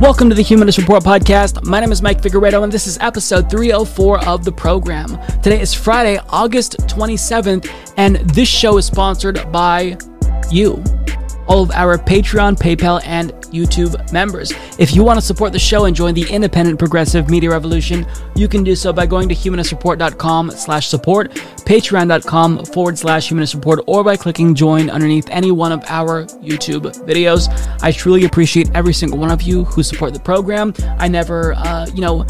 Welcome to the Humanist Report podcast. My name is Mike Figueredo, and this is episode 304 of the program. Today is Friday, August 27th, and this show is sponsored by you all of our Patreon, PayPal, and YouTube members. If you want to support the show and join the independent progressive media revolution, you can do so by going to humanistreport.com slash support, patreon.com forward slash humanist report, or by clicking join underneath any one of our YouTube videos. I truly appreciate every single one of you who support the program. I never, uh, you know,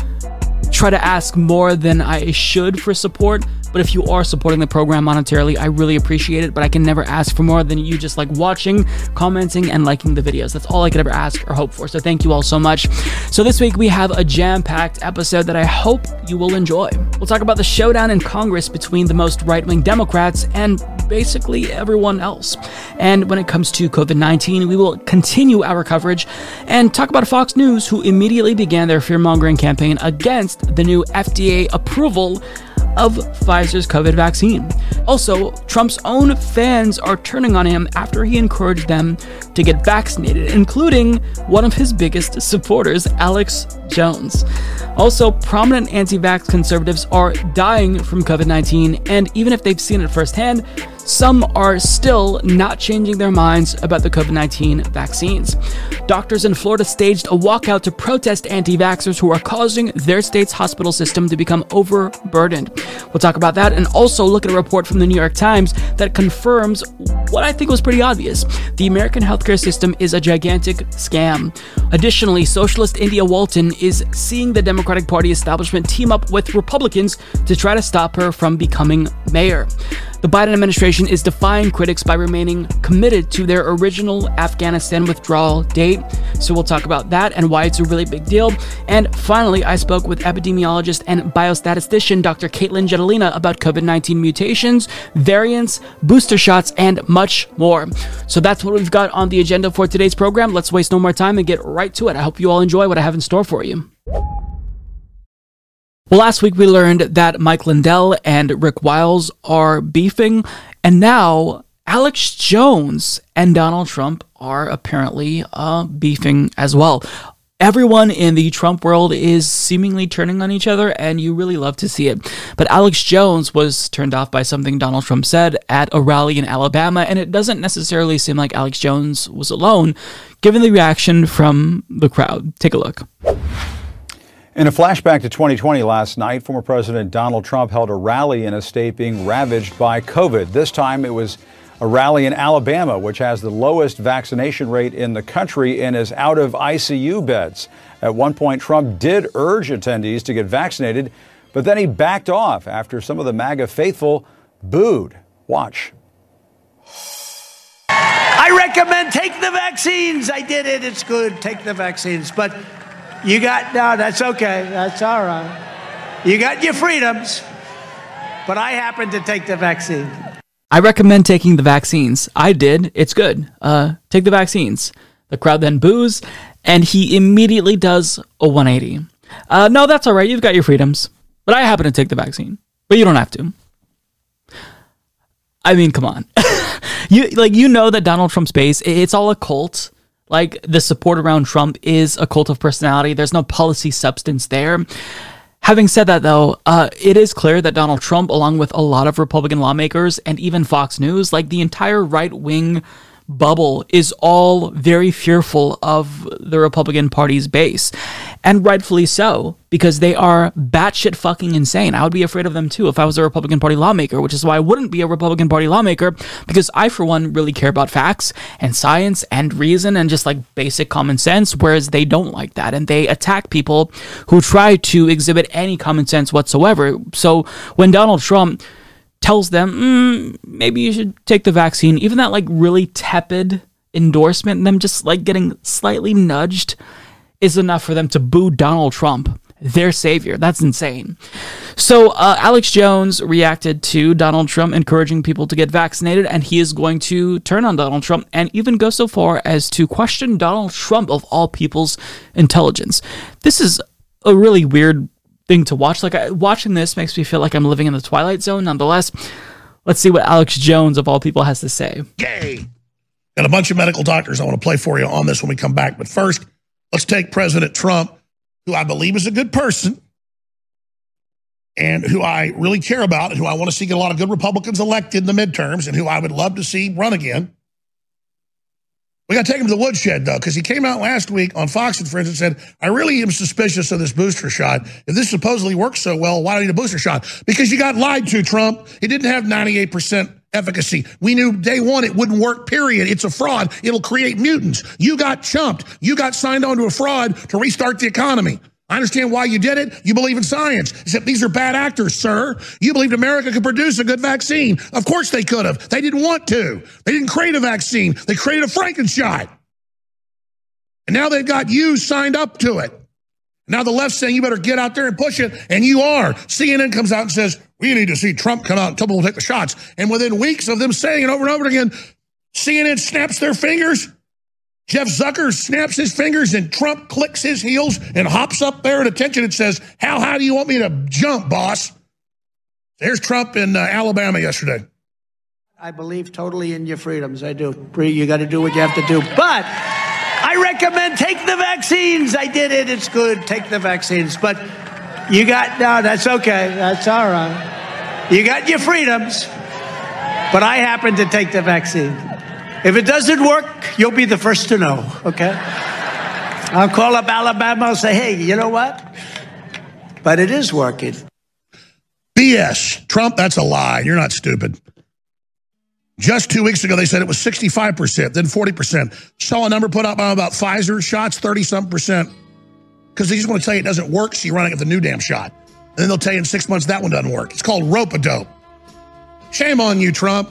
try to ask more than I should for support. But if you are supporting the program monetarily, I really appreciate it. But I can never ask for more than you just like watching, commenting, and liking the videos. That's all I could ever ask or hope for. So thank you all so much. So this week we have a jam packed episode that I hope you will enjoy. We'll talk about the showdown in Congress between the most right wing Democrats and basically everyone else. And when it comes to COVID 19, we will continue our coverage and talk about Fox News, who immediately began their fear mongering campaign against the new FDA approval of Pfizer's COVID vaccine. Also, Trump's own fans are turning on him after he encouraged them to get vaccinated, including one of his biggest supporters, Alex Jones. Also, prominent anti vax conservatives are dying from COVID 19, and even if they've seen it firsthand, some are still not changing their minds about the COVID 19 vaccines. Doctors in Florida staged a walkout to protest anti vaxxers who are causing their state's hospital system to become overburdened. We'll talk about that and also look at a report from the New York Times that confirms what I think was pretty obvious. The American healthcare system is a gigantic scam. Additionally, socialist India Walton is seeing the Democratic Party establishment team up with Republicans to try to stop her from becoming mayor. The Biden administration is defying critics by remaining committed to their original Afghanistan withdrawal date. So we'll talk about that and why it's a really big deal. And finally, I spoke with epidemiologist and biostatistician Dr. Katelyn Jetelina about COVID 19 mutations, variants, booster shots, and much more. So that's what we've got on the agenda for today's program. Let's waste no more time and get right to it. I hope you all enjoy what I have in store for you. Well, last week we learned that Mike Lindell and Rick Wiles are beefing, and now Alex Jones and Donald Trump are apparently uh, beefing as well. Everyone in the Trump world is seemingly turning on each other, and you really love to see it. But Alex Jones was turned off by something Donald Trump said at a rally in Alabama, and it doesn't necessarily seem like Alex Jones was alone, given the reaction from the crowd. Take a look. In a flashback to 2020 last night, former President Donald Trump held a rally in a state being ravaged by COVID. This time it was a rally in Alabama, which has the lowest vaccination rate in the country and is out of ICU beds. At one point, Trump did urge attendees to get vaccinated, but then he backed off after some of the MAGA faithful booed. Watch. I recommend take the vaccines. I did it. It's good. Take the vaccines. But you got, no, that's okay. That's all right. You got your freedoms, but I happen to take the vaccine. I recommend taking the vaccines. I did. It's good. Uh, take the vaccines. The crowd then boos, and he immediately does a 180. Uh, no, that's all right. You've got your freedoms, but I happen to take the vaccine. But you don't have to. I mean, come on. you like you know that Donald Trump's base, it's all a cult. Like the support around Trump is a cult of personality. There's no policy substance there. Having said that, though, uh, it is clear that Donald Trump, along with a lot of Republican lawmakers and even Fox News, like the entire right wing bubble is all very fearful of the Republican Party's base. And rightfully so, because they are batshit fucking insane. I would be afraid of them too if I was a Republican Party lawmaker, which is why I wouldn't be a Republican Party lawmaker, because I, for one, really care about facts and science and reason and just like basic common sense, whereas they don't like that. And they attack people who try to exhibit any common sense whatsoever. So when Donald Trump tells them, mm, maybe you should take the vaccine, even that like really tepid endorsement, them just like getting slightly nudged is enough for them to boo Donald Trump. their savior. That's insane. So, uh, Alex Jones reacted to Donald Trump encouraging people to get vaccinated, and he is going to turn on Donald Trump and even go so far as to question Donald Trump, of all people's intelligence. This is a really weird thing to watch. Like, I, watching this makes me feel like I'm living in the Twilight Zone. Nonetheless, let's see what Alex Jones, of all people, has to say. Gay. Got a bunch of medical doctors I want to play for you on this when we come back. But first, let's take President Trump, who I believe is a good person and who I really care about and who I want to see get a lot of good Republicans elected in the midterms and who I would love to see run again. We got to take him to the woodshed, though, because he came out last week on Fox and Friends and said, I really am suspicious of this booster shot. If this supposedly works so well, why do I need a booster shot? Because you got lied to, Trump. It didn't have 98% efficacy. We knew day one it wouldn't work, period. It's a fraud. It'll create mutants. You got chumped. You got signed on to a fraud to restart the economy. I understand why you did it. You believe in science. Except these are bad actors, sir. You believed America could produce a good vaccine. Of course they could have. They didn't want to. They didn't create a vaccine. They created a Frankenshot. And now they've got you signed up to it. Now the left's saying you better get out there and push it, and you are. CNN comes out and says, we need to see Trump come out and tell people take the shots. And within weeks of them saying it over and over again, CNN snaps their fingers Jeff Zucker snaps his fingers and Trump clicks his heels and hops up there at attention and says, How high do you want me to jump, boss? There's Trump in uh, Alabama yesterday. I believe totally in your freedoms. I do. You got to do what you have to do. But I recommend take the vaccines. I did it. It's good. Take the vaccines. But you got, no, that's okay. That's all right. You got your freedoms. But I happen to take the vaccine. If it doesn't work, you'll be the first to know, okay? I'll call up Alabama and say, hey, you know what? But it is working. BS. Trump, that's a lie. You're not stupid. Just two weeks ago, they said it was 65%, then 40%. Saw a number put up about Pfizer shots, 30 something percent. Because they just want to tell you it doesn't work, so you're running at the new damn shot. And then they'll tell you in six months that one doesn't work. It's called rope a dope. Shame on you, Trump.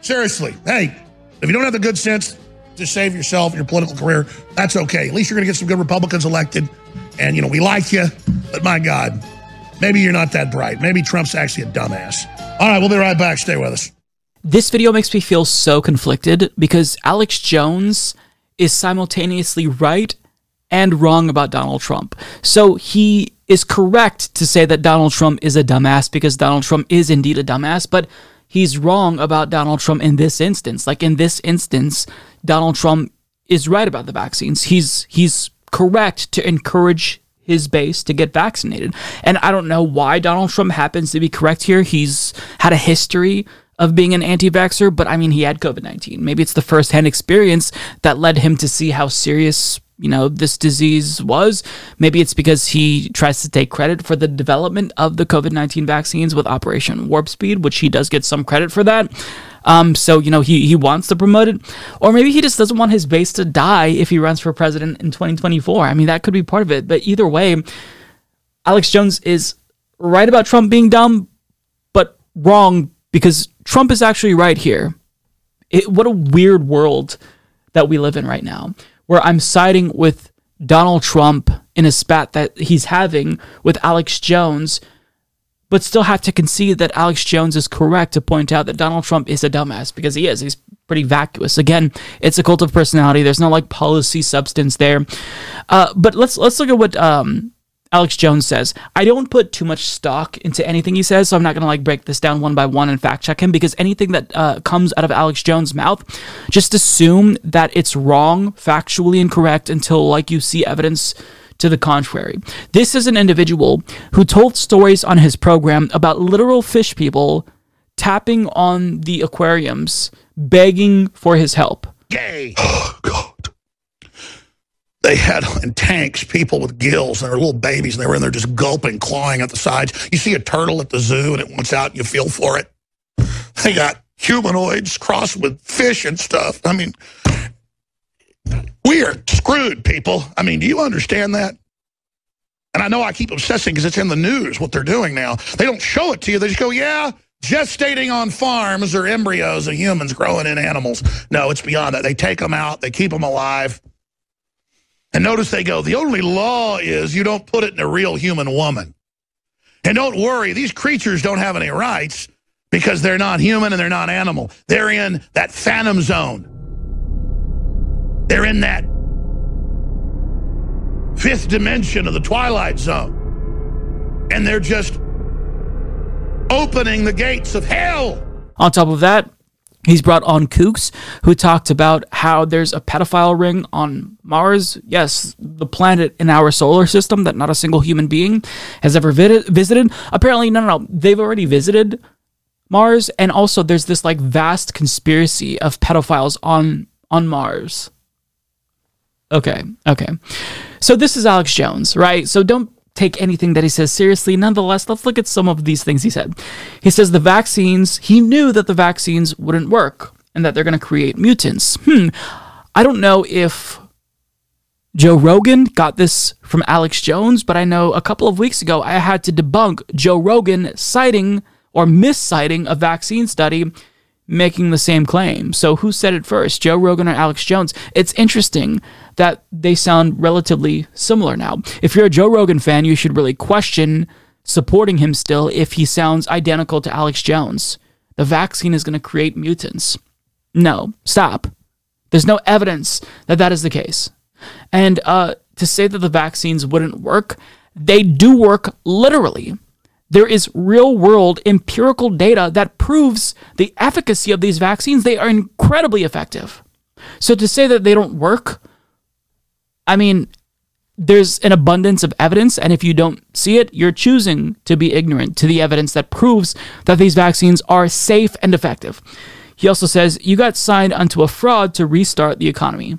Seriously. Hey, if you don't have the good sense to save yourself your political career, that's okay. At least you're going to get some good Republicans elected. And, you know, we like you, but my God, maybe you're not that bright. Maybe Trump's actually a dumbass. All right, we'll be right back. Stay with us. This video makes me feel so conflicted because Alex Jones is simultaneously right and wrong about Donald Trump. So he is correct to say that Donald Trump is a dumbass because Donald Trump is indeed a dumbass, but he's wrong about Donald Trump in this instance. Like in this instance, Donald Trump is right about the vaccines. He's he's correct to encourage his base to get vaccinated. And I don't know why Donald Trump happens to be correct here. He's had a history of being an anti vaxxer, but I mean, he had COVID 19. Maybe it's the first hand experience that led him to see how serious you know this disease was. Maybe it's because he tries to take credit for the development of the covid-19 vaccines with operation warp speed which he does get some credit for that. Um, so you know he, he wants to promote it. Or maybe he just doesn't want his base to die if he runs for president in 2024 i mean that could be part of it. But either way alex jones is right about trump being dumb but wrong because trump is actually right here it, what a weird world that we live in right now where I'm siding with Donald Trump in a spat that he's having with Alex Jones, but still have to concede that Alex Jones is correct to point out that Donald Trump is a dumbass because he is. He's pretty vacuous. Again, it's a cult of personality. There's no like policy substance there. Uh, but let's let's look at what um, Alex Jones says, I don't put too much stock into anything he says, so I'm not going to like break this down one by one and fact check him because anything that uh, comes out of Alex Jones' mouth, just assume that it's wrong, factually incorrect until like you see evidence to the contrary. This is an individual who told stories on his program about literal fish people tapping on the aquariums, begging for his help. Gay. They had in tanks people with gills and they were little babies and they were in there just gulping, clawing at the sides. You see a turtle at the zoo and it wants out and you feel for it. They got humanoids crossed with fish and stuff. I mean, we are screwed, people. I mean, do you understand that? And I know I keep obsessing because it's in the news what they're doing now. They don't show it to you. They just go, yeah, gestating on farms or embryos of humans growing in animals. No, it's beyond that. They take them out. They keep them alive. And notice they go, the only law is you don't put it in a real human woman. And don't worry, these creatures don't have any rights because they're not human and they're not animal. They're in that phantom zone. They're in that fifth dimension of the twilight zone. And they're just opening the gates of hell. On top of that, He's brought on Kooks, who talked about how there's a pedophile ring on Mars. Yes, the planet in our solar system that not a single human being has ever visited. Apparently, no, no, no. They've already visited Mars, and also there's this like vast conspiracy of pedophiles on on Mars. Okay, okay. So this is Alex Jones, right? So don't take anything that he says seriously. Nonetheless, let's look at some of these things he said. He says the vaccines, he knew that the vaccines wouldn't work and that they're going to create mutants. Hmm. I don't know if Joe Rogan got this from Alex Jones, but I know a couple of weeks ago I had to debunk Joe Rogan citing or misciting a vaccine study making the same claim. So who said it first, Joe Rogan or Alex Jones? It's interesting that they sound relatively similar now. If you're a Joe Rogan fan, you should really question supporting him still if he sounds identical to Alex Jones. The vaccine is going to create mutants. No, stop. There's no evidence that that is the case. And uh, to say that the vaccines wouldn't work, they do work literally. There is real world empirical data that proves the efficacy of these vaccines. They are incredibly effective. So to say that they don't work, I mean, there's an abundance of evidence, and if you don't see it, you're choosing to be ignorant to the evidence that proves that these vaccines are safe and effective. He also says, You got signed onto a fraud to restart the economy.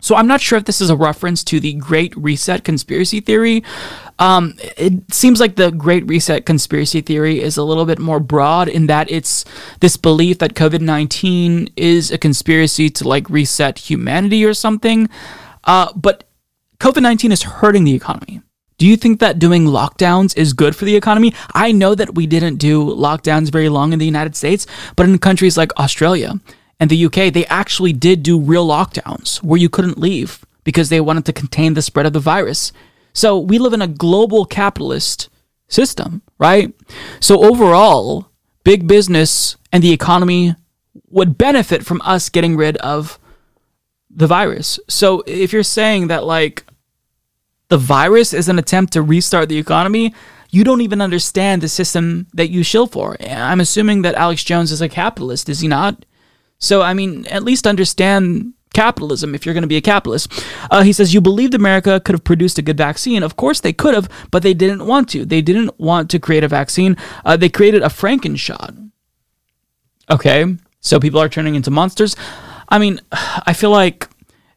So I'm not sure if this is a reference to the Great Reset conspiracy theory. Um, it seems like the Great Reset conspiracy theory is a little bit more broad in that it's this belief that COVID 19 is a conspiracy to like reset humanity or something. Uh, but COVID 19 is hurting the economy. Do you think that doing lockdowns is good for the economy? I know that we didn't do lockdowns very long in the United States, but in countries like Australia and the UK, they actually did do real lockdowns where you couldn't leave because they wanted to contain the spread of the virus. So we live in a global capitalist system, right? So overall, big business and the economy would benefit from us getting rid of the virus. So if you're saying that like the virus is an attempt to restart the economy, you don't even understand the system that you shill for. I'm assuming that Alex Jones is a capitalist, is he not? So I mean, at least understand capitalism if you're going to be a capitalist. Uh, he says, You believed America could have produced a good vaccine. Of course they could have, but they didn't want to. They didn't want to create a vaccine. Uh, they created a Frankenshot. Okay, so people are turning into monsters. I mean, I feel like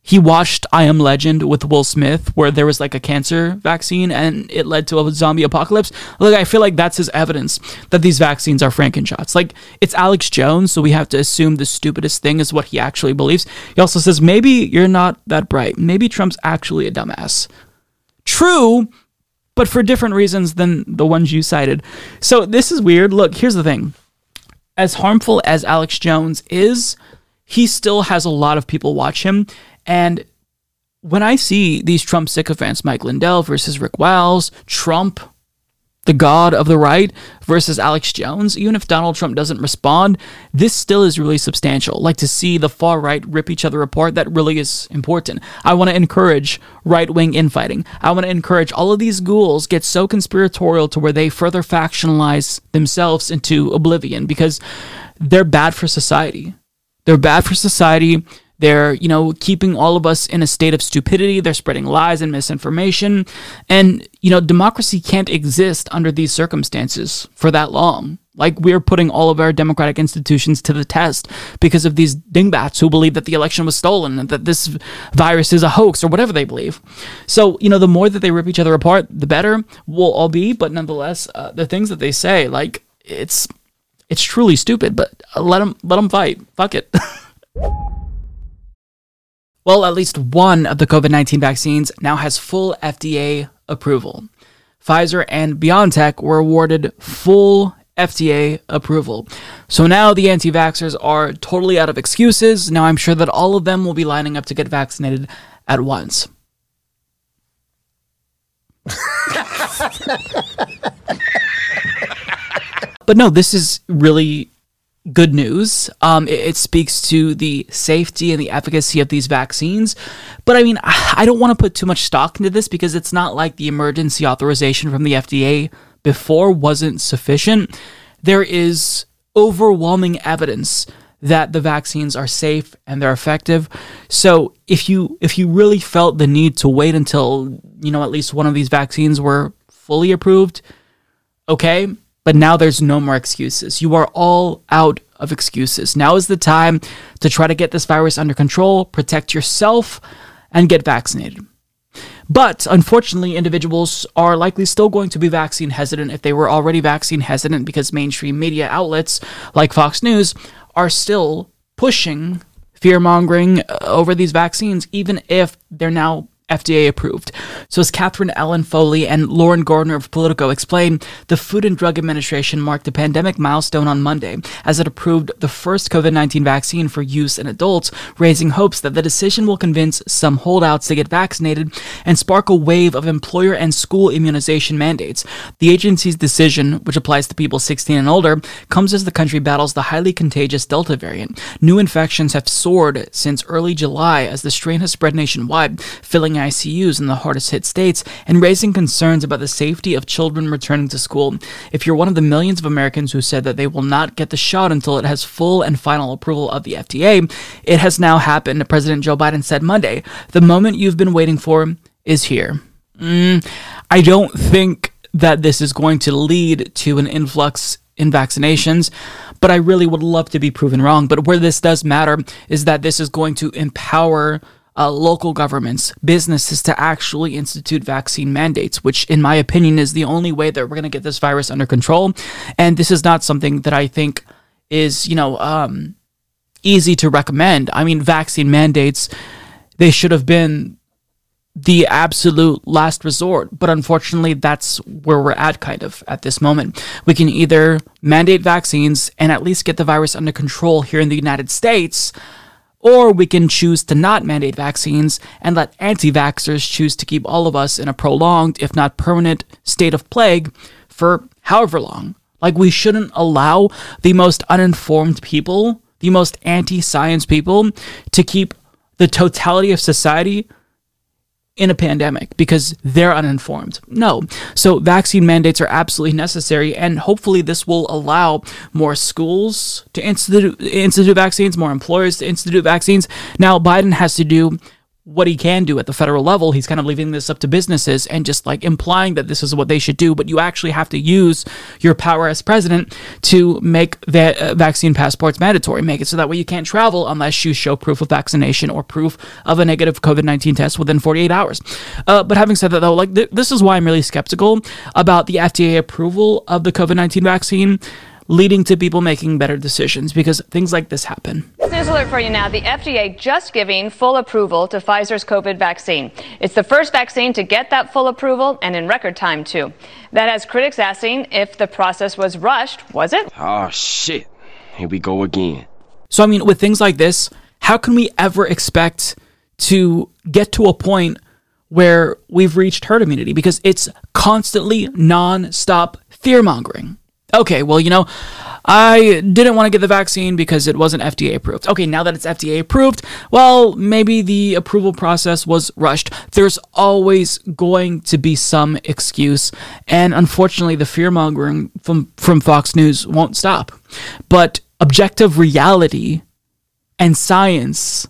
he watched I Am Legend with Will Smith, where there was like a cancer vaccine and it led to a zombie apocalypse. Like, I feel like that's his evidence that these vaccines are Frankenshots. Like, it's Alex Jones, so we have to assume the stupidest thing is what he actually believes. He also says, maybe you're not that bright. Maybe Trump's actually a dumbass. True, but for different reasons than the ones you cited. So, this is weird. Look, here's the thing as harmful as Alex Jones is, he still has a lot of people watch him. And when I see these Trump sycophants, Mike Lindell versus Rick Wiles, Trump, the god of the right, versus Alex Jones, even if Donald Trump doesn't respond, this still is really substantial. Like to see the far right rip each other apart, that really is important. I want to encourage right wing infighting. I want to encourage all of these ghouls get so conspiratorial to where they further factionalize themselves into oblivion because they're bad for society. They're bad for society. They're, you know, keeping all of us in a state of stupidity. They're spreading lies and misinformation. And, you know, democracy can't exist under these circumstances for that long. Like we're putting all of our democratic institutions to the test because of these dingbats who believe that the election was stolen and that this virus is a hoax or whatever they believe. So, you know, the more that they rip each other apart, the better we'll all be. But nonetheless, uh, the things that they say, like, it's it's truly stupid, but uh, let them let them fight. Fuck it. well, at least one of the COVID-19 vaccines now has full FDA approval. Pfizer and BioNTech were awarded full FDA approval. So now the anti vaxxers are totally out of excuses. Now I'm sure that all of them will be lining up to get vaccinated at once. but no, this is really good news. Um, it, it, speaks to the safety and the efficacy of these vaccines. But I mean, I don't want to put too much stock into this because it's not like the emergency authorization from the FDA before wasn't sufficient. There is overwhelming evidence that the vaccines are safe and they're effective. So if you if you really felt the need to wait until, you know, at least one of these vaccines were fully approved, okay, but now there's no more excuses. You are all out of excuses. Now is the time to try to get this virus under control, protect yourself, and get vaccinated. But unfortunately, individuals are likely still going to be vaccine hesitant if they were already vaccine hesitant because mainstream media outlets like Fox News are still pushing fear mongering over these vaccines, even if they're now FDA approved. So, as Katherine Ellen Foley and Lauren Gardner of Politico explained, the Food and Drug Administration marked a pandemic milestone on Monday as it approved the first COVID 19 vaccine for use in adults, raising hopes that the decision will convince some holdouts to get vaccinated and spark a wave of employer and school immunization mandates. The agency's decision, which applies to people 16 and older, comes as the country battles the highly contagious Delta variant. New infections have soared since early July as the strain has spread nationwide, filling ICUs in the hardest hit states and raising concerns about the safety of children returning to school. If you're one of the millions of Americans who said that they will not get the shot until it has full and final approval of the FDA, it has now happened. President Joe Biden said Monday, the moment you've been waiting for is here. Mm, I don't think that this is going to lead to an influx in vaccinations, but I really would love to be proven wrong. But where this does matter is that this is going to empower uh, local governments, businesses to actually institute vaccine mandates, which, in my opinion, is the only way that we're going to get this virus under control. And this is not something that I think is, you know, um, easy to recommend. I mean, vaccine mandates, they should have been the absolute last resort. But unfortunately, that's where we're at kind of at this moment. We can either mandate vaccines and at least get the virus under control here in the United States or we can choose to not mandate vaccines and let anti vaxxers choose to keep all of us in a prolonged, if not permanent, state of plague for however long. Like, we shouldn't allow the most uninformed people, the most anti science people, to keep the totality of society in a pandemic because they're uninformed. No. So vaccine mandates are absolutely necessary and hopefully this will allow more schools to institute institute vaccines, more employers to institute vaccines. Now Biden has to do what he can do at the federal level. He's kind of leaving this up to businesses and just like implying that this is what they should do. But you actually have to use your power as president to make va- uh, vaccine passports mandatory. Make it so that way you can't travel unless you show proof of vaccination or proof of a negative COVID 19 test within 48 hours. Uh, but having said that, though, like th- this is why I'm really skeptical about the FDA approval of the COVID 19 vaccine leading to people making better decisions because things like this happen. News alert for you now. The FDA just giving full approval to Pfizer's COVID vaccine. It's the first vaccine to get that full approval and in record time, too. That has critics asking if the process was rushed. Was it? Oh, shit. Here we go again. So, I mean, with things like this, how can we ever expect to get to a point where we've reached herd immunity? Because it's constantly non stop fear mongering. Okay, well, you know, I didn't want to get the vaccine because it wasn't FDA approved. Okay, now that it's FDA approved, well, maybe the approval process was rushed. There's always going to be some excuse, and unfortunately, the fear mongering from, from Fox News won't stop. But objective reality and science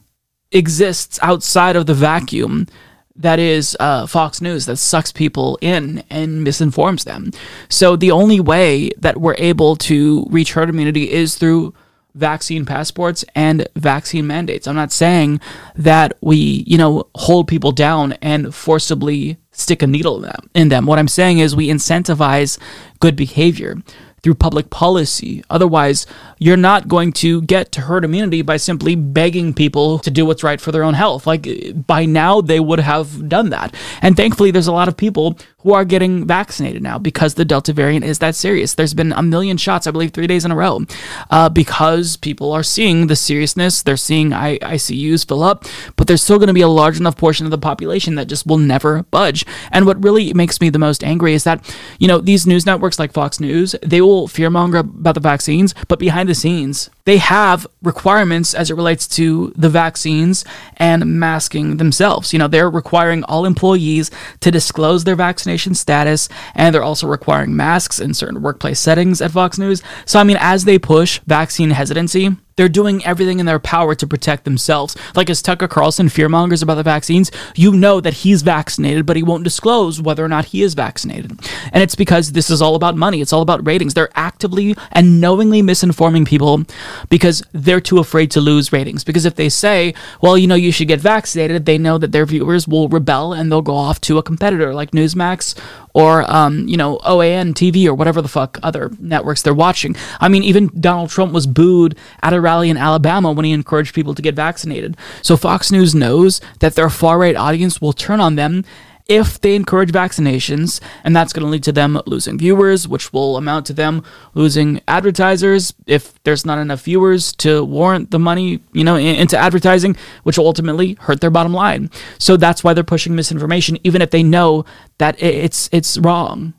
exists outside of the vacuum that is uh, Fox News that sucks people in and misinforms them. So the only way that we're able to reach herd immunity is through vaccine passports and vaccine mandates. I'm not saying that we, you know, hold people down and forcibly stick a needle in them. In them. What I'm saying is we incentivize good behavior through public policy. Otherwise, you're not going to get to herd immunity by simply begging people to do what's right for their own health. Like by now, they would have done that. And thankfully, there's a lot of people who are getting vaccinated now because the Delta variant is that serious. There's been a million shots, I believe, three days in a row uh, because people are seeing the seriousness. They're seeing I- ICUs fill up, but there's still going to be a large enough portion of the population that just will never budge. And what really makes me the most angry is that, you know, these news networks like Fox News, they will fearmonger about the vaccines, but behind the scenes, they have requirements as it relates to the vaccines and masking themselves. You know, they're requiring all employees to disclose their vaccination status, and they're also requiring masks in certain workplace settings at Fox News. So, I mean, as they push vaccine hesitancy, they're doing everything in their power to protect themselves. Like as Tucker Carlson fearmongers about the vaccines, you know that he's vaccinated, but he won't disclose whether or not he is vaccinated. And it's because this is all about money. It's all about ratings. They're actively and knowingly misinforming people because they're too afraid to lose ratings. Because if they say, well, you know, you should get vaccinated, they know that their viewers will rebel and they'll go off to a competitor like Newsmax or um, you know OAN TV or whatever the fuck other networks they're watching. I mean, even Donald Trump was booed at a rally in Alabama when he encouraged people to get vaccinated. So Fox News knows that their far right audience will turn on them if they encourage vaccinations, and that's going to lead to them losing viewers, which will amount to them losing advertisers if there's not enough viewers to warrant the money, you know, into advertising, which will ultimately hurt their bottom line. So that's why they're pushing misinformation, even if they know that it's it's wrong.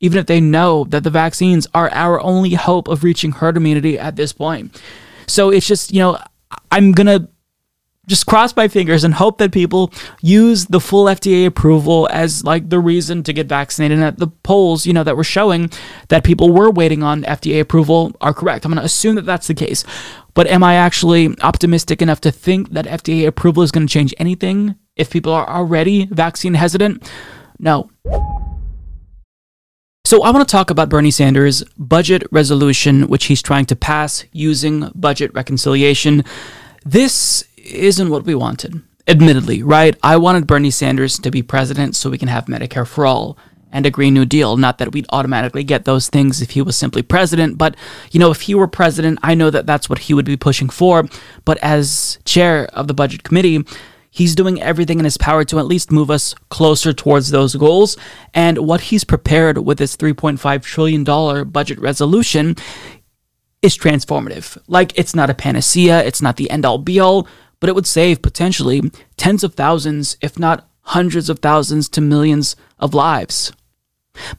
Even if they know that the vaccines are our only hope of reaching herd immunity at this point. So it's just, you know, I'm gonna just cross my fingers and hope that people use the full FDA approval as like the reason to get vaccinated. And that the polls, you know, that were showing that people were waiting on FDA approval are correct. I'm going to assume that that's the case. But am I actually optimistic enough to think that FDA approval is going to change anything if people are already vaccine hesitant? No. So, I want to talk about Bernie Sanders' budget resolution, which he's trying to pass using budget reconciliation. This isn't what we wanted. Admittedly, right? I wanted Bernie Sanders to be president so we can have Medicare for all and a Green New Deal. Not that we'd automatically get those things if he was simply president, but you know, if he were president, I know that that's what he would be pushing for. But as chair of the budget committee, he's doing everything in his power to at least move us closer towards those goals. And what he's prepared with his $3.5 trillion budget resolution is transformative. Like, it's not a panacea, it's not the end all be all, but it would save potentially tens of thousands, if not hundreds of thousands to millions of lives.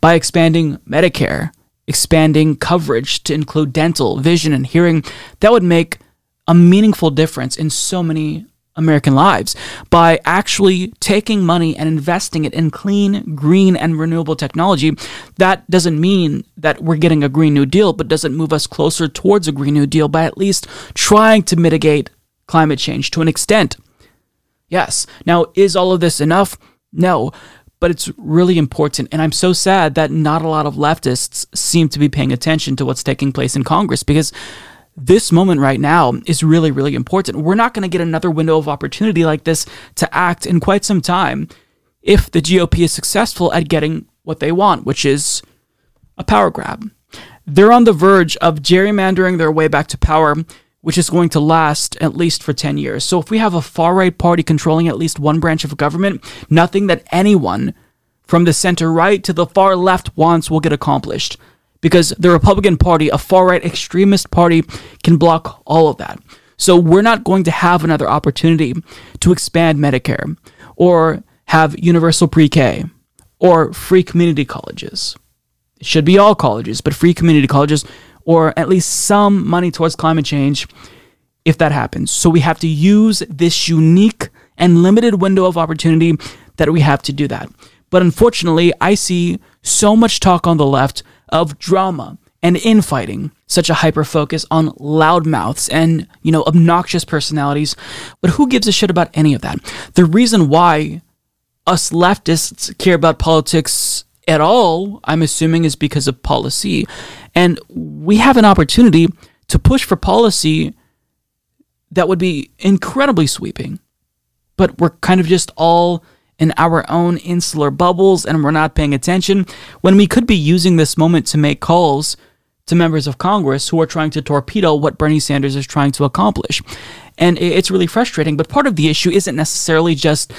By expanding Medicare, expanding coverage to include dental, vision, and hearing, that would make a meaningful difference in so many American lives by actually taking money and investing it in clean, green, and renewable technology. That doesn't mean that we're getting a Green New Deal, but doesn't move us closer towards a Green New Deal by at least trying to mitigate climate change to an extent. Yes. Now, is all of this enough? No. But it's really important. And I'm so sad that not a lot of leftists seem to be paying attention to what's taking place in Congress because this moment right now is really, really important. We're not going to get another window of opportunity like this to act in quite some time if the GOP is successful at getting what they want, which is a power grab. They're on the verge of gerrymandering their way back to power which is going to last at least for 10 years. So if we have a far right party controlling at least one branch of government, nothing that anyone from the center right to the far left wants will get accomplished. Because the Republican Party, a far right extremist party, can block all of that. So we're not going to have another opportunity to expand Medicare or have universal pre K or free community colleges. It should be all colleges, but free community colleges or at least some money towards climate change if that happens. So we have to use this unique and limited window of opportunity that we have to do that. But unfortunately, I see so much talk on the left of drama and infighting, such a hyper focus on loudmouths and, you know, obnoxious personalities. But who gives a shit about any of that? The reason why us leftists care about politics at all, I'm assuming, is because of policy. And we have an opportunity to push for policy that would be incredibly sweeping. But we're kind of just all in our own insular bubbles and we're not paying attention when we could be using this moment to make calls to members of Congress who are trying to torpedo what Bernie Sanders is trying to accomplish. And it's really frustrating. But part of the issue isn't necessarily just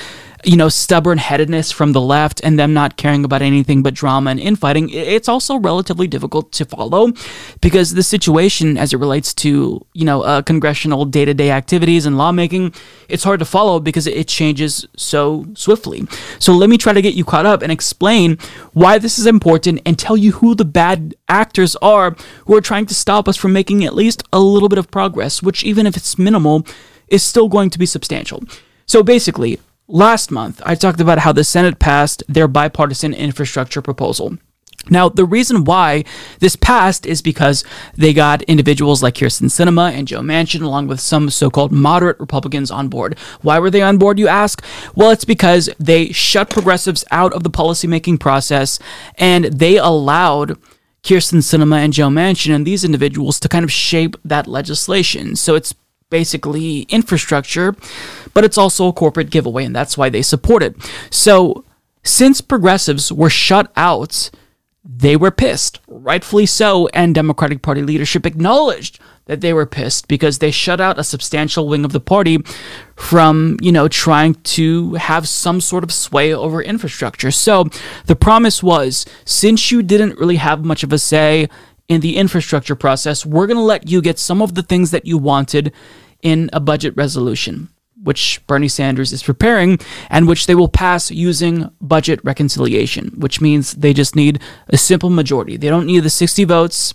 you know, stubborn headedness from the left and them not caring about anything but drama and infighting, it's also relatively difficult to follow because the situation as it relates to, you know, uh, congressional day to day activities and lawmaking, it's hard to follow because it changes so swiftly. So let me try to get you caught up and explain why this is important and tell you who the bad actors are who are trying to stop us from making at least a little bit of progress, which, even if it's minimal, is still going to be substantial. So basically, Last month, I talked about how the Senate passed their bipartisan infrastructure proposal. Now, the reason why this passed is because they got individuals like Kyrsten Sinema and Joe Manchin, along with some so called moderate Republicans, on board. Why were they on board, you ask? Well, it's because they shut progressives out of the policymaking process and they allowed Kyrsten Sinema and Joe Manchin and these individuals to kind of shape that legislation. So it's basically infrastructure, but it's also a corporate giveaway, and that's why they support it. So, since progressives were shut out, they were pissed, rightfully so, and Democratic Party leadership acknowledged that they were pissed because they shut out a substantial wing of the party from, you know, trying to have some sort of sway over infrastructure. So the promise was since you didn't really have much of a say in the infrastructure process, we're going to let you get some of the things that you wanted in a budget resolution, which Bernie Sanders is preparing and which they will pass using budget reconciliation, which means they just need a simple majority. They don't need the 60 votes.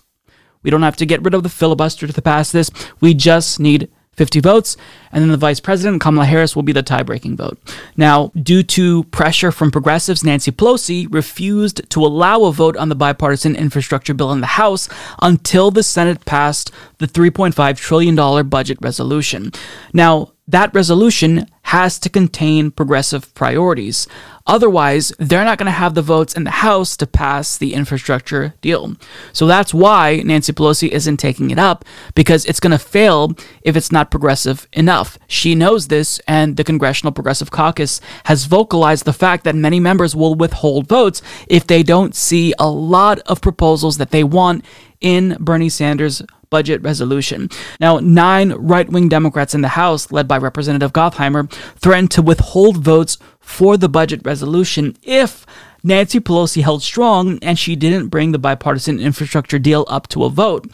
We don't have to get rid of the filibuster to pass this. We just need 50 votes, and then the vice president, Kamala Harris, will be the tie breaking vote. Now, due to pressure from progressives, Nancy Pelosi refused to allow a vote on the bipartisan infrastructure bill in the House until the Senate passed the $3.5 trillion budget resolution. Now, that resolution has to contain progressive priorities. Otherwise, they're not going to have the votes in the House to pass the infrastructure deal. So that's why Nancy Pelosi isn't taking it up, because it's going to fail if it's not progressive enough. She knows this, and the Congressional Progressive Caucus has vocalized the fact that many members will withhold votes if they don't see a lot of proposals that they want in Bernie Sanders' budget resolution. Now, nine right wing Democrats in the House, led by Representative Gottheimer, threatened to withhold votes for the budget resolution if Nancy Pelosi held strong and she didn't bring the bipartisan infrastructure deal up to a vote,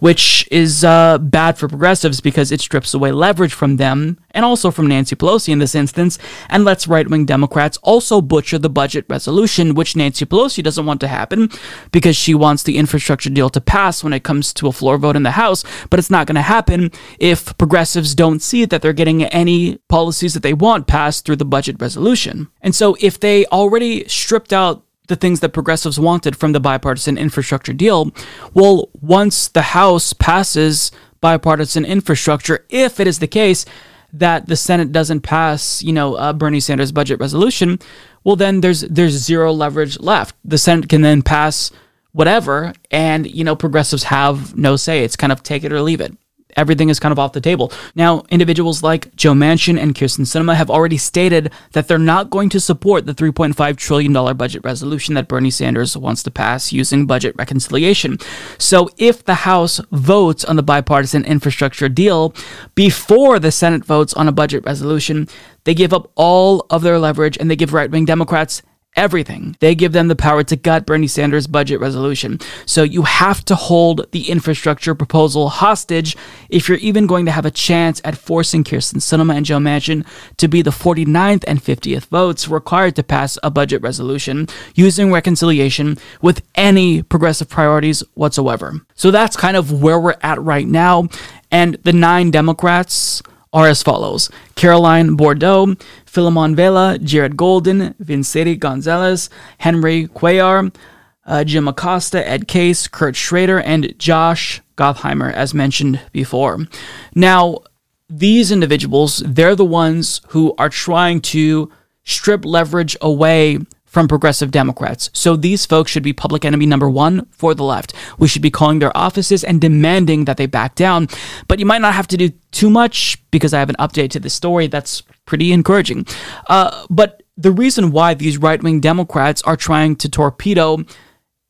which is uh, bad for progressives because it strips away leverage from them and also from Nancy Pelosi in this instance and lets right wing Democrats also butcher the budget resolution, which Nancy Pelosi doesn't want to happen because she wants the infrastructure deal to pass when it comes to a floor vote in the House. But it's not going to happen if progressives don't see that they're getting any policies that they want passed through the budget resolution. And so if they already stripped out the things that progressives wanted from the bipartisan infrastructure deal. Well, once the House passes bipartisan infrastructure, if it is the case that the Senate doesn't pass, you know, Bernie Sanders' budget resolution, well, then there's there's zero leverage left. The Senate can then pass whatever, and you know, progressives have no say. It's kind of take it or leave it everything is kind of off the table. Now, individuals like Joe Manchin and Kyrsten Sinema have already stated that they're not going to support the $3.5 trillion budget resolution that Bernie Sanders wants to pass using budget reconciliation. So, if the House votes on the bipartisan infrastructure deal before the Senate votes on a budget resolution, they give up all of their leverage and they give right wing Democrats everything. They give them the power to gut Bernie Sanders' budget resolution. So you have to hold the infrastructure proposal hostage if you're even going to have a chance at forcing Kyrsten Sinema and Joe Manchin to be the 49th and 50th votes required to pass a budget resolution using reconciliation with any progressive priorities whatsoever. So that's kind of where we're at right now. And the nine Democrats are as follows Caroline Bourdeaux, Philemon Vela, Jared Golden, Vicente Gonzalez, Henry Cuellar, uh, Jim Acosta, Ed Case, Kurt Schrader, and Josh Gottheimer, as mentioned before. Now, these individuals, they're the ones who are trying to strip leverage away from progressive Democrats. So these folks should be public enemy number one for the left. We should be calling their offices and demanding that they back down. But you might not have to do too much because I have an update to the story that's pretty encouraging. Uh, but the reason why these right wing Democrats are trying to torpedo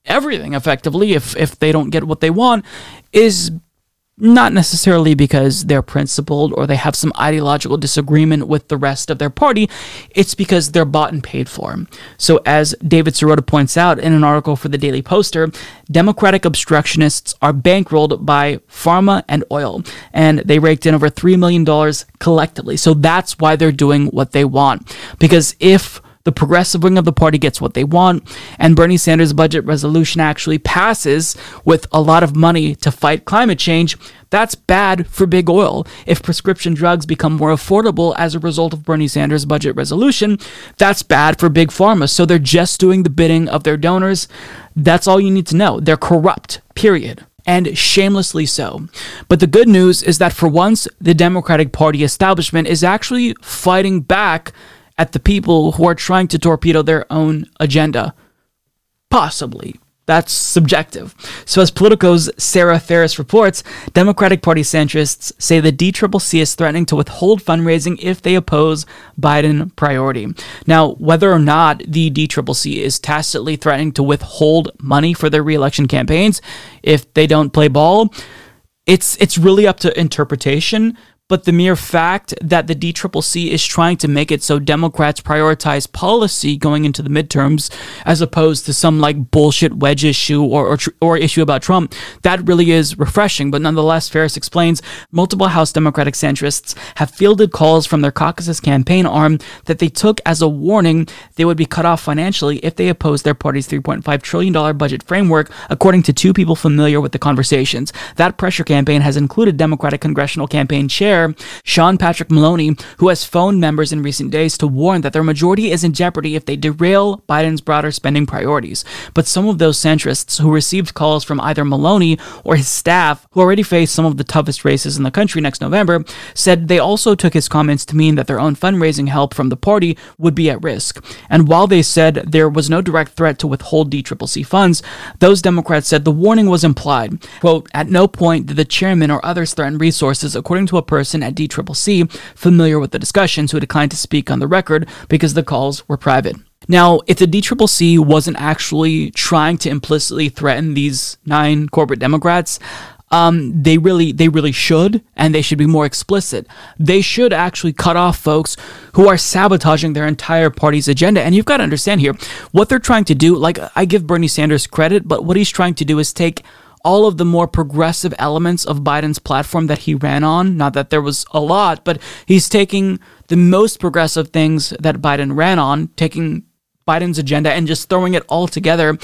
everything effectively if, if they don't get what they want is not necessarily because they're principled or they have some ideological disagreement with the rest of their party. It's because they're bought and paid for. So, as David Sirota points out in an article for the Daily Poster, Democratic obstructionists are bankrolled by pharma and oil, and they raked in over $3 million collectively. So, that's why they're doing what they want. Because if the progressive wing of the party gets what they want, and Bernie Sanders' budget resolution actually passes with a lot of money to fight climate change, that's bad for big oil. If prescription drugs become more affordable as a result of Bernie Sanders' budget resolution, that's bad for big pharma. So they're just doing the bidding of their donors. That's all you need to know. They're corrupt, period and shamelessly so. But the good news is that for once, the Democratic Party establishment is actually fighting back at the people who are trying to torpedo their own agenda. Possibly. That's subjective. So, as Politico's Sarah Ferris reports, Democratic Party centrists say the DCCC is threatening to withhold fundraising if they oppose Biden priority. Now, whether or not the DCCC is tacitly threatening to withhold money for their reelection campaigns if they don't play ball, it's it's really up to interpretation but the mere fact that the DCCC is trying to make it so Democrats prioritize policy going into the midterms as opposed to some like bullshit wedge issue or, or, or issue about Trump, that really is refreshing. But nonetheless, Ferris explains multiple House Democratic centrists have fielded calls from their caucus's campaign arm that they took as a warning they would be cut off financially if they opposed their party's $3.5 trillion budget framework, according to two people familiar with the conversations. That pressure campaign has included Democratic congressional campaign chair Sean Patrick Maloney, who has phoned members in recent days to warn that their majority is in jeopardy if they derail Biden's broader spending priorities. But some of those centrists who received calls from either Maloney or his staff, who already face some of the toughest races in the country next November, said they also took his comments to mean that their own fundraising help from the party would be at risk. And while they said there was no direct threat to withhold DCCC funds, those Democrats said the warning was implied. Quote, at no point did the chairman or others threaten resources, according to a person person at DCCC familiar with the discussions who declined to speak on the record because the calls were private. Now, if the DCCC wasn't actually trying to implicitly threaten these nine corporate Democrats, um, they really they really should, and they should be more explicit. They should actually cut off folks who are sabotaging their entire party's agenda. And you've got to understand here what they're trying to do. Like I give Bernie Sanders credit, but what he's trying to do is take all of the more progressive elements of Biden's platform that he ran on. Not that there was a lot, but he's taking the most progressive things that Biden ran on, taking Biden's agenda and just throwing it all together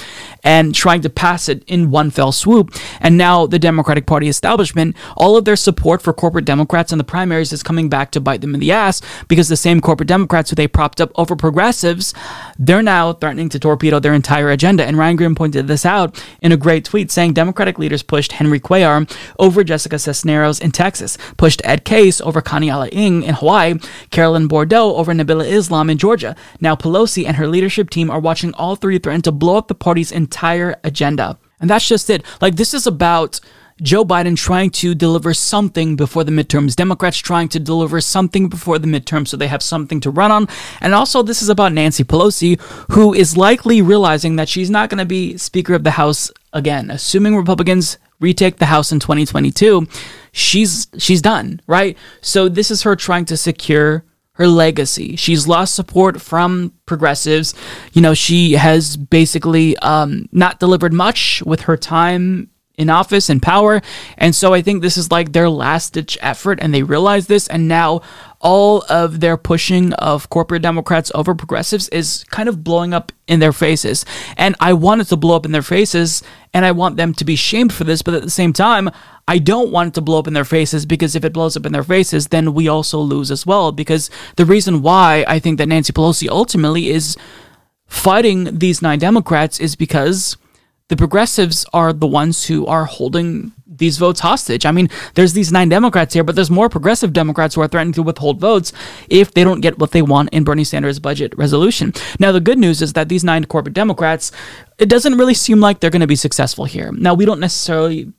and trying to pass it in one fell swoop. And now the Democratic Party establishment, all of their support for corporate Democrats in the primaries is coming back to bite them in the ass because the same corporate Democrats who they propped up over progressives, they're now threatening to torpedo their entire agenda. And Ryan Grim pointed this out in a great tweet saying Democratic leaders pushed Henry Cuellar over Jessica Cisneros in Texas, pushed Ed Case over Kaniela Ing in Hawaii, Carolyn Bourdeaux over Nabila Islam in Georgia. Now Pelosi and her leadership leadership team are watching all three threaten to blow up the party's entire agenda. And that's just it. Like, this is about Joe Biden trying to deliver something before the midterms, Democrats trying to deliver something before the midterms so they have something to run on. And also, this is about Nancy Pelosi, who is likely realizing that she's not going to be Speaker of the House again. Assuming Republicans retake the House in 2022, she's she's done, right? So this is her trying to secure her legacy. She's lost support from progressives. You know, she has basically um, not delivered much with her time in office and power. And so I think this is like their last ditch effort, and they realize this. And now all of their pushing of corporate Democrats over progressives is kind of blowing up in their faces. And I want it to blow up in their faces, and I want them to be shamed for this. But at the same time, I don't want it to blow up in their faces because if it blows up in their faces, then we also lose as well. Because the reason why I think that Nancy Pelosi ultimately is fighting these nine Democrats is because the progressives are the ones who are holding these votes hostage. I mean, there's these nine Democrats here, but there's more progressive Democrats who are threatening to withhold votes if they don't get what they want in Bernie Sanders' budget resolution. Now, the good news is that these nine corporate Democrats, it doesn't really seem like they're going to be successful here. Now, we don't necessarily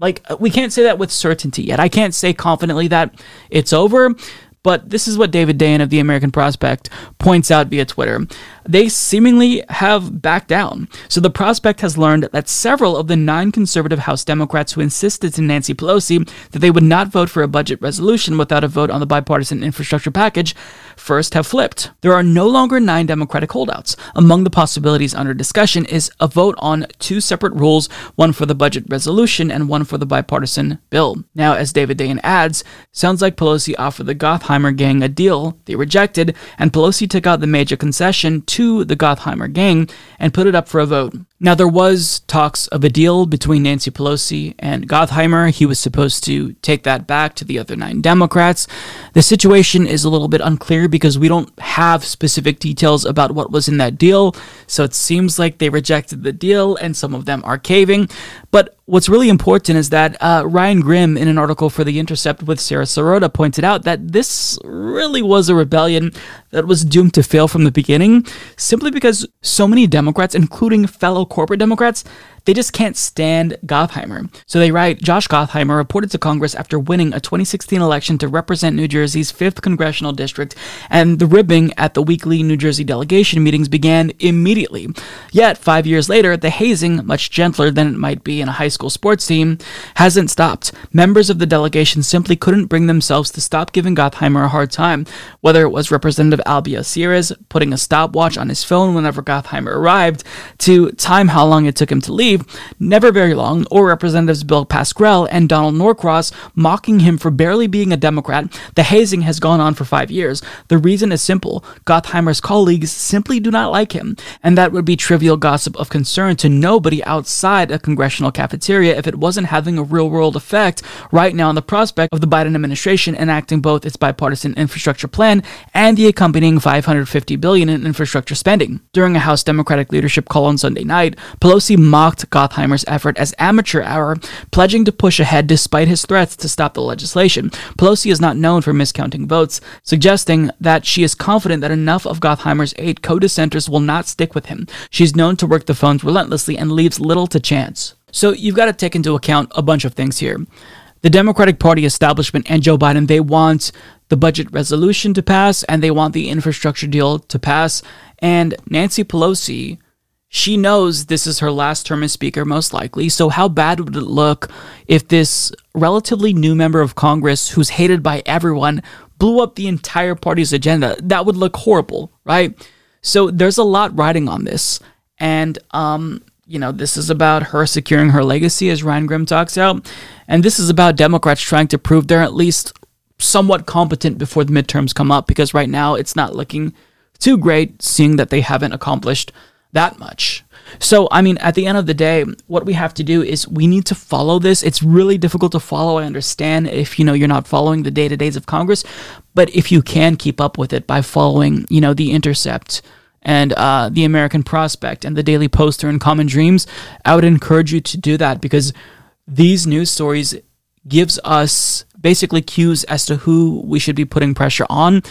like uh, we can't say that with certainty yet. I can't say confidently that it's over, But this is what David Dayen of the American Prospect points out via Twitter. They seemingly have backed down. So the Prospect has learned that several of the nine conservative House Democrats who insisted to Nancy Pelosi that they would not vote for a budget resolution without a vote on the bipartisan infrastructure package first have flipped. There are no longer nine Democratic holdouts. Among the possibilities under discussion is a vote on two separate rules, one for the budget resolution and one for the bipartisan bill. Now, as David Dayen adds, sounds like Pelosi offered the Gottheimer gang a deal they rejected, and Pelosi took out the major concession to the Gottheimer gang and put it up for a vote. Now, there was talks of a deal between Nancy Pelosi and Gottheimer. He was supposed to take that back to the other nine Democrats. The situation is a little bit unclear because we don't have specific details about what was in that deal. So it seems like they rejected the deal and some of them are caving. But what's really important is that uh, Ryan Grim, in an article for The Intercept with Sara Sirota, pointed out that this really was a rebellion that was doomed to fail from the beginning, simply because so many Democrats, including fellow corporate Democrats, they just can't stand Gottheimer. So they write Josh Gottheimer reported to Congress after winning a 2016 election to represent New Jersey's 5th congressional district, and the ribbing at the weekly New Jersey delegation meetings began immediately. Yet, five years later, the hazing, much gentler than it might be in a high school sports team, hasn't stopped. Members of the delegation simply couldn't bring themselves to stop giving Gottheimer a hard time, whether it was Representative Albio Sires putting a stopwatch on his phone whenever Gottheimer arrived, to time how long it took him to leave never very long, or Representatives Bill Pascrell and Donald Norcross mocking him for barely being a Democrat, the hazing has gone on for five years. The reason is simple Gottheimer's colleagues simply do not like him, and that would be trivial gossip of concern to nobody outside a congressional cafeteria if it wasn't having a real world effect right now on the prospect of the Biden administration enacting both its bipartisan infrastructure plan and the accompanying 550 billion in infrastructure spending. During a House Democratic leadership call on Sunday night, Pelosi mocked Gottheimer's effort as amateur hour, pledging to push ahead despite his threats to stop the legislation. Pelosi is not known for miscounting votes, suggesting that she is confident that enough of Gottheimer's eight co-dissenters will not stick with him. She's known to work the phones relentlessly and leaves little to chance. So you've got to take into account a bunch of things here. The Democratic Party establishment and Joe Biden, they want the budget resolution to pass and they want the infrastructure deal to pass. And Nancy Pelosi, she knows this is her last term as Speaker, most likely. So, how bad would it look if this relatively new member of Congress, who's hated by everyone, blew up the entire party's agenda? That would look horrible, right? So, there's a lot riding on this. And, um, you know, this is about her securing her legacy, as Ryan Grim talks out. And this is about Democrats trying to prove they're at least somewhat competent before the midterms come up, because right now it's not looking too great, seeing that they haven't accomplished that much. So, I mean, at the end of the day, what we have to do is we need to follow this. It's really difficult to follow. I understand if, you know, you're not following the day-to-days of Congress, but if you can keep up with it by following, you know, The Intercept and uh, The American Prospect and The Daily Poster and Common Dreams, I would encourage you to do that because these news stories gives us basically cues as to who we should be putting pressure on.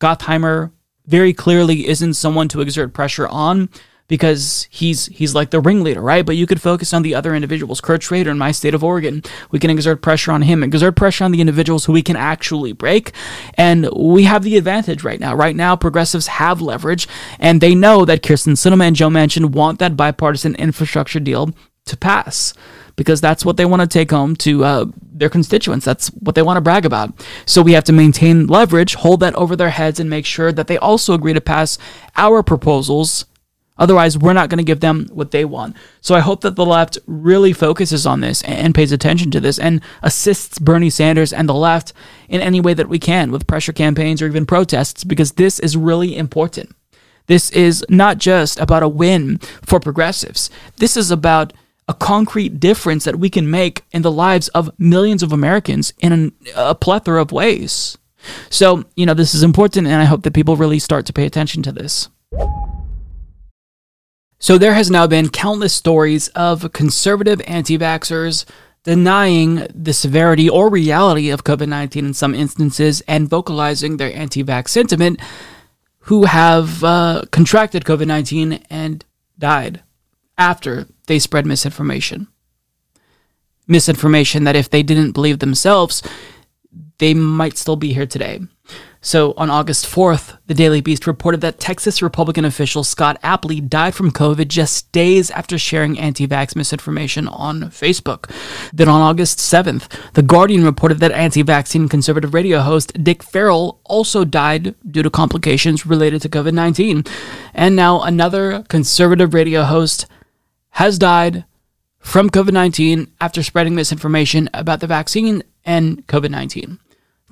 Gottheimer very clearly isn't someone to exert pressure on because he's he's like the ringleader, right? But you could focus on the other individuals. Kurt Schrader in my state of Oregon, we can exert pressure on him, exert pressure on the individuals who we can actually break, and we have the advantage right now. Right now, progressives have leverage, and they know that Kyrsten Sinema and Joe Manchin want that bipartisan infrastructure deal to pass because that's what they want to take home to uh, their constituents. That's what they want to brag about. So we have to maintain leverage, hold that over their heads, and make sure that they also agree to pass our proposals Otherwise, we're not going to give them what they want. So I hope that the left really focuses on this and pays attention to this and assists Bernie Sanders and the left in any way that we can with pressure campaigns or even protests because this is really important. This is not just about a win for progressives. This is about a concrete difference that we can make in the lives of millions of Americans in a plethora of ways. So, you know, this is important, and I hope that people really start to pay attention to this. So there has now been countless stories of conservative anti vaxxers denying the severity or reality of COVID 19 in some instances and vocalizing their anti vax sentiment who have uh, contracted COVID 19 and died after they spread misinformation. Misinformation that if they didn't believe themselves, they might still be here today. So on August 4th, the Daily Beast reported that Texas Republican official Scott Apley died from COVID just days after sharing anti vax misinformation on Facebook. Then on August 7th, The Guardian reported that anti vaccine conservative radio host Dick Farrell also died due to complications related to COVID 19. And now another conservative radio host has died from COVID 19 after spreading misinformation about the vaccine and COVID 19.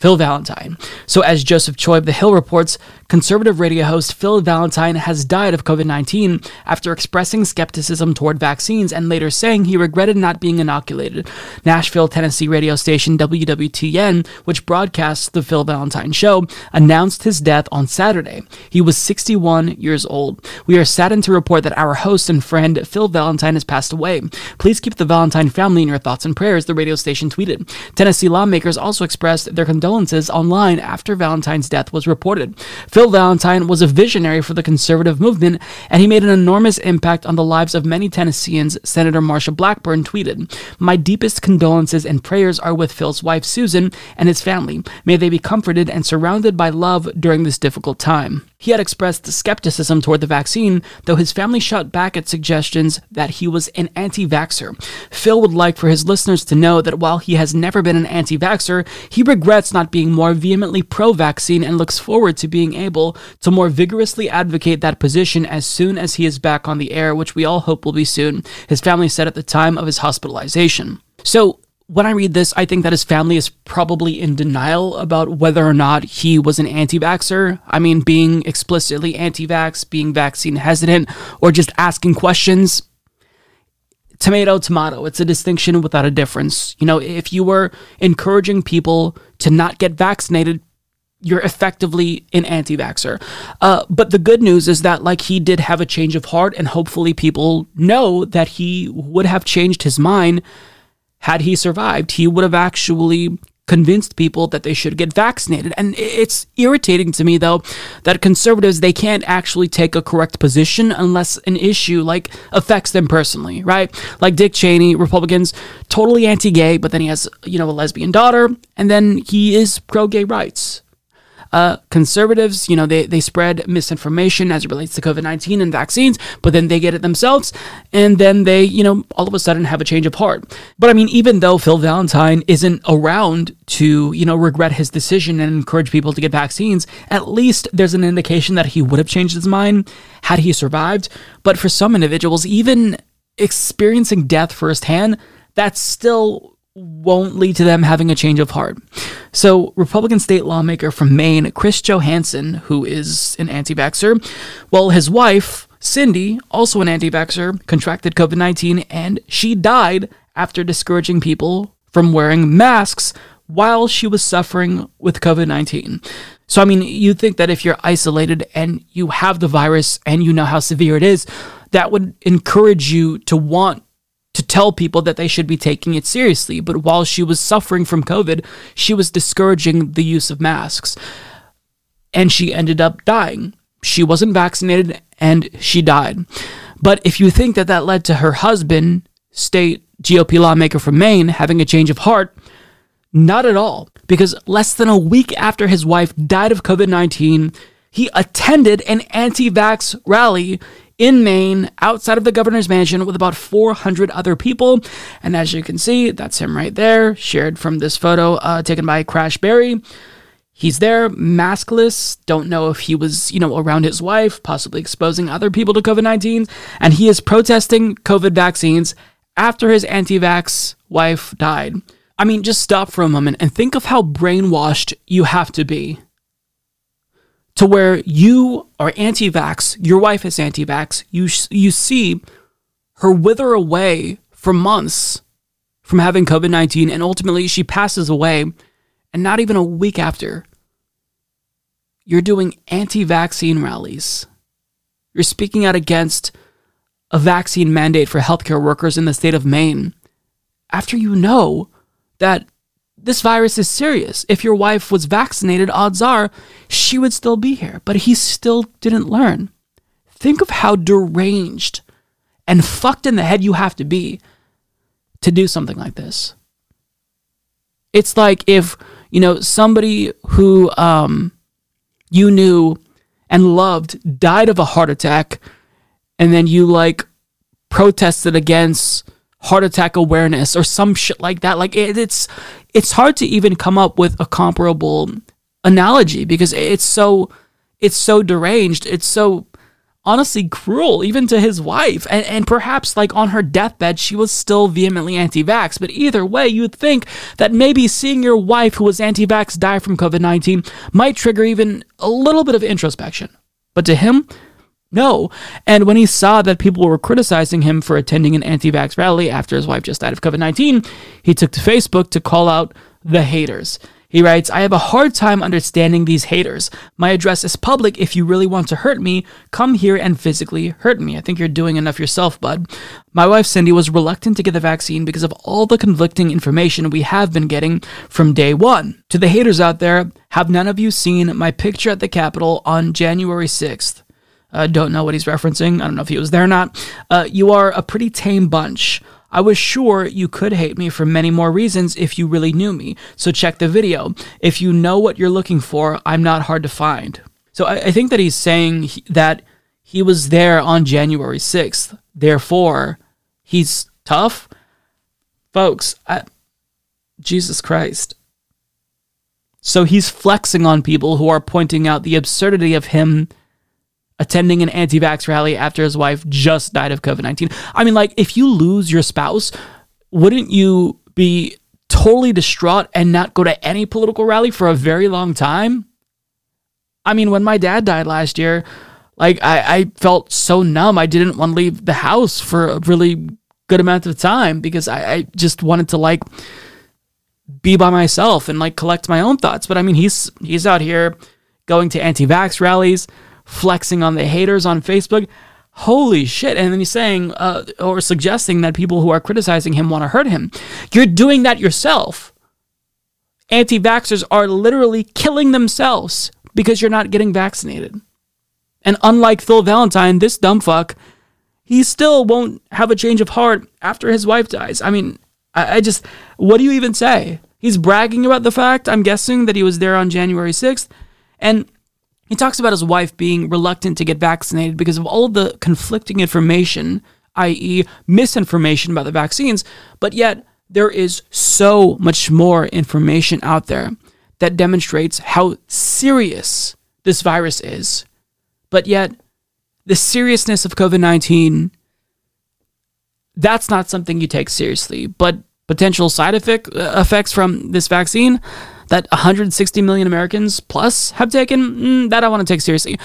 Phil Valentine. So, as Joseph Choi of The Hill reports, conservative radio host Phil Valentine has died of COVID 19 after expressing skepticism toward vaccines and later saying he regretted not being inoculated. Nashville, Tennessee radio station WWTN, which broadcasts The Phil Valentine Show, announced his death on Saturday. He was 61 years old. We are saddened to report that our host and friend Phil Valentine has passed away. Please keep the Valentine family in your thoughts and prayers, the radio station tweeted. Tennessee lawmakers also expressed their condolences condolences online after Valentine's death was reported. Phil Valentine was a visionary for the conservative movement, and he made an enormous impact on the lives of many Tennesseans, Senator Marsha Blackburn tweeted. My deepest condolences and prayers are with Phil's wife, Susan, and his family. May they be comforted and surrounded by love during this difficult time. He had expressed skepticism toward the vaccine, though his family shot back at suggestions that he was an anti vaxxer. Phil would like for his listeners to know that while he has never been an anti vaxxer, he regrets not being more vehemently pro vaccine and looks forward to being able to more vigorously advocate that position as soon as he is back on the air, which we all hope will be soon, his family said at the time of his hospitalization. So, when I read this, I think that his family is probably in denial about whether or not he was an anti vaxxer. I mean, being explicitly anti vax, being vaccine hesitant, or just asking questions. Tomato, tomato. It's a distinction without a difference. You know, if you were encouraging people to not get vaccinated, you're effectively an anti vaxxer. Uh, but the good news is that, like, he did have a change of heart, and hopefully people know that he would have changed his mind had he survived, he would have actually convinced people that they should get vaccinated. And it's irritating to me though that conservatives they can't actually take a correct position unless an issue like affects them personally, right? Like Dick Cheney, Republicans totally anti-gay, but then he has, you know, a lesbian daughter and then he is pro-gay rights. Uh, conservatives, you know, they, they spread misinformation as it relates to COVID 19 and vaccines, but then they get it themselves. And then they, you know, all of a sudden have a change of heart. But I mean, even though Phil Valentine isn't around to, you know, regret his decision and encourage people to get vaccines, at least there's an indication that he would have changed his mind had he survived. But for some individuals, even experiencing death firsthand, that's still won't lead to them having a change of heart. So, Republican state lawmaker from Maine, Chris Johansen, who is an anti vaxxer, well, his wife, Cindy, also an anti vaxxer, contracted COVID 19 and she died after discouraging people from wearing masks while she was suffering with COVID 19. So, I mean, you think that if you're isolated and you have the virus and you know how severe it is, that would encourage you to want to tell people that they should be taking it seriously. But while she was suffering from COVID, she was discouraging the use of masks. And she ended up dying. She wasn't vaccinated and she died. But if you think that that led to her husband, state GOP lawmaker from Maine, having a change of heart, not at all. Because less than a week after his wife died of COVID 19, he attended an anti vax rally in Maine, outside of the governor's mansion, with about 400 other people. And as you can see, that's him right there, shared from this photo uh, taken by Crash Barry. He's there, maskless. Don't know if he was, you know, around his wife, possibly exposing other people to COVID 19. And he is protesting COVID vaccines after his anti vax wife died. I mean, just stop for a moment and think of how brainwashed you have to be to where you are anti-vax, your wife is anti-vax, you you see her wither away for months from having COVID-19 and ultimately she passes away and not even a week after you're doing anti-vaccine rallies. You're speaking out against a vaccine mandate for healthcare workers in the state of Maine after you know that this virus is serious. If your wife was vaccinated, odds are she would still be here, but he still didn't learn. Think of how deranged and fucked in the head you have to be to do something like this. It's like if, you know, somebody who um, you knew and loved died of a heart attack, and then you like protested against heart attack awareness or some shit like that. Like it, it's it's hard to even come up with a comparable analogy because it's so it's so deranged. It's so honestly cruel even to his wife and, and perhaps like on her deathbed she was still vehemently anti-vax but either way you'd think that maybe seeing your wife who was anti-vax die from covid-19 might trigger even a little bit of introspection but to him no. And when he saw that people were criticizing him for attending an anti vax rally after his wife just died of COVID 19, he took to Facebook to call out the haters. He writes, I have a hard time understanding these haters. My address is public. If you really want to hurt me, come here and physically hurt me. I think you're doing enough yourself, bud. My wife Cindy was reluctant to get the vaccine because of all the conflicting information we have been getting from day one. To the haters out there, have none of you seen my picture at the Capitol on January 6th? Uh, don't know what he's referencing. I don't know if he was there or not. Uh, you are a pretty tame bunch. I was sure you could hate me for many more reasons if you really knew me. So check the video. If you know what you're looking for, I'm not hard to find. So I, I think that he's saying he, that he was there on January 6th. Therefore, he's tough. Folks, I, Jesus Christ. So he's flexing on people who are pointing out the absurdity of him attending an anti vax rally after his wife just died of COVID 19. I mean, like, if you lose your spouse, wouldn't you be totally distraught and not go to any political rally for a very long time? I mean, when my dad died last year, like, I, I felt so numb. I didn't want to leave the house for a really good amount of time because I, I just wanted to, like, be by myself and like collect my own thoughts. But I mean, he's he's out here going to anti-vax rallies, flexing on the haters on Facebook. Holy shit. And then he's saying uh, or suggesting that people who are criticizing him want to hurt him. You're doing that yourself. Anti vaxxers are literally killing themselves because you're not getting vaccinated. And unlike Phil Valentine, this dumb fuck, he still won't have a change of heart after his wife dies. I mean, I, I just, what do you even say? He's bragging about the fact, I'm guessing, that he was there on January 6th. And he talks about his wife being reluctant to get vaccinated because of all the conflicting information, i.e., misinformation about the vaccines, but yet there is so much more information out there that demonstrates how serious this virus is. But yet, the seriousness of COVID 19, that's not something you take seriously. But potential side effect, uh, effects from this vaccine, that 160 million Americans plus have taken, mm, that I want to take seriously.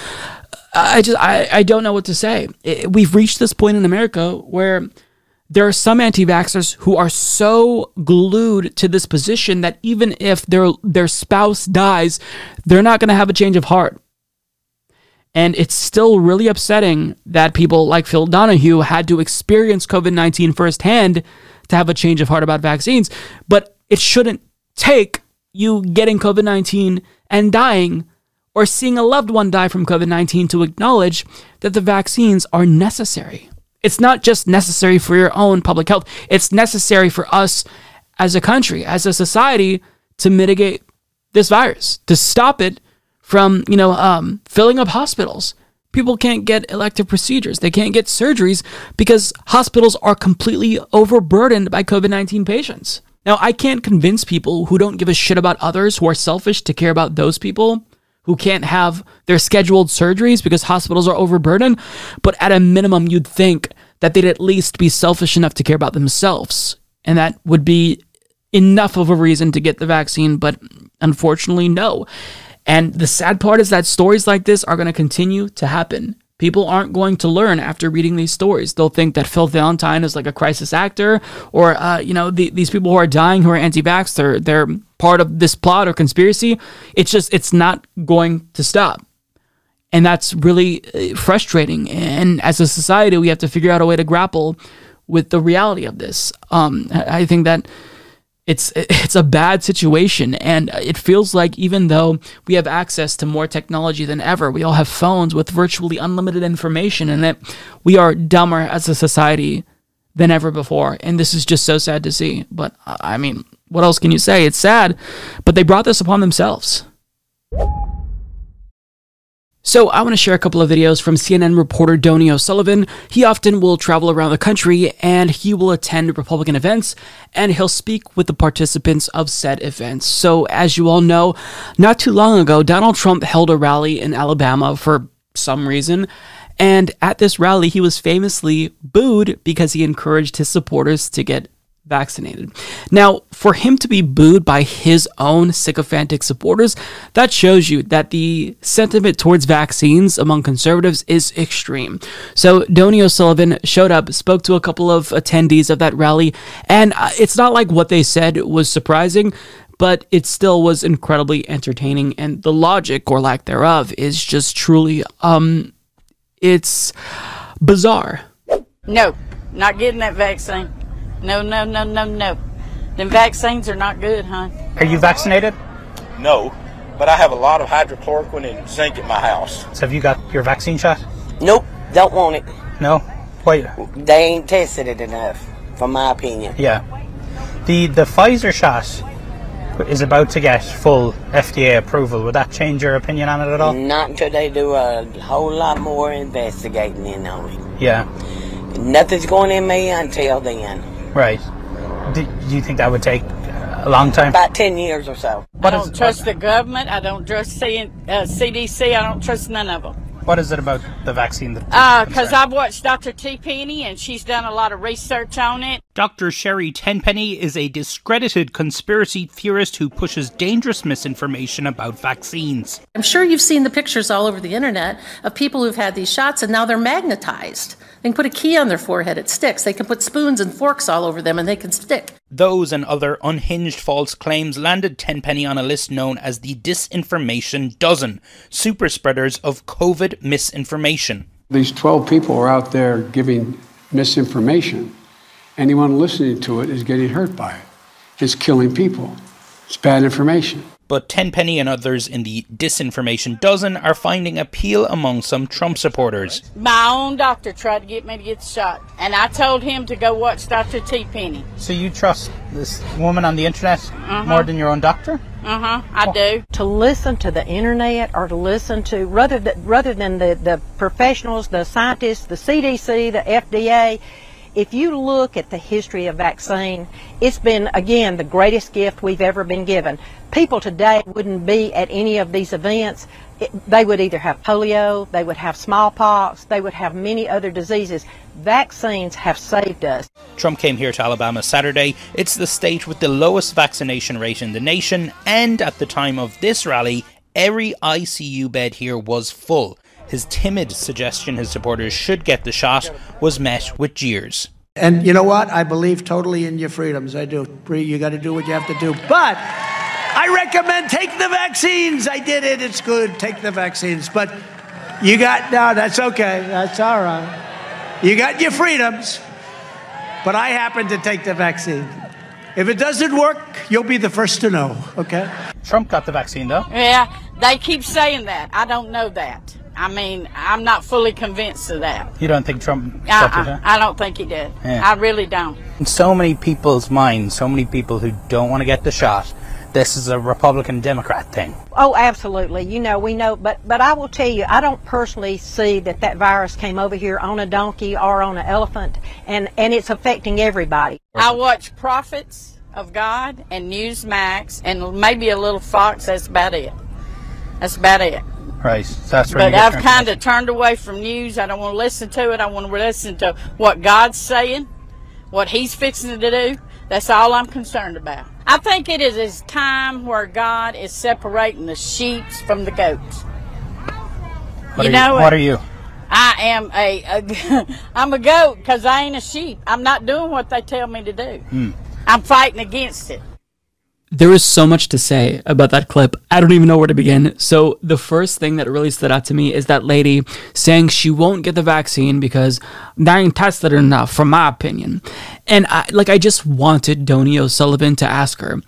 I just, I, I don't know what to say. It, we've reached this point in America where there are some anti-vaxxers who are so glued to this position that even if their their spouse dies, they're not going to have a change of heart. And it's still really upsetting that people like Phil Donahue had to experience COVID 19 firsthand to have a change of heart about vaccines. But it shouldn't take you getting COVID 19 and dying or seeing a loved one die from COVID 19 to acknowledge that the vaccines are necessary. It's not just necessary for your own public health, it's necessary for us as a country, as a society, to mitigate this virus, to stop it from, you know, um, filling up hospitals. People can't get elective procedures. They can't get surgeries because hospitals are completely overburdened by COVID 19 patients. Now, I can't convince people who don't give a shit about others, who are selfish, to care about those people who can't have their scheduled surgeries because hospitals are overburdened. But at a minimum, you'd think that they'd at least be selfish enough to care about themselves. And that would be enough of a reason to get the vaccine. But unfortunately, no. And the sad part is that stories like this are going to continue to happen. People aren't going to learn after reading these stories. They'll think that Phil Valentine is like a crisis actor, or uh, you know, the, these people who are dying who are anti-vax, they're they're part of this plot or conspiracy. It's just it's not going to stop, and that's really uh, frustrating. And as a society, we have to figure out a way to grapple with the reality of this. Um, I think that it's it's a bad situation. And it feels like even though we have access to more technology than ever we all have phones with virtually unlimited information and that we are dumber as a society than ever before. And this is just so sad to see. But i mean what else can you say? It's sad but they brought this upon themselves So, I want to share a couple of videos from CNN reporter Donie O'Sullivan. He often will travel around the country and he will attend Republican events and he'll speak with the participants of said events. So, as you all know, not too long ago, Donald Trump held a rally in Alabama for some reason. And at this rally, he was famously booed because he encouraged his supporters to get vaccinated. Now, for him to be booed by his own sycophantic supporters, that shows you that the sentiment towards vaccines among conservatives is extreme. So, Donie O'Sullivan showed up, spoke to a couple of attendees of that rally, and uh, it's not like what they said was surprising. But it still was incredibly entertaining, and the logic or lack thereof is just truly, um, it's bizarre. No, not getting that vaccine. No, no, no, no, no. Them vaccines are not good, huh? Are you vaccinated? No, but I have a lot of hydrochloroquine and zinc at my house. So have you got your vaccine shot? Nope, don't want it. No? Wait. They ain't tested it enough, from my opinion. Yeah. The the Pfizer shot is about to get full FDA approval. Would that change your opinion on it at all? Not until they do a whole lot more investigating in on it. Yeah. Nothing's going in me until then. Right. Do, do you think that would take a long time? About 10 years or so. I don't trust the government. I don't trust C- uh, CDC. I don't trust none of them. What is it about the vaccine? Because uh, I've watched Dr. Tenpenny and she's done a lot of research on it. Dr. Sherry Tenpenny is a discredited conspiracy theorist who pushes dangerous misinformation about vaccines. I'm sure you've seen the pictures all over the internet of people who've had these shots and now they're magnetized. They can put a key on their forehead, it sticks. They can put spoons and forks all over them and they can stick. Those and other unhinged false claims landed Tenpenny on a list known as the Disinformation Dozen, super spreaders of COVID misinformation. These 12 people are out there giving misinformation. Anyone listening to it is getting hurt by it. It's killing people. It's bad information. But Tenpenny and others in the disinformation dozen are finding appeal among some Trump supporters. My own doctor tried to get me to get the shot, and I told him to go watch Dr. Tenpenny. So you trust this woman on the internet uh-huh. more than your own doctor? Uh huh. I do. To listen to the internet or to listen to rather than, rather than the, the professionals, the scientists, the CDC, the FDA if you look at the history of vaccine, it's been, again, the greatest gift we've ever been given. People today wouldn't be at any of these events. It, they would either have polio, they would have smallpox, they would have many other diseases. Vaccines have saved us. Trump came here to Alabama Saturday. It's the state with the lowest vaccination rate in the nation, and at the time of this rally, every ICU bed here was full his timid suggestion his supporters should get the shot was met with jeers. And you know what? I believe totally in your freedoms. I do. You got to do what you have to do. But I recommend take the vaccines. I did it. It's good. Take the vaccines. But you got, no, that's okay. That's all right. You got your freedoms. But I happen to take the vaccine. If it doesn't work, you'll be the first to know, okay? Trump got the vaccine, though. Yeah, they keep saying that. I don't know that. I mean, I'm not fully convinced of that. You don't think Trump uh huh? I don't think he did. Yeah. I really don't. In so many people's minds, so many people who don't want to get the shot, this is a Republican Democrat thing. Oh, absolutely. You know, we know, but but I will tell you, I don't personally see that that virus came over here on a donkey or on an elephant, and and it's affecting everybody. I watch Prophets of God and Newsmax and maybe a little Fox. That's about it. That's about it. So that's but I've kind of turned away from news. I don't want to listen to it. I want to listen to what God's saying, what He's fixing to do. That's all I'm concerned about. I think it is a time where God is separating the sheep from the goats. What you know, you, what are you? I am a, a I'm a goat because I ain't a sheep. I'm not doing what they tell me to do. Mm. I'm fighting against it. There is so much to say about that clip. I don't even know where to begin. So, the first thing that really stood out to me is that lady saying she won't get the vaccine because they ain't tested enough, from my opinion. And I, like, I just wanted Donie O'Sullivan to ask her.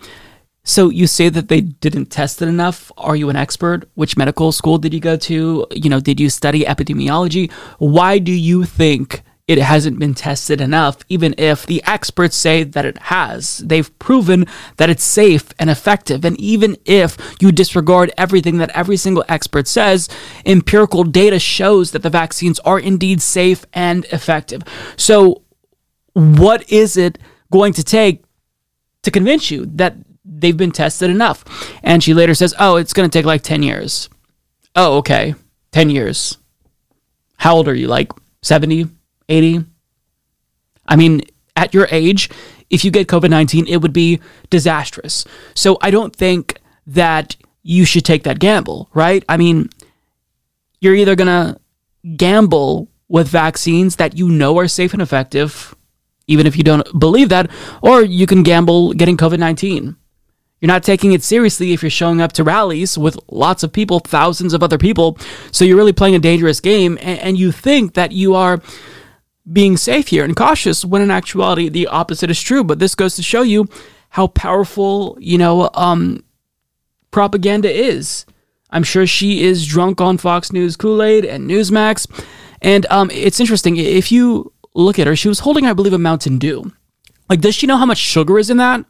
So, you say that they didn't test it enough. Are you an expert? Which medical school did you go to? You know, did you study epidemiology? Why do you think it hasn't been tested enough, even if the experts say that it has. They've proven that it's safe and effective. And even if you disregard everything that every single expert says, empirical data shows that the vaccines are indeed safe and effective. So, what is it going to take to convince you that they've been tested enough? And she later says, Oh, it's going to take like 10 years. Oh, okay. 10 years. How old are you? Like 70? 80. I mean, at your age, if you get COVID 19, it would be disastrous. So I don't think that you should take that gamble, right? I mean, you're either going to gamble with vaccines that you know are safe and effective, even if you don't believe that, or you can gamble getting COVID 19. You're not taking it seriously if you're showing up to rallies with lots of people, thousands of other people. So you're really playing a dangerous game, and, and you think that you are being safe here and cautious when in actuality the opposite is true. But this goes to show you how powerful, you know, um, propaganda is. I'm sure she is drunk on Fox News Kool Aid and Newsmax. And um, it's interesting. If you look at her, she was holding, I believe, a Mountain Dew. Like, does she know how much sugar is in that?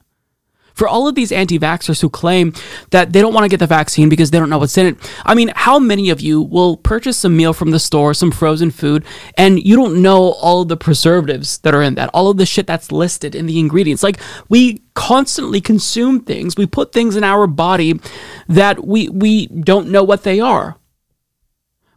For all of these anti vaxxers who claim that they don't want to get the vaccine because they don't know what's in it. I mean, how many of you will purchase a meal from the store, some frozen food, and you don't know all of the preservatives that are in that, all of the shit that's listed in the ingredients? Like, we constantly consume things, we put things in our body that we, we don't know what they are.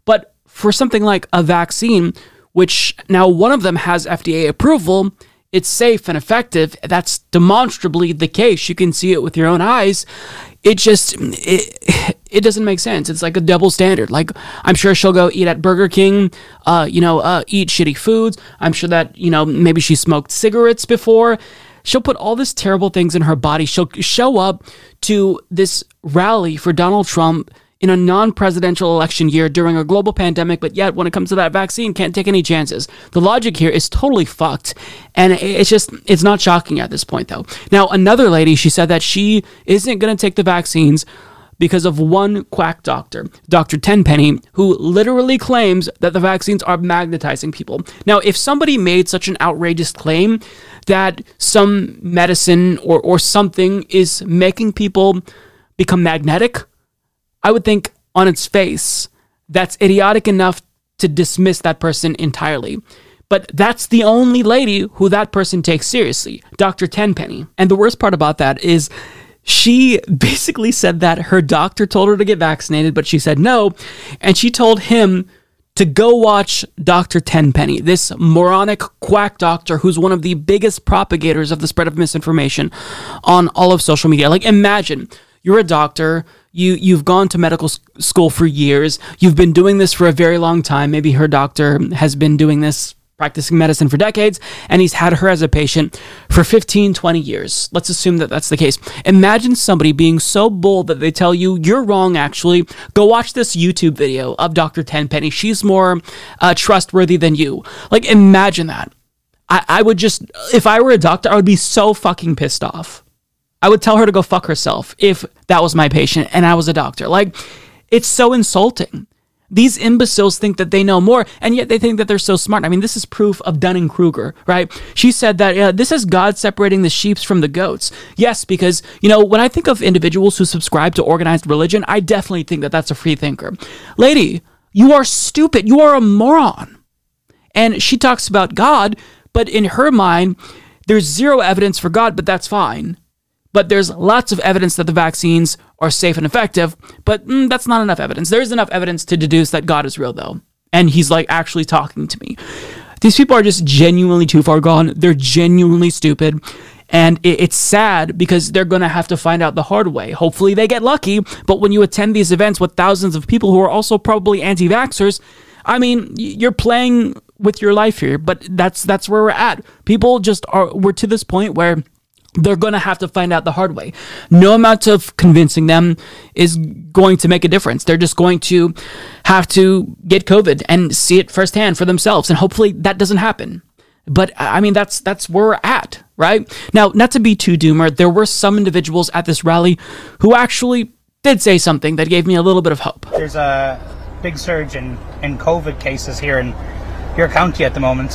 But for something like a vaccine, which now one of them has FDA approval, it's safe and effective. That's demonstrably the case. You can see it with your own eyes. It just it, it doesn't make sense. It's like a double standard. Like I'm sure she'll go eat at Burger King, uh, you know, uh, eat shitty foods. I'm sure that you know maybe she smoked cigarettes before. She'll put all these terrible things in her body. She'll show up to this rally for Donald Trump in a non presidential election year during a global pandemic, but yet when it comes to that vaccine, can't take any chances. The logic here is totally fucked. And it's just, it's not shocking at this point, though. Now, another lady, she said that she isn't going to take the vaccines because of one quack doctor, Dr. Tenpenny, who literally claims that the vaccines are magnetizing people. Now, if somebody made such an outrageous claim that some medicine or, or something is making people become magnetic, I would think on its face that's idiotic enough to dismiss that person entirely. But that's the only lady who that person takes seriously, Dr. Tenpenny. And the worst part about that is she basically said that her doctor told her to get vaccinated, but she said no. And she told him to go watch Dr. Tenpenny, this moronic quack doctor who's one of the biggest propagators of the spread of misinformation on all of social media. Like, imagine you're a doctor you you've gone to medical school for years. You've been doing this for a very long time. Maybe her doctor has been doing this practicing medicine for decades and he's had her as a patient for 15 20 years. Let's assume that that's the case. Imagine somebody being so bold that they tell you you're wrong actually. Go watch this youtube video of dr tenpenny. She's more uh, trustworthy than you. Like imagine that. I, I would just if i were a doctor i would be so fucking pissed off I would tell her to go fuck herself if that was my patient and I was a doctor. Like, it's so insulting. These imbeciles think that they know more, and yet they think that they're so smart. I mean, this is proof of Dunning Kruger, right? She said that uh, this is God separating the sheep from the goats. Yes, because, you know, when I think of individuals who subscribe to organized religion, I definitely think that that's a free thinker. Lady, you are stupid. You are a moron. And she talks about God, but in her mind, there's zero evidence for God, but that's fine. But there's lots of evidence that the vaccines are safe and effective, but mm, that's not enough evidence. There is enough evidence to deduce that God is real, though. And he's like actually talking to me. These people are just genuinely too far gone. They're genuinely stupid. And it's sad because they're going to have to find out the hard way. Hopefully, they get lucky. But when you attend these events with thousands of people who are also probably anti vaxxers, I mean, you're playing with your life here. But that's that's where we're at. People just are. We're to this point where they're going to have to find out the hard way. No amount of convincing them is going to make a difference. They're just going to have to get COVID and see it firsthand for themselves. And hopefully that doesn't happen. But I mean, that's that's where we're at, right? Now, not to be too doomer, there were some individuals at this rally who actually did say something that gave me a little bit of hope. There's a big surge in, in COVID cases here in your county at the moment.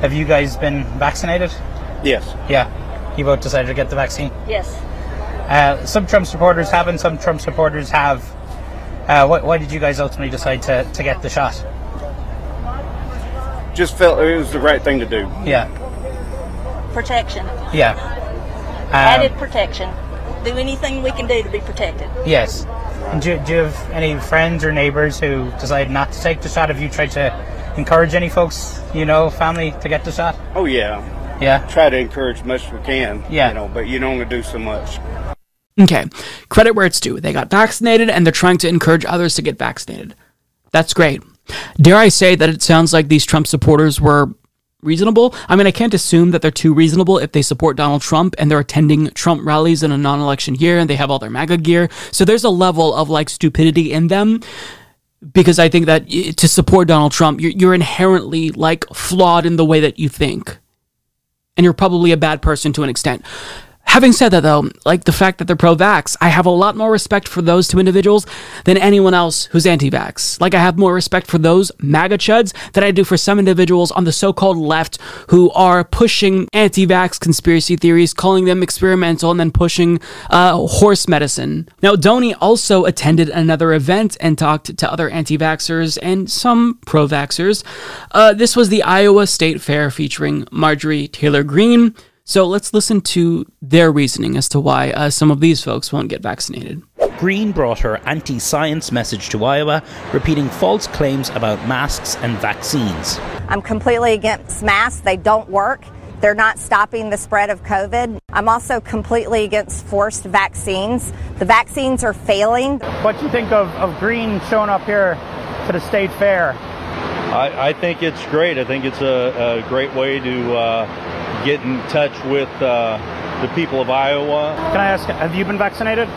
Have you guys been vaccinated? Yes. Yeah. You both decided to get the vaccine? Yes. Uh, some Trump supporters haven't, some Trump supporters have. Uh, why, why did you guys ultimately decide to, to get the shot? Just felt it was the right thing to do. Yeah. Protection. Yeah. Added Um, protection. Do anything we can do to be protected. yes. And do, do you have any friends or neighbours who decided not to take the shot? Have you tried to encourage any folks, you know, family to get the shot? Oh yeah. Yeah. Try to encourage as much as we can. Yeah. You know, but you can only do so much. Okay, credit where it's due. They got vaccinated and they're trying to encourage others to get vaccinated. That's great. Dare I say that it sounds like these Trump supporters were reasonable? I mean, I can't assume that they're too reasonable if they support Donald Trump and they're attending Trump rallies in a non election year and they have all their MAGA gear. So there's a level of like stupidity in them because I think that eh, to support Donald Trump, you're, you're inherently like flawed in the way that you think. And you're probably a bad person to an extent. Having said that, though, like the fact that they're pro vax, I have a lot more respect for those two individuals than anyone else who's anti vax. Like, I have more respect for those MAGA chuds than I do for some individuals on the so called left who are pushing anti vax conspiracy theories, calling them experimental, and then pushing uh, horse medicine. Now, Donie also attended another event and talked to other anti vaxxers and some pro vaxxers. Uh, this was the Iowa State Fair featuring Marjorie Taylor Greene. So let's listen to their reasoning as to why uh, some of these folks won't get vaccinated. Greene brought her anti science message to Iowa, repeating false claims about masks and vaccines. I'm completely against masks. They don't work. They're not stopping the spread of COVID. I'm also completely against forced vaccines. The vaccines are failing. What do you think of, of Greene showing up here to the state fair? I, I think it's great. I think it's a, a great way to uh, get in touch with uh, the people of Iowa. Can I ask, have you been vaccinated?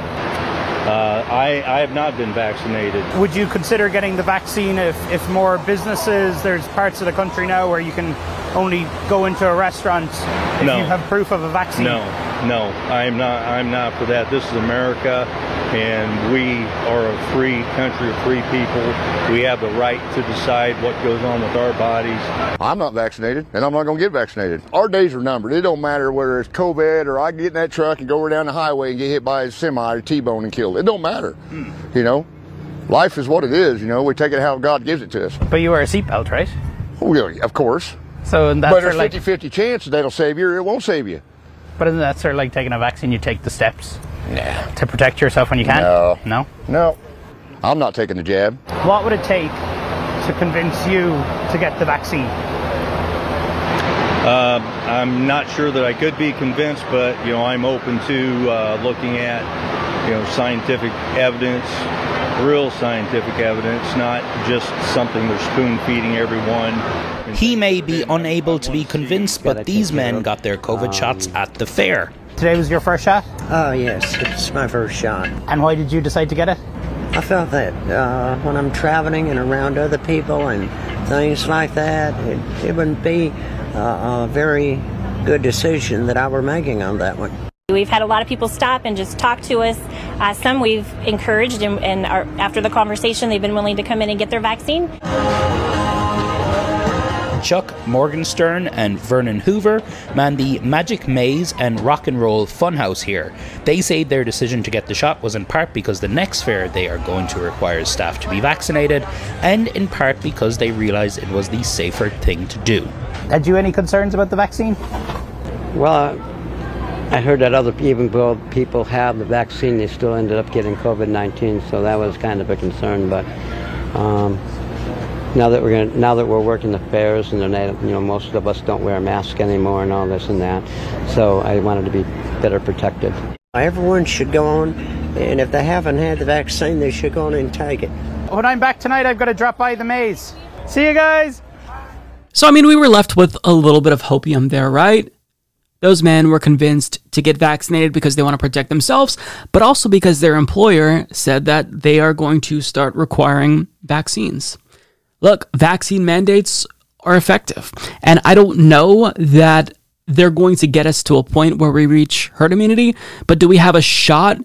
Uh, I, I have not been vaccinated. Would you consider getting the vaccine if, if more businesses, there's parts of the country now where you can only go into a restaurant if No. you have proof of a vaccine? No, no, I'm not. I'm not for that. This is America, and we are a free country of free people. We have the right to decide what goes on with our bodies. I'm not vaccinated, and I'm not going to get vaccinated. Our days are numbered. It don't matter whether it's COVID or I get in that truck and go over down the highway and get hit by a semi or T-bone and killed. It don't matter. You know, life is what it is. You know, we take it how God gives it to us. But you wear a seatbelt, right? Oh, yeah, of course. So and that's but there's of like, 50-50 chance that it'll save you or it won't save you. but isn't that sort of like taking a vaccine? You take the steps to protect yourself when you can. No. No. No. I'm not taking the jab. What would it take to convince you to get the vaccine? Uh, I'm not sure that I could be convinced, but you know, I'm open to uh, looking at you know scientific evidence, real scientific evidence, not just something they're spoon feeding everyone. He may be unable to be convinced, but these men got their COVID shots at the fair. Today was your first shot? Oh, yes, it's my first shot. And why did you decide to get it? I felt that uh, when I'm traveling and around other people and things like that, it, it wouldn't be uh, a very good decision that I were making on that one. We've had a lot of people stop and just talk to us. Uh, some we've encouraged, and, and are, after the conversation, they've been willing to come in and get their vaccine. Chuck Morgenstern and Vernon Hoover man the Magic Maze and Rock and Roll Funhouse here. They say their decision to get the shot was in part because the next fair they are going to require staff to be vaccinated, and in part because they realised it was the safer thing to do. Had you any concerns about the vaccine? Well, I heard that other even though people have the vaccine, they still ended up getting COVID-19, so that was kind of a concern. But um, now that we're gonna, now that we're working the fairs and they're not, you know most of us don't wear a mask anymore and all this and that, so I wanted to be better protected. Everyone should go on, and if they haven't had the vaccine, they should go on and take it. When I'm back tonight, I've got to drop by the maze. See you guys. So, I mean, we were left with a little bit of hopium there, right? Those men were convinced to get vaccinated because they want to protect themselves, but also because their employer said that they are going to start requiring vaccines. Look, vaccine mandates are effective. And I don't know that they're going to get us to a point where we reach herd immunity, but do we have a shot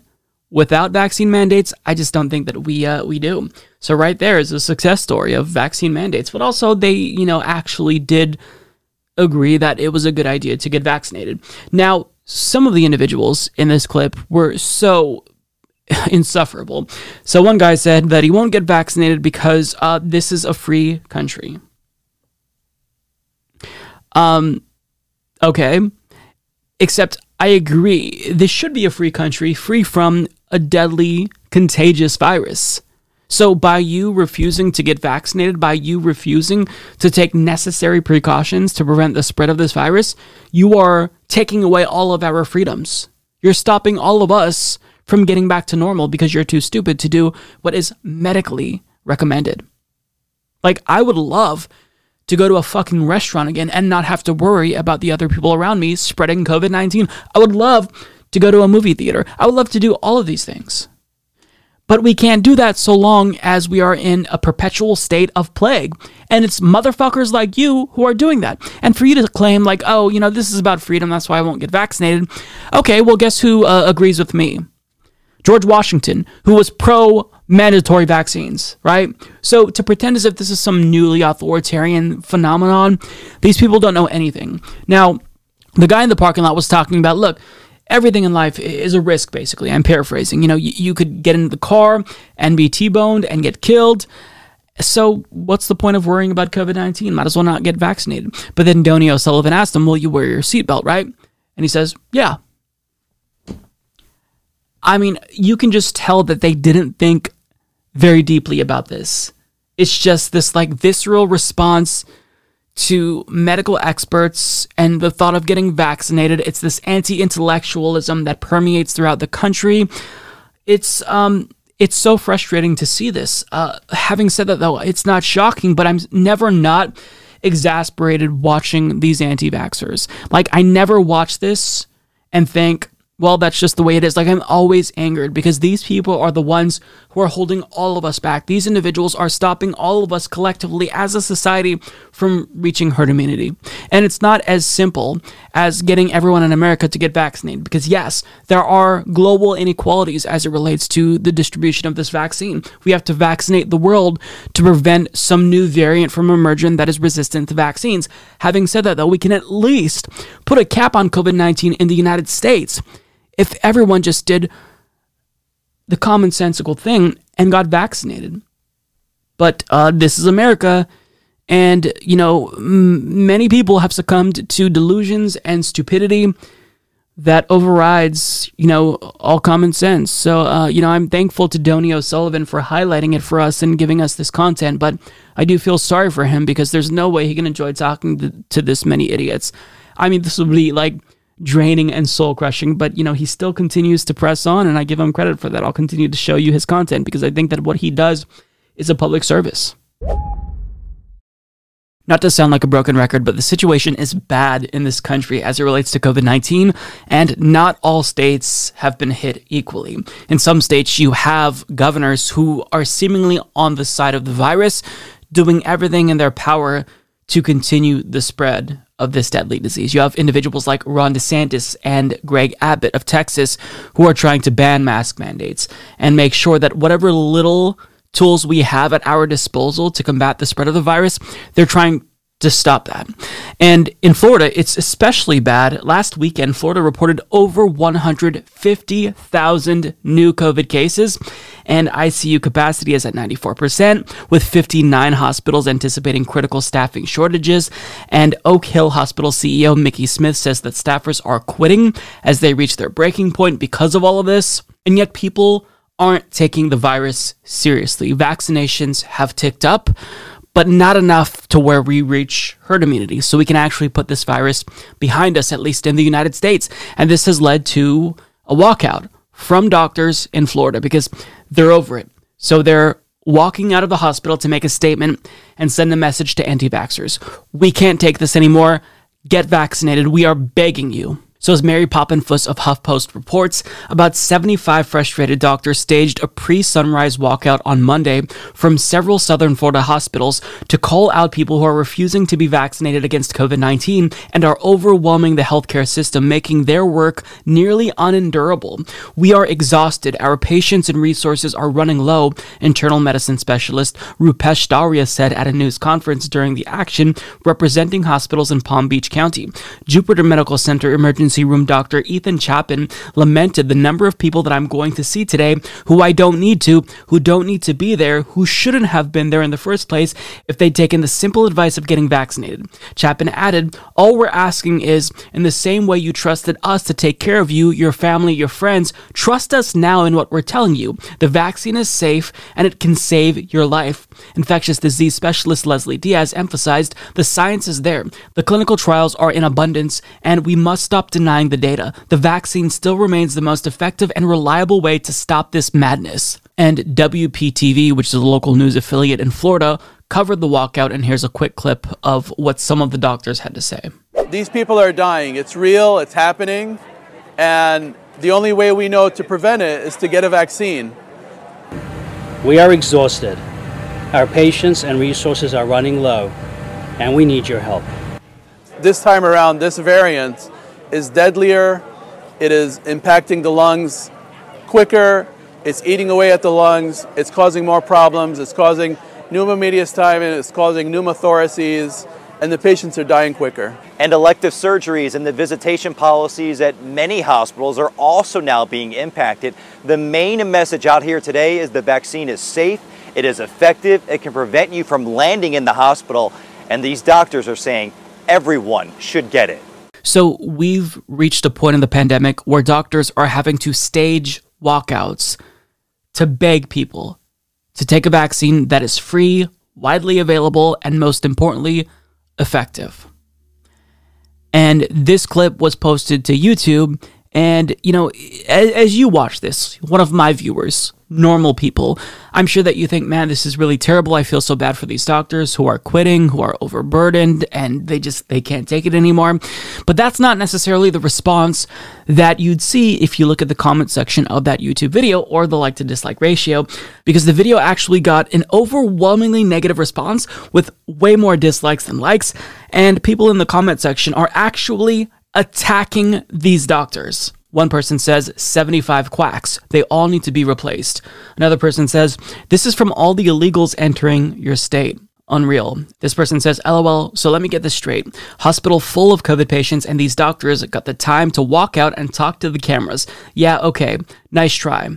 without vaccine mandates? I just don't think that we uh, we do. So right there is a success story of vaccine mandates, but also they, you know, actually did agree that it was a good idea to get vaccinated. Now, some of the individuals in this clip were so insufferable. So one guy said that he won't get vaccinated because uh, this is a free country. Um, okay, except I agree. This should be a free country, free from a deadly, contagious virus. So, by you refusing to get vaccinated, by you refusing to take necessary precautions to prevent the spread of this virus, you are taking away all of our freedoms. You're stopping all of us from getting back to normal because you're too stupid to do what is medically recommended. Like, I would love to go to a fucking restaurant again and not have to worry about the other people around me spreading COVID 19. I would love to go to a movie theater. I would love to do all of these things. But we can't do that so long as we are in a perpetual state of plague. And it's motherfuckers like you who are doing that. And for you to claim, like, oh, you know, this is about freedom, that's why I won't get vaccinated. Okay, well, guess who uh, agrees with me? George Washington, who was pro mandatory vaccines, right? So to pretend as if this is some newly authoritarian phenomenon, these people don't know anything. Now, the guy in the parking lot was talking about, look, everything in life is a risk, basically. I'm paraphrasing. You know, you, you could get into the car and be T boned and get killed. So, what's the point of worrying about COVID 19? Might as well not get vaccinated. But then Donie O'Sullivan asked him, Will you wear your seatbelt, right? And he says, Yeah. I mean, you can just tell that they didn't think very deeply about this. It's just this like visceral response to medical experts and the thought of getting vaccinated. It's this anti-intellectualism that permeates throughout the country. It's um it's so frustrating to see this. Uh, having said that though, it's not shocking, but I'm never not exasperated watching these anti-vaxxers. Like I never watch this and think, well, that's just the way it is. Like, I'm always angered because these people are the ones who are holding all of us back. These individuals are stopping all of us collectively as a society from reaching herd immunity. And it's not as simple as getting everyone in America to get vaccinated because, yes, there are global inequalities as it relates to the distribution of this vaccine. We have to vaccinate the world to prevent some new variant from emerging that is resistant to vaccines. Having said that, though, we can at least put a cap on COVID 19 in the United States if everyone just did the commonsensical thing and got vaccinated. But uh, this is America, and you know m- many people have succumbed to delusions and stupidity that overrides you know all common sense. So uh, you know I'm thankful to Donie O'Sullivan for highlighting it for us and giving us this content, but I do feel sorry for him because there's no way he can enjoy talking to, to this many idiots. I mean, this would be like draining and soul crushing, but you know, he still continues to press on and I give him credit for that. I'll continue to show you his content because I think that what he does is a public service. Not to sound like a broken record, but the situation is bad in this country as it relates to COVID 19, and not all states have been hit equally. In some states, you have governors who are seemingly on the side of the virus, doing everything in their power to continue the spread of this deadly disease. You have individuals like Ron DeSantis and Greg Abbott of Texas who are trying to ban mask mandates and make sure that whatever little tools we have at our disposal to combat the spread of the virus, they're trying to stop that. And in Florida, it's especially bad. Last weekend, Florida reported over 150,000 new COVID cases, and ICU capacity is at 94%, with 59 hospitals anticipating critical staffing shortages. And Oak Hill Hospital CEO Mickey Smith says that staffers are quitting as they reach their breaking point because of all of this. And yet, people aren't taking the virus seriously. Vaccinations have ticked up but not enough to where we reach herd immunity. So we can actually put this virus behind us, at least in the United States. And this has led to a walkout from doctors in Florida because they're over it. So they're walking out of the hospital to make a statement and send a message to anti vaxxers. We can't take this anymore. Get vaccinated. We are begging you. So, as Mary Papenfuss of HuffPost reports, about 75 frustrated doctors staged a pre sunrise walkout on Monday from several southern Florida hospitals to call out people who are refusing to be vaccinated against COVID 19 and are overwhelming the healthcare system, making their work nearly unendurable. We are exhausted. Our patients and resources are running low, internal medicine specialist Rupesh Dharia said at a news conference during the action representing hospitals in Palm Beach County. Jupiter Medical Center emergency room doctor Ethan Chapin lamented the number of people that I'm going to see today who I don't need to, who don't need to be there, who shouldn't have been there in the first place if they'd taken the simple advice of getting vaccinated. Chapin added, All we're asking is, in the same way you trusted us to take care of you, your family, your friends, trust us now in what we're telling you. The vaccine is safe and it can save your life. Infectious disease specialist Leslie Diaz emphasized the science is there, the clinical trials are in abundance, and we must stop denying the data. The vaccine still remains the most effective and reliable way to stop this madness. And WPTV, which is a local news affiliate in Florida, covered the walkout, and here's a quick clip of what some of the doctors had to say. These people are dying. It's real, it's happening, and the only way we know to prevent it is to get a vaccine. We are exhausted. Our patients and resources are running low, and we need your help. This time around, this variant is deadlier, it is impacting the lungs quicker, it's eating away at the lungs, it's causing more problems, it's causing pneumomediastinum, it's causing pneumothoraces, and the patients are dying quicker. And elective surgeries and the visitation policies at many hospitals are also now being impacted. The main message out here today is the vaccine is safe, it is effective, it can prevent you from landing in the hospital, and these doctors are saying everyone should get it. So, we've reached a point in the pandemic where doctors are having to stage walkouts to beg people to take a vaccine that is free, widely available, and most importantly, effective. And this clip was posted to YouTube. And, you know, as, as, you watch this, one of my viewers, normal people, I'm sure that you think, man, this is really terrible. I feel so bad for these doctors who are quitting, who are overburdened, and they just, they can't take it anymore. But that's not necessarily the response that you'd see if you look at the comment section of that YouTube video or the like to dislike ratio, because the video actually got an overwhelmingly negative response with way more dislikes than likes. And people in the comment section are actually attacking these doctors. One person says 75 quacks. They all need to be replaced. Another person says this is from all the illegals entering your state. Unreal. This person says, LOL, so let me get this straight. Hospital full of COVID patients, and these doctors got the time to walk out and talk to the cameras. Yeah, okay, nice try.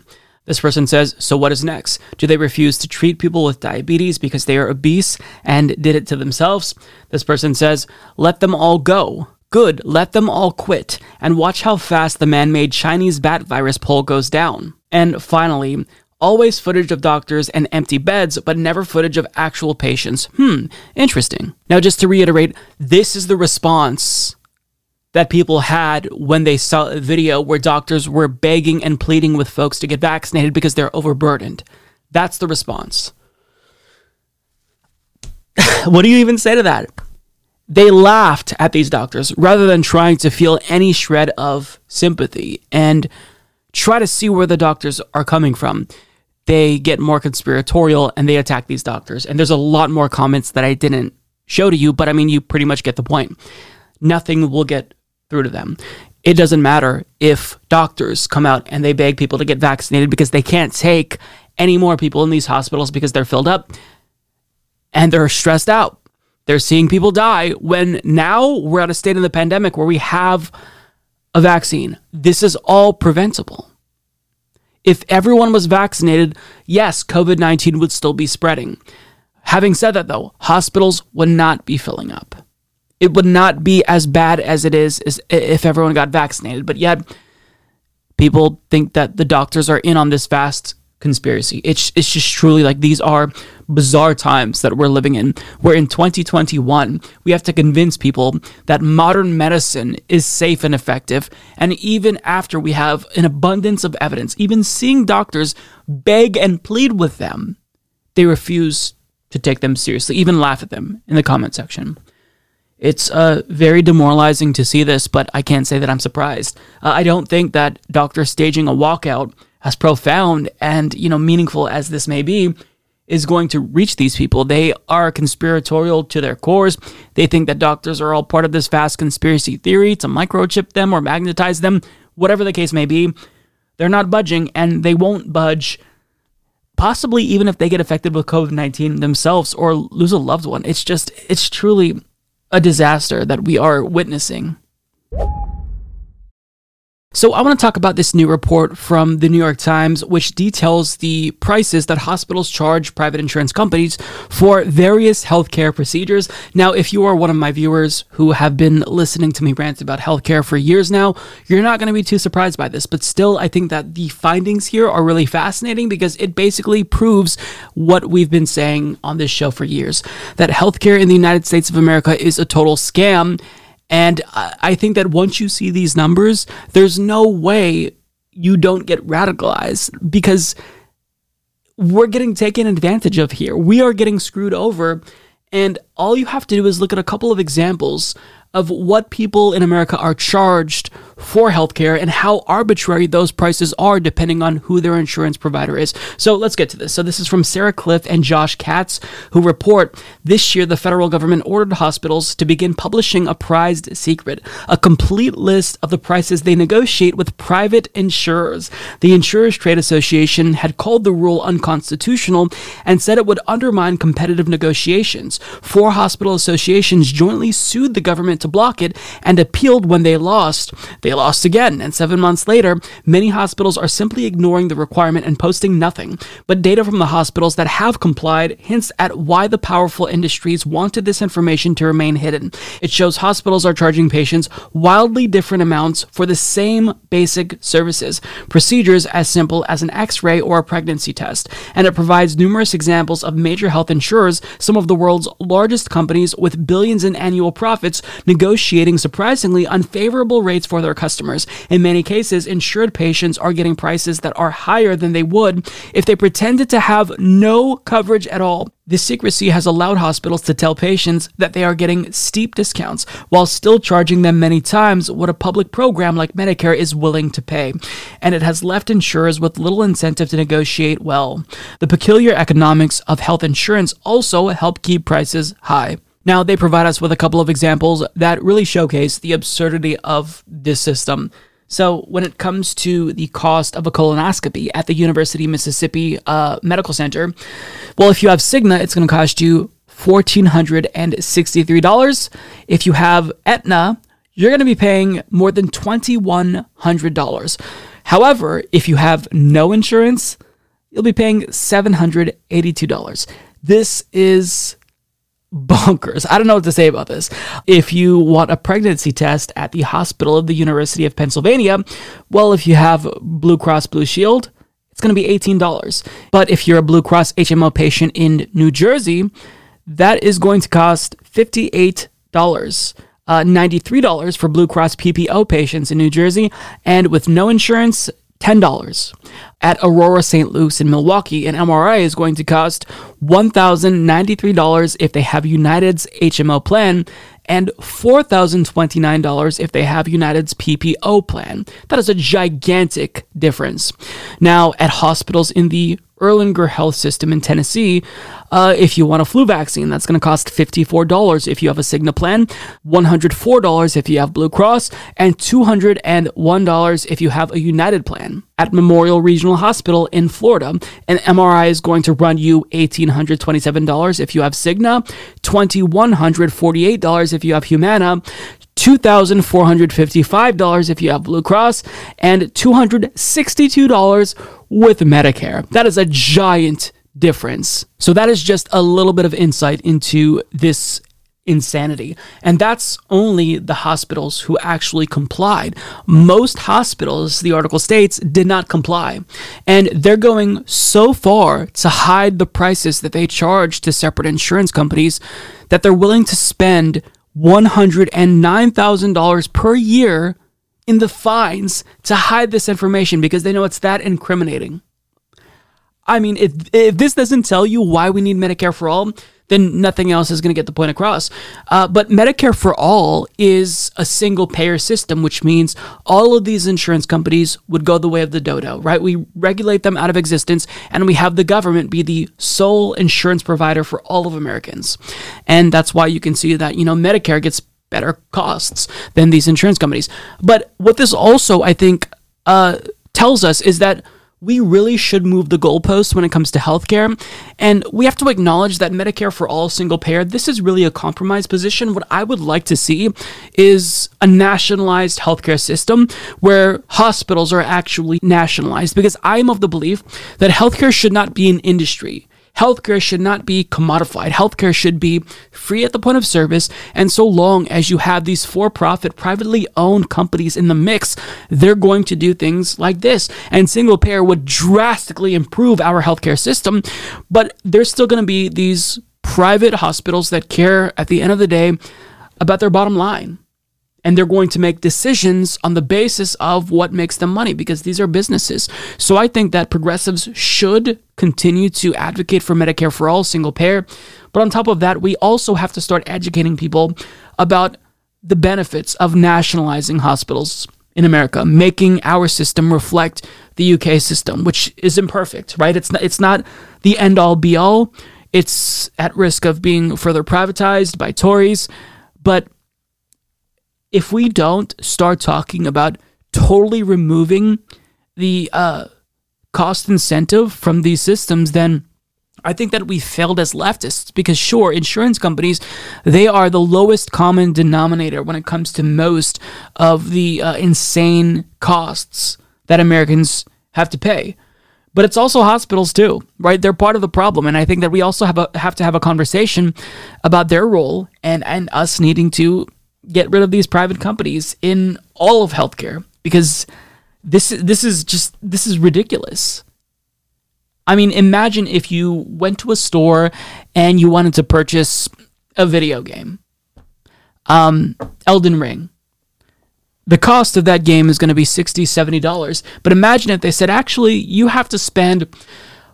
This person says, So what is next? Do they refuse to treat people with diabetes because they are obese and did it to themselves? This person says, Let them all go. Good, let them all quit, and watch how fast the man made Chinese bat virus poll goes down. And finally, always footage of doctors and empty beds, but never footage of actual patients. Hmm, interesting. Now, just to reiterate, this is the response that people had when they saw a video where doctors were begging and pleading with folks to get vaccinated because they're overburdened. That's the response. what do you even say to that? They laughed at these doctors rather than trying to feel any shred of sympathy and try to see where the doctors are coming from. They get more conspiratorial and they attack these doctors. And there's a lot more comments that I didn't show to you, but I mean, you pretty much get the point. Nothing will get through to them. It doesn't matter if doctors come out and they beg people to get vaccinated because they can't take any more people in these hospitals because they're filled up and they're stressed out they're seeing people die when now we're at a state in the pandemic where we have a vaccine. This is all preventable. If everyone was vaccinated, yes, COVID 19 would still be spreading. Having said that, though, hospitals would not be filling up. It would not be as bad as it is if everyone got vaccinated. But yet, people think that the doctors are in on this vast conspiracy. It's it's just truly like these are bizarre times that we're living in. Where in 2021 we have to convince people that modern medicine is safe and effective, and even after we have an abundance of evidence, even seeing doctors beg and plead with them, they refuse to take them seriously, even laugh at them in the comment section. It's uh, very demoralizing to see this, but I can't say that I'm surprised. Uh, I don't think that doctors staging a walkout, as profound and you know meaningful as this may be, is going to reach these people. They are conspiratorial to their cores. They think that doctors are all part of this vast conspiracy theory to microchip them or magnetize them, whatever the case may be. They're not budging, and they won't budge. Possibly even if they get affected with COVID 19 themselves or lose a loved one. It's just, it's truly a disaster that we are witnessing. So, I want to talk about this new report from the New York Times, which details the prices that hospitals charge private insurance companies for various healthcare procedures. Now, if you are one of my viewers who have been listening to me rant about healthcare for years now, you're not going to be too surprised by this. But still, I think that the findings here are really fascinating because it basically proves what we've been saying on this show for years that healthcare in the United States of America is a total scam and I think that once you see these numbers, there's no way you don't get radicalized because we're getting taken advantage of here. We are getting screwed over. And all you have to do is look at a couple of examples of what people in America are charged for healthcare and how arbitrary those prices are depending on who their insurance provider is. So let's get to this. So this is from Sarah Kliff and Josh Katz, who report this year the federal government ordered hospitals to begin publishing a prized secret, a complete list of the prices they negotiate with private insurers. The Insurers Trade Association had called the rule unconstitutional and said it would undermine competitive negotiations. Four hospital associations jointly sued the government to block it and appealed when they lost. They lost again, and seven months later, many hospitals are simply ignoring the requirement and posting nothing. But data from the hospitals that have complied hints at why the powerful industries wanted this information to remain hidden. It shows hospitals are charging patients wildly different amounts for the same basic services, procedures as simple as an x ray or a pregnancy test, and it provides numerous examples of major health insurers, some of the world's largest companies with billions in annual profits, negotiating surprisingly unfavorable rates for their customers. In many cases, insured patients are getting prices that are higher than they would if they pretended to have no coverage at all. This secrecy has allowed hospitals to tell patients that they are getting steep discounts while still charging them many times what a public program like Medicare is willing to pay. And it has left insurers with little incentive to negotiate well. The peculiar economics of health insurance also help keep prices high. Now, they provide us with a couple of examples that really showcase the absurdity of this system. So, when it comes to the cost of a colonoscopy at the University of Mississippi uh, Medical Center, well, if you have Cigna, it's going to cost you $1,463. If you have Aetna, you're going to be paying more than $2,100. However, if you have no insurance, you'll be paying $782. This is bonkers. I don't know what to say about this. If you want a pregnancy test at the hospital of the University of Pennsylvania, well, if you have Blue Cross Blue Shield, it's going to be $18. But if you're a Blue Cross HMO patient in New Jersey, that is going to cost $58. Uh, $93 for Blue Cross PPO patients in New Jersey, and with no insurance, $10. At Aurora St. Luke's in Milwaukee, an MRI is going to cost $1,093 if they have United's HMO plan and $4,029 if they have United's PPO plan. That is a gigantic difference. Now, at hospitals in the Erlanger Health System in Tennessee. Uh, if you want a flu vaccine, that's going to cost $54 if you have a Cigna plan, $104 if you have Blue Cross, and $201 if you have a United plan. At Memorial Regional Hospital in Florida, an MRI is going to run you $1,827 if you have Cigna, $2,148 if you have Humana, $2,455 if you have Blue Cross, and $262 with Medicare. That is a giant difference. So, that is just a little bit of insight into this insanity. And that's only the hospitals who actually complied. Most hospitals, the article states, did not comply. And they're going so far to hide the prices that they charge to separate insurance companies that they're willing to spend $109,000 per year in the fines to hide this information because they know it's that incriminating. I mean, if, if this doesn't tell you why we need Medicare for all, then nothing else is going to get the point across. Uh, but Medicare for All is a single payer system, which means all of these insurance companies would go the way of the dodo, right? We regulate them out of existence and we have the government be the sole insurance provider for all of Americans. And that's why you can see that, you know, Medicare gets better costs than these insurance companies. But what this also, I think, uh, tells us is that we really should move the goalposts when it comes to healthcare. And we have to acknowledge that Medicare for all single payer, this is really a compromise position. What I would like to see is a nationalized healthcare system where hospitals are actually nationalized because I'm of the belief that healthcare should not be an industry. Healthcare should not be commodified. Healthcare should be free at the point of service. And so long as you have these for profit, privately owned companies in the mix, they're going to do things like this. And single payer would drastically improve our healthcare system. But there's still going to be these private hospitals that care at the end of the day about their bottom line and they're going to make decisions on the basis of what makes them money because these are businesses. So I think that progressives should continue to advocate for Medicare for all, single payer. But on top of that, we also have to start educating people about the benefits of nationalizing hospitals in America, making our system reflect the UK system, which is imperfect, right? It's not, it's not the end all be all. It's at risk of being further privatized by Tories, but if we don't start talking about totally removing the uh, cost incentive from these systems, then I think that we failed as leftists because, sure, insurance companies, they are the lowest common denominator when it comes to most of the uh, insane costs that Americans have to pay. But it's also hospitals too, right? They're part of the problem, and I think that we also have a, have to have a conversation about their role and and us needing to get rid of these private companies in all of healthcare because this this is just this is ridiculous. I mean, imagine if you went to a store and you wanted to purchase a video game. Um, Elden Ring. The cost of that game is going to be $60, $70. But imagine if they said, actually, you have to spend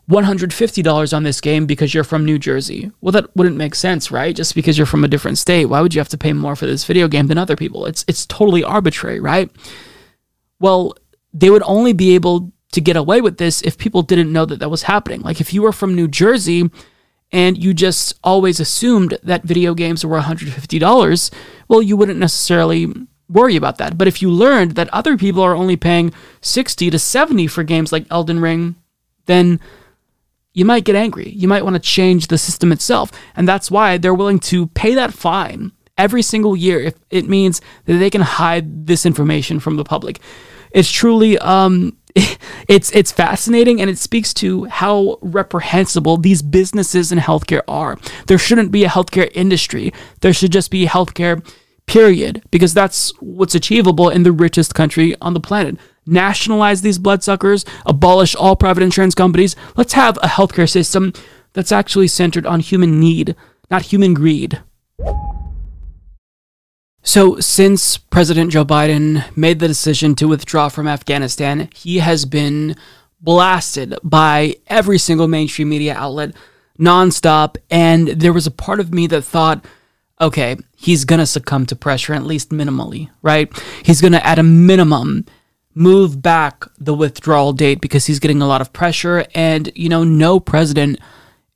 $150 on this game because you're from New Jersey. Well, that wouldn't make sense, right? Just because you're from a different state, why would you have to pay more for this video game than other people? It's it's totally arbitrary, right? Well, they would only be able to get away with this if people didn't know that that was happening. Like if you were from New Jersey and you just always assumed that video games were $150, well, you wouldn't necessarily worry about that. But if you learned that other people are only paying 60 to 70 for games like Elden Ring, then you might get angry. You might want to change the system itself. And that's why they're willing to pay that fine every single year if it means that they can hide this information from the public. It's truly um it's it's fascinating and it speaks to how reprehensible these businesses in healthcare are. There shouldn't be a healthcare industry. There should just be healthcare period because that's what's achievable in the richest country on the planet nationalize these bloodsuckers, abolish all private insurance companies. Let's have a healthcare system that's actually centered on human need, not human greed. So, since President Joe Biden made the decision to withdraw from Afghanistan, he has been blasted by every single mainstream media outlet nonstop. And there was a part of me that thought, okay, he's going to succumb to pressure, at least minimally, right? He's going to, at a minimum, move back the withdrawal date because he's getting a lot of pressure. And, you know, no president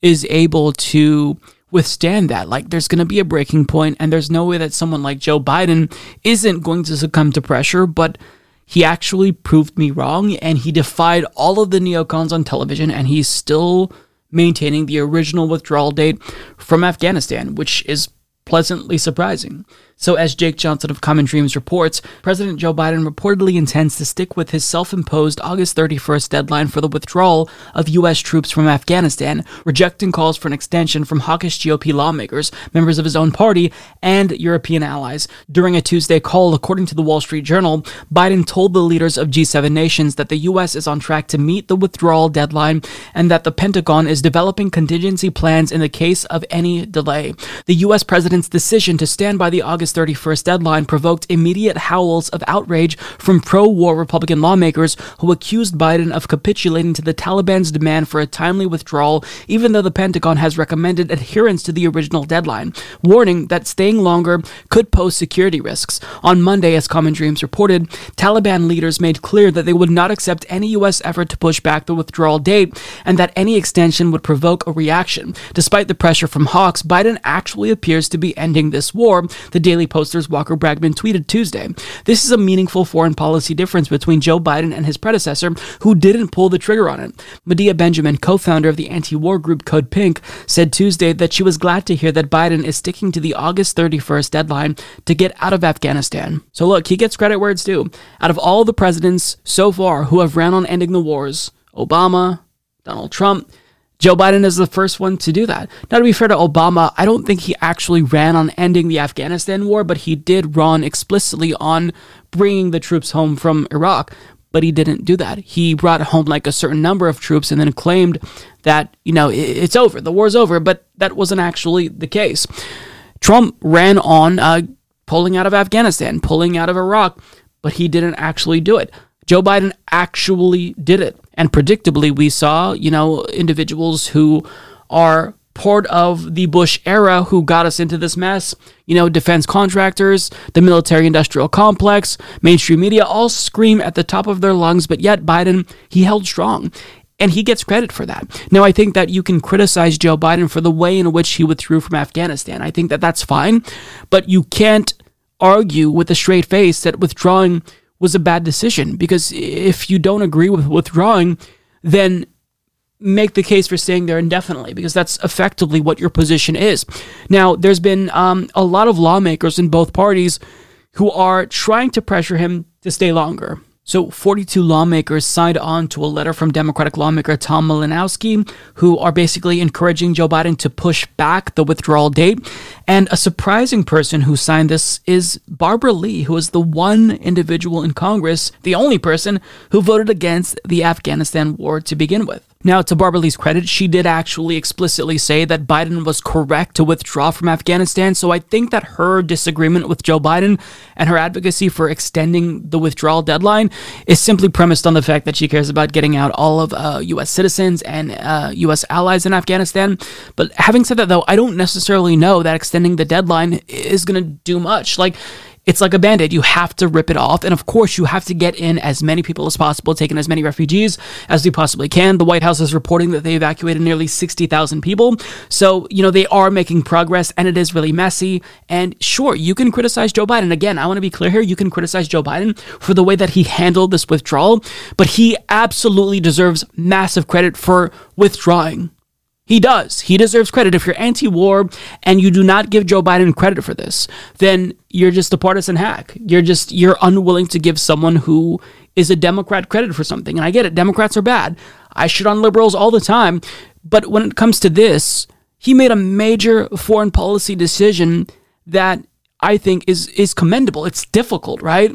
is able to withstand that. Like, there's going to be a breaking point, and there's no way that someone like Joe Biden isn't going to succumb to pressure. But he actually proved me wrong, and he defied all of the neocons on television, and he's still maintaining the original withdrawal date from Afghanistan, which is pleasantly surprising. So, as Jake Johnson of Common Dreams reports, President Joe Biden reportedly intends to stick with his self imposed August 31st deadline for the withdrawal of U.S. troops from Afghanistan, rejecting calls for an extension from hawkish GOP lawmakers, members of his own party, and European allies. During a Tuesday call, according to the Wall Street Journal, Biden told the leaders of G7 nations that the U.S. is on track to meet the withdrawal deadline and that the Pentagon is developing contingency plans in the case of any delay. The U.S. president's decision to stand by the August August 31st deadline provoked immediate howls of outrage from pro war Republican lawmakers who accused Biden of capitulating to the Taliban's demand for a timely withdrawal, even though the Pentagon has recommended adherence to the original deadline, warning that staying longer could pose security risks. On Monday, as Common Dreams reported, Taliban leaders made clear that they would not accept any U.S. effort to push back the withdrawal date and that any extension would provoke a reaction. Despite the pressure from hawks, Biden actually appears to be ending this war, the Daily Poster's Walker Bragman tweeted Tuesday. This is a meaningful foreign policy difference between Joe Biden and his predecessor, who didn't pull the trigger on it. Medea Benjamin, co founder of the anti war group Code Pink, said Tuesday that she was glad to hear that Biden is sticking to the August 31st deadline to get out of Afghanistan. So look, he gets credit where it's due. Out of all the presidents so far who have ran on ending the wars, Obama, Donald Trump, Joe Biden is the first one to do that. Now, to be fair to Obama, I don't think he actually ran on ending the Afghanistan war, but he did run explicitly on bringing the troops home from Iraq. But he didn't do that. He brought home like a certain number of troops and then claimed that, you know, it's over, the war's over, but that wasn't actually the case. Trump ran on uh, pulling out of Afghanistan, pulling out of Iraq, but he didn't actually do it. Joe Biden actually did it. And predictably, we saw, you know, individuals who are part of the Bush era who got us into this mess. You know, defense contractors, the military industrial complex, mainstream media all scream at the top of their lungs, but yet Biden, he held strong. And he gets credit for that. Now, I think that you can criticize Joe Biden for the way in which he withdrew from Afghanistan. I think that that's fine, but you can't argue with a straight face that withdrawing was a bad decision because if you don't agree with withdrawing, then make the case for staying there indefinitely because that's effectively what your position is. Now, there's been um, a lot of lawmakers in both parties who are trying to pressure him to stay longer. So, 42 lawmakers signed on to a letter from Democratic lawmaker Tom Malinowski, who are basically encouraging Joe Biden to push back the withdrawal date. And a surprising person who signed this is Barbara Lee, who is the one individual in Congress, the only person who voted against the Afghanistan war to begin with. Now, to Barbara Lee's credit, she did actually explicitly say that Biden was correct to withdraw from Afghanistan. So I think that her disagreement with Joe Biden and her advocacy for extending the withdrawal deadline is simply premised on the fact that she cares about getting out all of uh, U.S. citizens and uh, U.S. allies in Afghanistan. But having said that, though, I don't necessarily know that extending the deadline is going to do much. Like, it's like a band aid. You have to rip it off. And of course, you have to get in as many people as possible, taking as many refugees as you possibly can. The White House is reporting that they evacuated nearly 60,000 people. So, you know, they are making progress and it is really messy. And sure, you can criticize Joe Biden. Again, I want to be clear here. You can criticize Joe Biden for the way that he handled this withdrawal, but he absolutely deserves massive credit for withdrawing. He does. He deserves credit. If you're anti war and you do not give Joe Biden credit for this, then you're just a partisan hack. You're just, you're unwilling to give someone who is a Democrat credit for something. And I get it. Democrats are bad. I shit on liberals all the time. But when it comes to this, he made a major foreign policy decision that I think is, is commendable. It's difficult, right?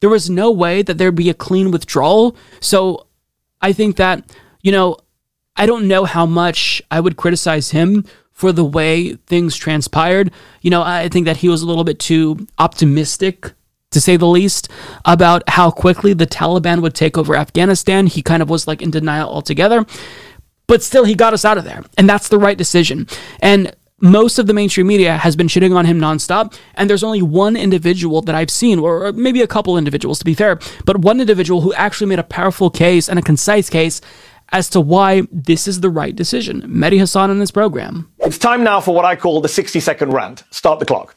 There was no way that there'd be a clean withdrawal. So I think that, you know, I don't know how much I would criticize him for the way things transpired. You know, I think that he was a little bit too optimistic, to say the least, about how quickly the Taliban would take over Afghanistan. He kind of was like in denial altogether. But still, he got us out of there. And that's the right decision. And most of the mainstream media has been shitting on him nonstop. And there's only one individual that I've seen, or maybe a couple individuals to be fair, but one individual who actually made a powerful case and a concise case as to why this is the right decision. Mehdi Hasan in this program. It's time now for what I call the 60 second rant. Start the clock.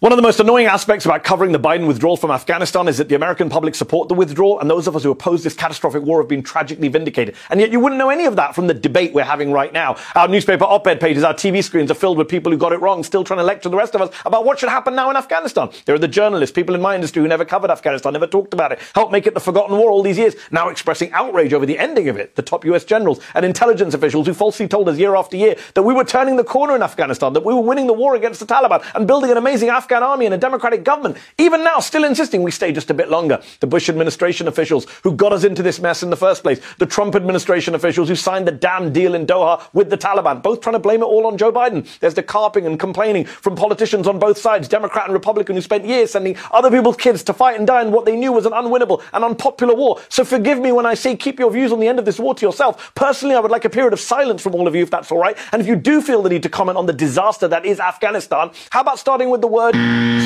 One of the most annoying aspects about covering the Biden withdrawal from Afghanistan is that the American public support the withdrawal, and those of us who oppose this catastrophic war have been tragically vindicated. And yet you wouldn't know any of that from the debate we're having right now. Our newspaper op-ed pages, our TV screens are filled with people who got it wrong, still trying to lecture the rest of us about what should happen now in Afghanistan. There are the journalists, people in my industry who never covered Afghanistan, never talked about it, helped make it the forgotten war all these years, now expressing outrage over the ending of it. The top US generals and intelligence officials who falsely told us year after year that we were turning the corner in Afghanistan, that we were winning the war against the Taliban and building an amazing Afghan Afghan army and a democratic government, even now still insisting we stay just a bit longer. The Bush administration officials who got us into this mess in the first place, the Trump administration officials who signed the damn deal in Doha with the Taliban, both trying to blame it all on Joe Biden. There's the carping and complaining from politicians on both sides, Democrat and Republican, who spent years sending other people's kids to fight and die in what they knew was an unwinnable and unpopular war. So forgive me when I say keep your views on the end of this war to yourself. Personally, I would like a period of silence from all of you if that's all right. And if you do feel the need to comment on the disaster that is Afghanistan, how about starting with the word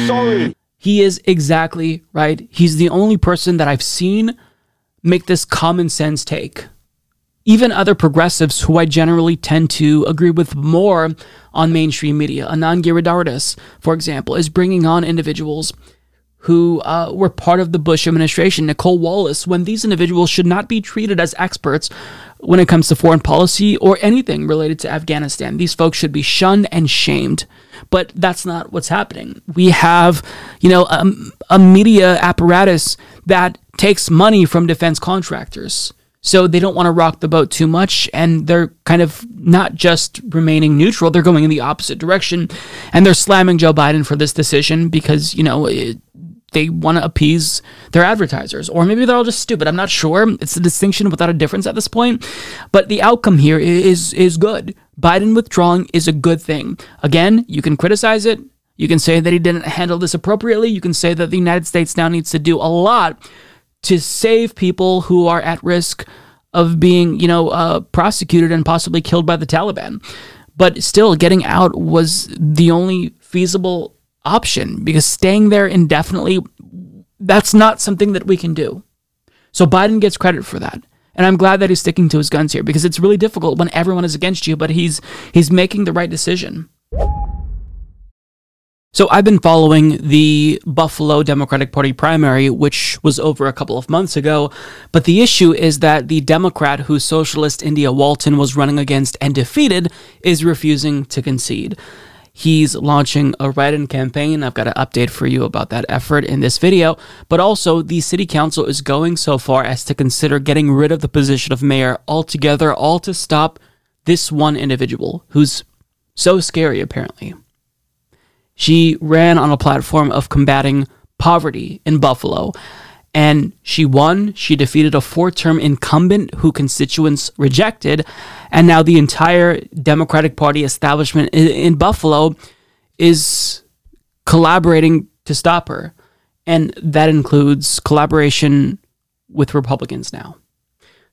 sorry? He is exactly right. He's the only person that I've seen make this common sense take. Even other progressives who I generally tend to agree with more on mainstream media, Anand Giridharadas, for example, is bringing on individuals who uh, were part of the Bush administration, Nicolle Wallace, when these individuals should not be treated as experts when it comes to foreign policy or anything related to Afghanistan. These folks should be shunned and shamed. But that's not what's happening. We have, you know, a, a media apparatus that takes money from defense contractors. So they don't want to rock the boat too much, and they're kind of not just remaining neutral, they're going in the opposite direction. And they're slamming Joe Biden for this decision because, you know, it, they want to appease their advertisers. Or maybe they're all just stupid. I'm not sure. It's a distinction without a difference at this point. But the outcome here is is good. Biden withdrawing is a good thing. Again, you can criticize it. You can say that he didn't handle this appropriately. You can say that the United States now needs to do a lot to save people who are at risk of being, you know, uh, prosecuted and possibly killed by the Taliban. But still, getting out was the only feasible option because staying there indefinitely, that's not something that we can do. So Biden gets credit for that. And I'm glad that he's sticking to his guns here because it's really difficult when everyone is against you, but he's he's making the right decision. So I've been following the Buffalo Democratic Party primary, which was over a couple of months ago. But the issue is that the Democrat who socialist India Walton was running against and defeated is refusing to concede. He's launching a write in campaign. I've got an update for you about that effort in this video. But also, the city council is going so far as to consider getting rid of the position of mayor altogether, all to stop this one individual who's so scary, apparently. She ran on a platform of combating poverty in Buffalo. And she won. She defeated a four term incumbent who constituents rejected. And now the entire Democratic Party establishment in, in Buffalo is collaborating to stop her. And that includes collaboration with Republicans now.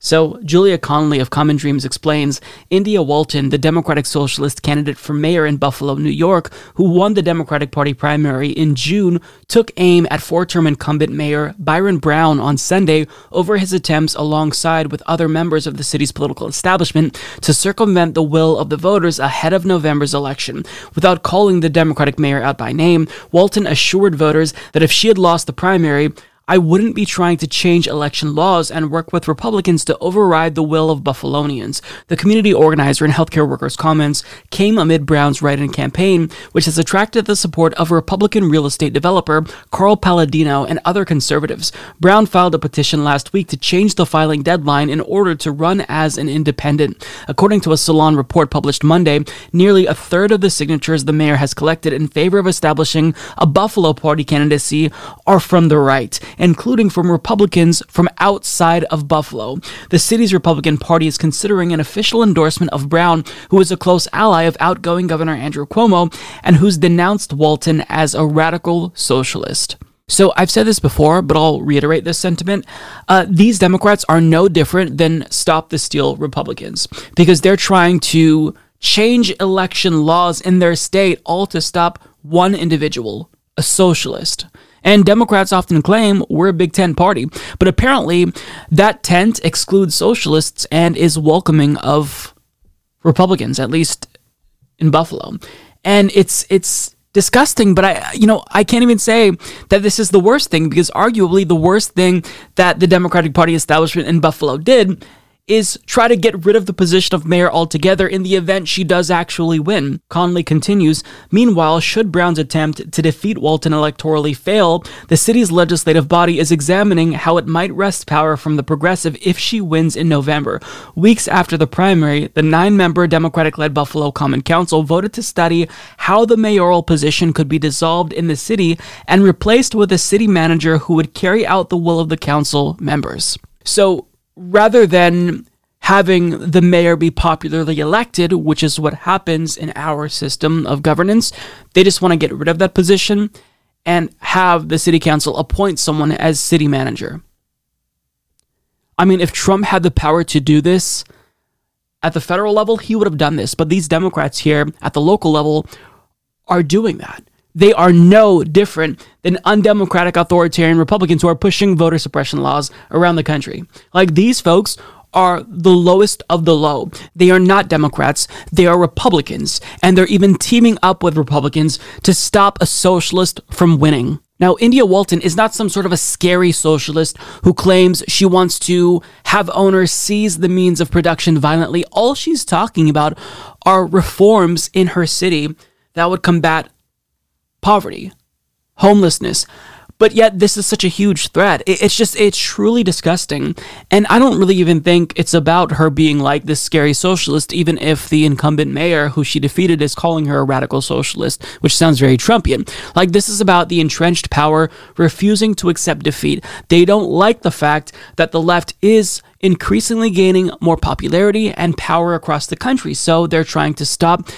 So, Julia Conley of Common Dreams explains India Walton, the Democratic Socialist candidate for mayor in Buffalo, New York, who won the Democratic Party primary in June, took aim at four term incumbent Mayor Byron Brown on Sunday over his attempts, alongside with other members of the city's political establishment, to circumvent the will of the voters ahead of November's election. Without calling the Democratic mayor out by name, Walton assured voters that if she had lost the primary, I wouldn't be trying to change election laws and work with Republicans to override the will of Buffalonians. The community organizer and healthcare workers' comments came amid Brown's write in campaign, which has attracted the support of Republican real estate developer Carl Paladino and other conservatives. Brown filed a petition last week to change the filing deadline in order to run as an independent. According to a Salon report published Monday, nearly a third of the signatures the mayor has collected in favor of establishing a Buffalo Party candidacy are from the right including from Republicans from outside of Buffalo. The city's Republican Party is considering an official endorsement of Brown, who is a close ally of outgoing Governor Andrew Cuomo and who's denounced Walton as a radical socialist. So I've said this before, but I'll reiterate this sentiment. Uh, these Democrats are no different than Stop the Steal Republicans because they're trying to change election laws in their state all to stop one individual, a socialist. And Democrats often claim we're a Big Tent party, but apparently that tent excludes socialists and is welcoming of Republicans, at least in Buffalo. And it's it's disgusting, but I you know, I can't even say that this is the worst thing because arguably the worst thing that the Democratic Party establishment in Buffalo did is try to get rid of the position of mayor altogether in the event she does actually win. Conley continues Meanwhile, should Brown's attempt to defeat Walton electorally fail, the city's legislative body is examining how it might wrest power from the progressive if she wins in November. Weeks after the primary, the nine member Democratic led Buffalo Common Council voted to study how the mayoral position could be dissolved in the city and replaced with a city manager who would carry out the will of the council members. So, rather than having the mayor be popularly elected, which is what happens in our system of governance, they just want to get rid of that position and have the city council appoint someone as city manager. I mean, if Trump had the power to do this at the federal level, he would have done this. But these Democrats here at the local level are doing that. They are no different than undemocratic authoritarian Republicans who are pushing voter suppression laws around the country. Like these folks are the lowest of the low. They are not Democrats, they are Republicans, and they're even teaming up with Republicans to stop a socialist from winning. Now, India Walton is not some sort of a scary socialist who claims she wants to have owners seize the means of production violently. All she's talking about are reforms in her city that would combat poverty, homelessness. But yet, this is such a huge threat. It's just, it's truly disgusting. And I don't really even think it's about her being like this scary socialist, even if the incumbent mayor who she defeated is calling her a radical socialist, which sounds very Trumpian. Like, this is about the entrenched power refusing to accept defeat. They don't like the fact that the left is increasingly gaining more popularity and power across the country. So they're trying to stop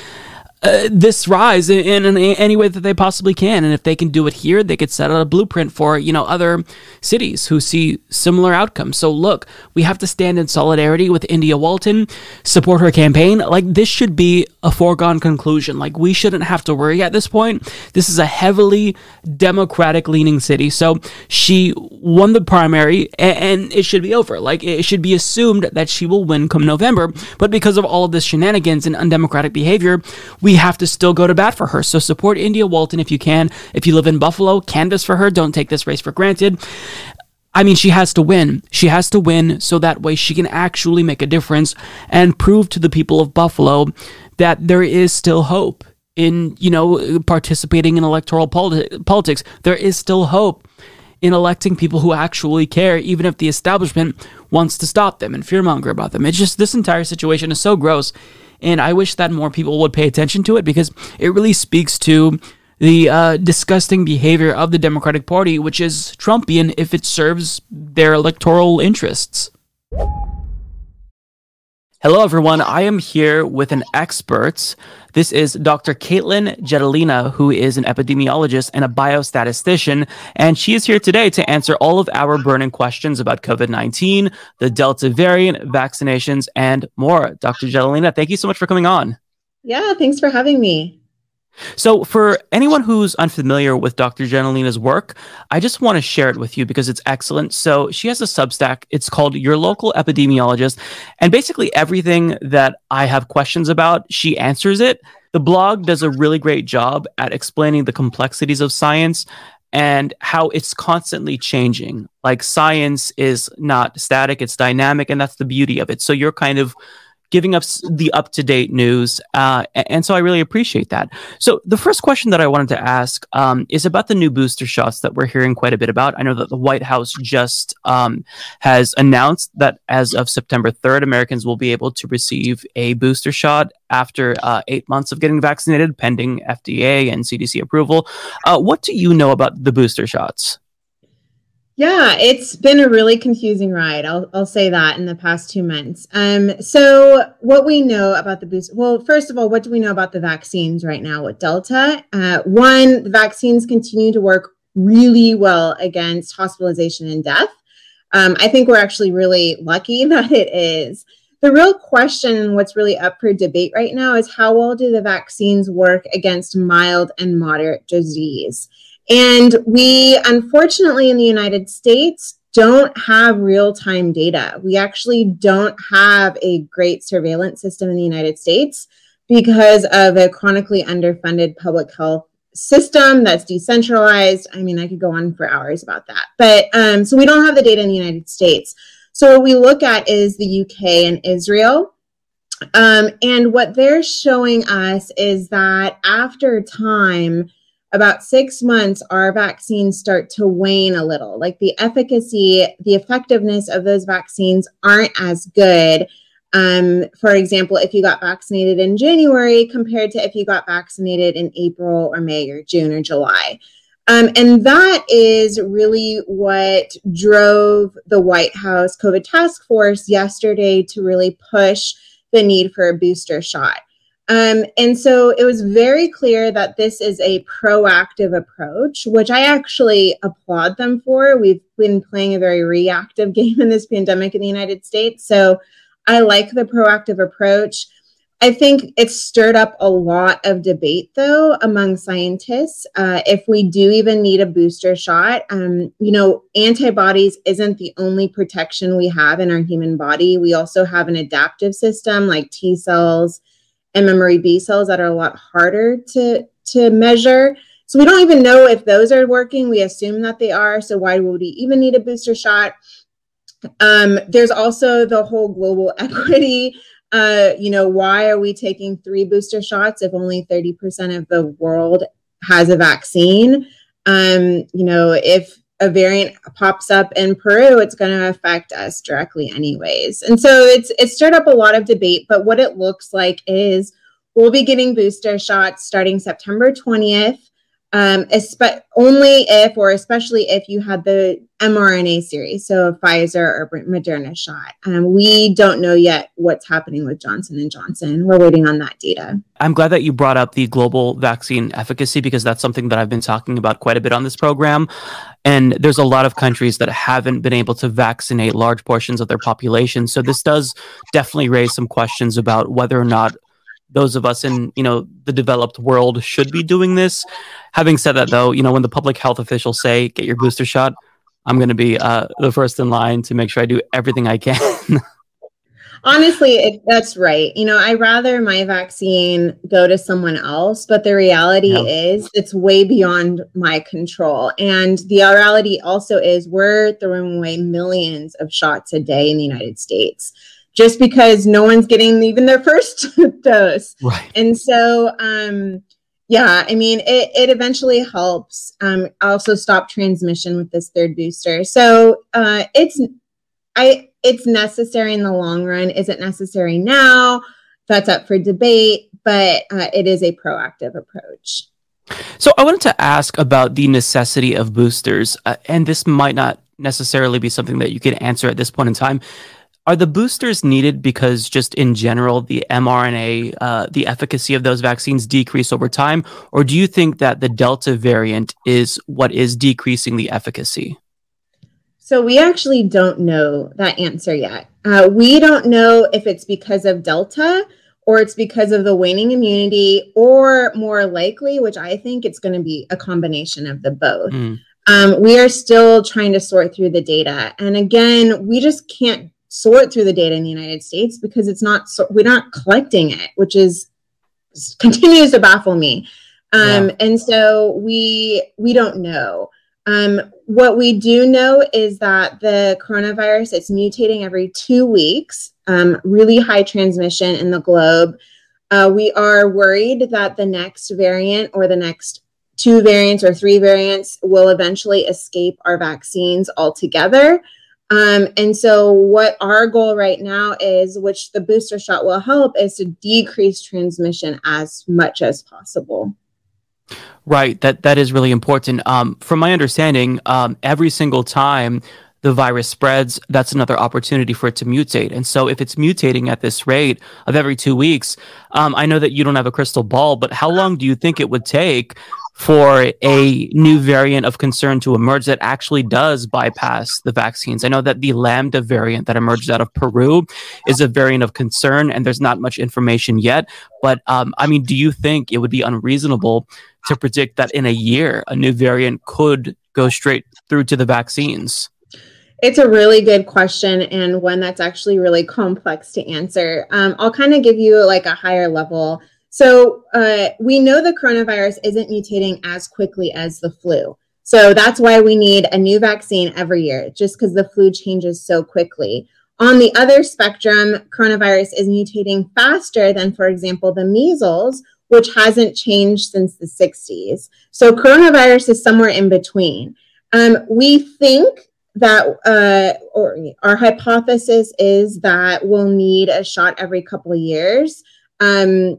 uh, this rise in, in, any way that they possibly can. And if they can do it here, they could set out a blueprint for, you know, other cities who see similar outcomes. So look, we have to stand in solidarity with India Walton, support her campaign. Like this should be a foregone conclusion. Like we shouldn't have to worry at this point. This is a heavily democratic leaning city. So she won the primary and, and it should be over. Like it should be assumed that she will win come November. But because of all of this shenanigans and undemocratic behavior, we we have to still go to bat for her. So support India Walton if you can. If you live in Buffalo, canvass for her. Don't take this race for granted. I mean, she has to win. She has to win so that way she can actually make a difference and prove to the people of Buffalo that there is still hope in, you know, participating in electoral politi- politics. There is still hope in electing people who actually care, even if the establishment wants to stop them and fearmonger about them. It's just this entire situation is so gross. And I wish that more people would pay attention to it because it really speaks to the uh, disgusting behavior of the Democratic Party, which is Trumpian if it serves their electoral interests. Hello, everyone. I am here with an expert this is Dr. Katelyn Jetelina, who is an epidemiologist and a biostatistician, and she is here today to answer all of our burning questions about COVID 19, the Delta variant, vaccinations, and more. Dr. Jetelina, thank you so much for coming on. Yeah, thanks for having me. So, for anyone who's unfamiliar with Dr. Jetelina's work, I just want to share it with you because it's excellent. So, she has a Substack. It's called Your Local Epidemiologist. And basically, everything that I have questions about, she answers it. The blog does a really great job at explaining the complexities of science and how it's constantly changing. Like, science is not static, it's dynamic, and that's the beauty of it. So, you're kind of giving us the up to date news. Uh, and so I really appreciate that. So, the first question that I wanted to ask um, is about the new booster shots that we're hearing quite a bit about. I know that the White House just um, has announced that as of September 3rd, Americans will be able to receive a booster shot after uh, eight months of getting vaccinated, pending FDA and CDC approval. Uh, what do you know about the booster shots? Yeah, it's been a really confusing ride. I'll, I'll say that in the past two months. Um, so, what we know about the boost, well, first of all, what do we know about the vaccines right now with Delta? Uh, one, the vaccines continue to work really well against hospitalization and death. Um, I think we're actually really lucky that it is. The real question, what's really up for debate right now, is how well do the vaccines work against mild and moderate disease? And we, unfortunately, in the United States, don't have real time data. We actually don't have a great surveillance system in the United States because of a chronically underfunded public health system that's decentralized. I mean, I could go on for hours about that. But um, so we don't have the data in the United States. So what we look at is the UK and Israel. Um, and what they're showing us is that after time, about six months, our vaccines start to wane a little. Like the efficacy, the effectiveness of those vaccines aren't as good. Um, for example, if you got vaccinated in January compared to if you got vaccinated in April or May or June or July. Um, and that is really what drove the White House COVID task force yesterday to really push the need for a booster shot. Um, and so it was very clear that this is a proactive approach, which I actually applaud them for. We've been playing a very reactive game in this pandemic in the United States. So I like the proactive approach. I think it's stirred up a lot of debate, though, among scientists. Uh, if we do even need a booster shot, um, you know, antibodies isn't the only protection we have in our human body. We also have an adaptive system like T cells and memory B cells that are a lot harder to to measure. So we don't even know if those are working. We assume that they are. So why would we even need a booster shot? Um, there's also the whole global equity uh, you know, why are we taking three booster shots if only 30% of the world has a vaccine? Um, you know, if a variant pops up in Peru, it's going to affect us directly anyways. And so it's it's stirred up a lot of debate, but what it looks like is we'll be getting booster shots starting September 20th um, espe- only if or especially if you had the mRNA series, so Pfizer or Moderna shot. Um, we don't know yet what's happening with Johnson and Johnson. We're waiting on that data. I'm glad that you brought up the global vaccine efficacy because that's something that I've been talking about quite a bit on this program. And there's a lot of countries that haven't been able to vaccinate large portions of their population. So this does definitely raise some questions about whether or not those of us in you know the developed world should be doing this. Having said that, though, you know when the public health officials say get your booster shot, I'm going to be uh, the first in line to make sure I do everything I can. Honestly, it, that's right. You know, I rather my vaccine go to someone else, but the reality yep. is it's way beyond my control. And the reality also is we're throwing away millions of shots a day in the United States just because no one's getting even their first dose. Right. And so, um, yeah, I mean, it, it eventually helps um, also stop transmission with this third booster. So uh, it's, I, it's necessary in the long run. Is it necessary now? That's up for debate, but uh, it is a proactive approach. So I wanted to ask about the necessity of boosters, uh, and this might not necessarily be something that you can answer at this point in time. Are the boosters needed because just in general the mRNA, uh, the efficacy of those vaccines decrease over time, or do you think that the Delta variant is what is decreasing the efficacy? So we actually don't know that answer yet. Uh, we don't know if it's because of Delta or it's because of the waning immunity, or more likely, which I think it's going to be a combination of the both. Mm. Um, we are still trying to sort through the data. And again, we just can't sort through the data in the United States because it's not so, we're not collecting it, which is continues to baffle me. Um, yeah. And so we we don't know. Um, what we do know is that the coronavirus it's mutating every two weeks. Um, really high transmission in the globe. Uh, we are worried that the next variant or the next two variants or three variants will eventually escape our vaccines altogether. Um, and so, what our goal right now is, which the booster shot will help, is to decrease transmission as much as possible. Right. That that is really important. Um, from my understanding, um, every single time the virus spreads, that's another opportunity for it to mutate. And so, if it's mutating at this rate of every two weeks, um, I know that you don't have a crystal ball, but how long do you think it would take for a new variant of concern to emerge that actually does bypass the vaccines. I know that the Lambda variant that emerged out of Peru is a variant of concern, and there's not much information yet. But um, I mean, do you think it would be unreasonable to predict that in a year a new variant could go straight through to the vaccines? It's a really good question and one that's actually really complex to answer. Um, I'll kind of give you like a higher level so uh, we know the coronavirus isn't mutating as quickly as the flu. So that's why we need a new vaccine every year, just because the flu changes so quickly. On the other spectrum, coronavirus is mutating faster than, for example, the measles, which hasn't changed since the 60s. So coronavirus is somewhere in between. Um, we think that, uh, or our hypothesis is that we'll need a shot every couple of years. Um,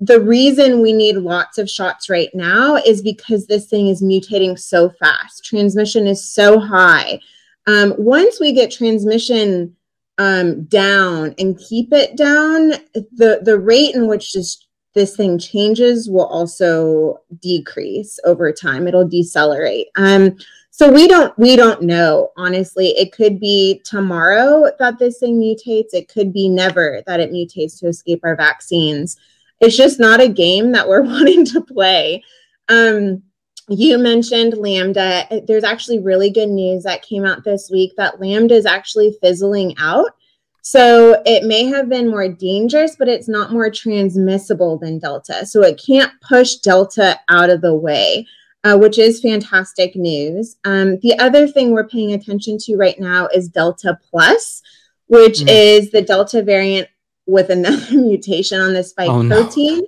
the reason we need lots of shots right now is because this thing is mutating so fast. Transmission is so high. Um, once we get transmission um, down and keep it down, the the rate in which this this thing changes will also decrease over time. It'll decelerate. Um, so we don't we don't know honestly. It could be tomorrow that this thing mutates. It could be never that it mutates to escape our vaccines. It's just not a game that we're wanting to play. Um, you mentioned Lambda. There's actually really good news that came out this week that Lambda is actually fizzling out. So it may have been more dangerous, but it's not more transmissible than Delta. So it can't push Delta out of the way, uh, which is fantastic news. Um, the other thing we're paying attention to right now is Delta Plus, which mm. is the Delta variant with another mutation on the spike oh, protein. No.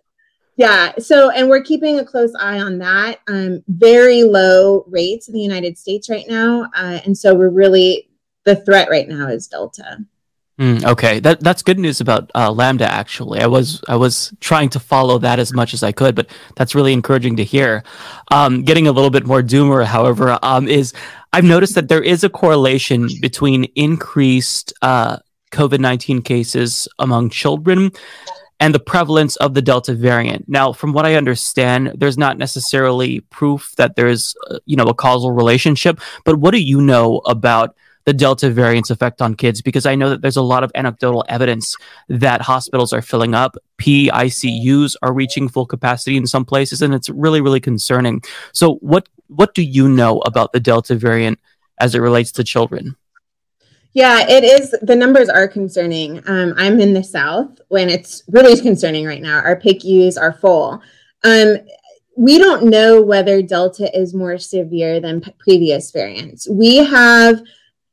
Yeah. So, and we're keeping a close eye on that. Um, very low rates in the United States right now. Uh, and so we're really, the threat right now is Delta. Mm, okay, that that's good news about uh, Lambda. Actually, I was I was trying to follow that as much as I could, but that's really encouraging to hear. Um, getting a little bit more doomer, however, um, is I've noticed that there is a correlation between increased uh, COVID nineteen cases among children and the prevalence of the Delta variant. Now, from what I understand, there's not necessarily proof that there's, uh, you know, a causal relationship. But what do you know about the Delta variant's effect on kids? Because I know that there's a lot of anecdotal evidence that hospitals are filling up, PICUs are reaching full capacity in some places, and it's really, really concerning. So, what what do you know about the Delta variant as it relates to children? Yeah, it is. The numbers are concerning. Um, I'm in the South when it's really concerning right now. Our PICUs are full. Um, we don't know whether Delta is more severe than p- previous variants. We have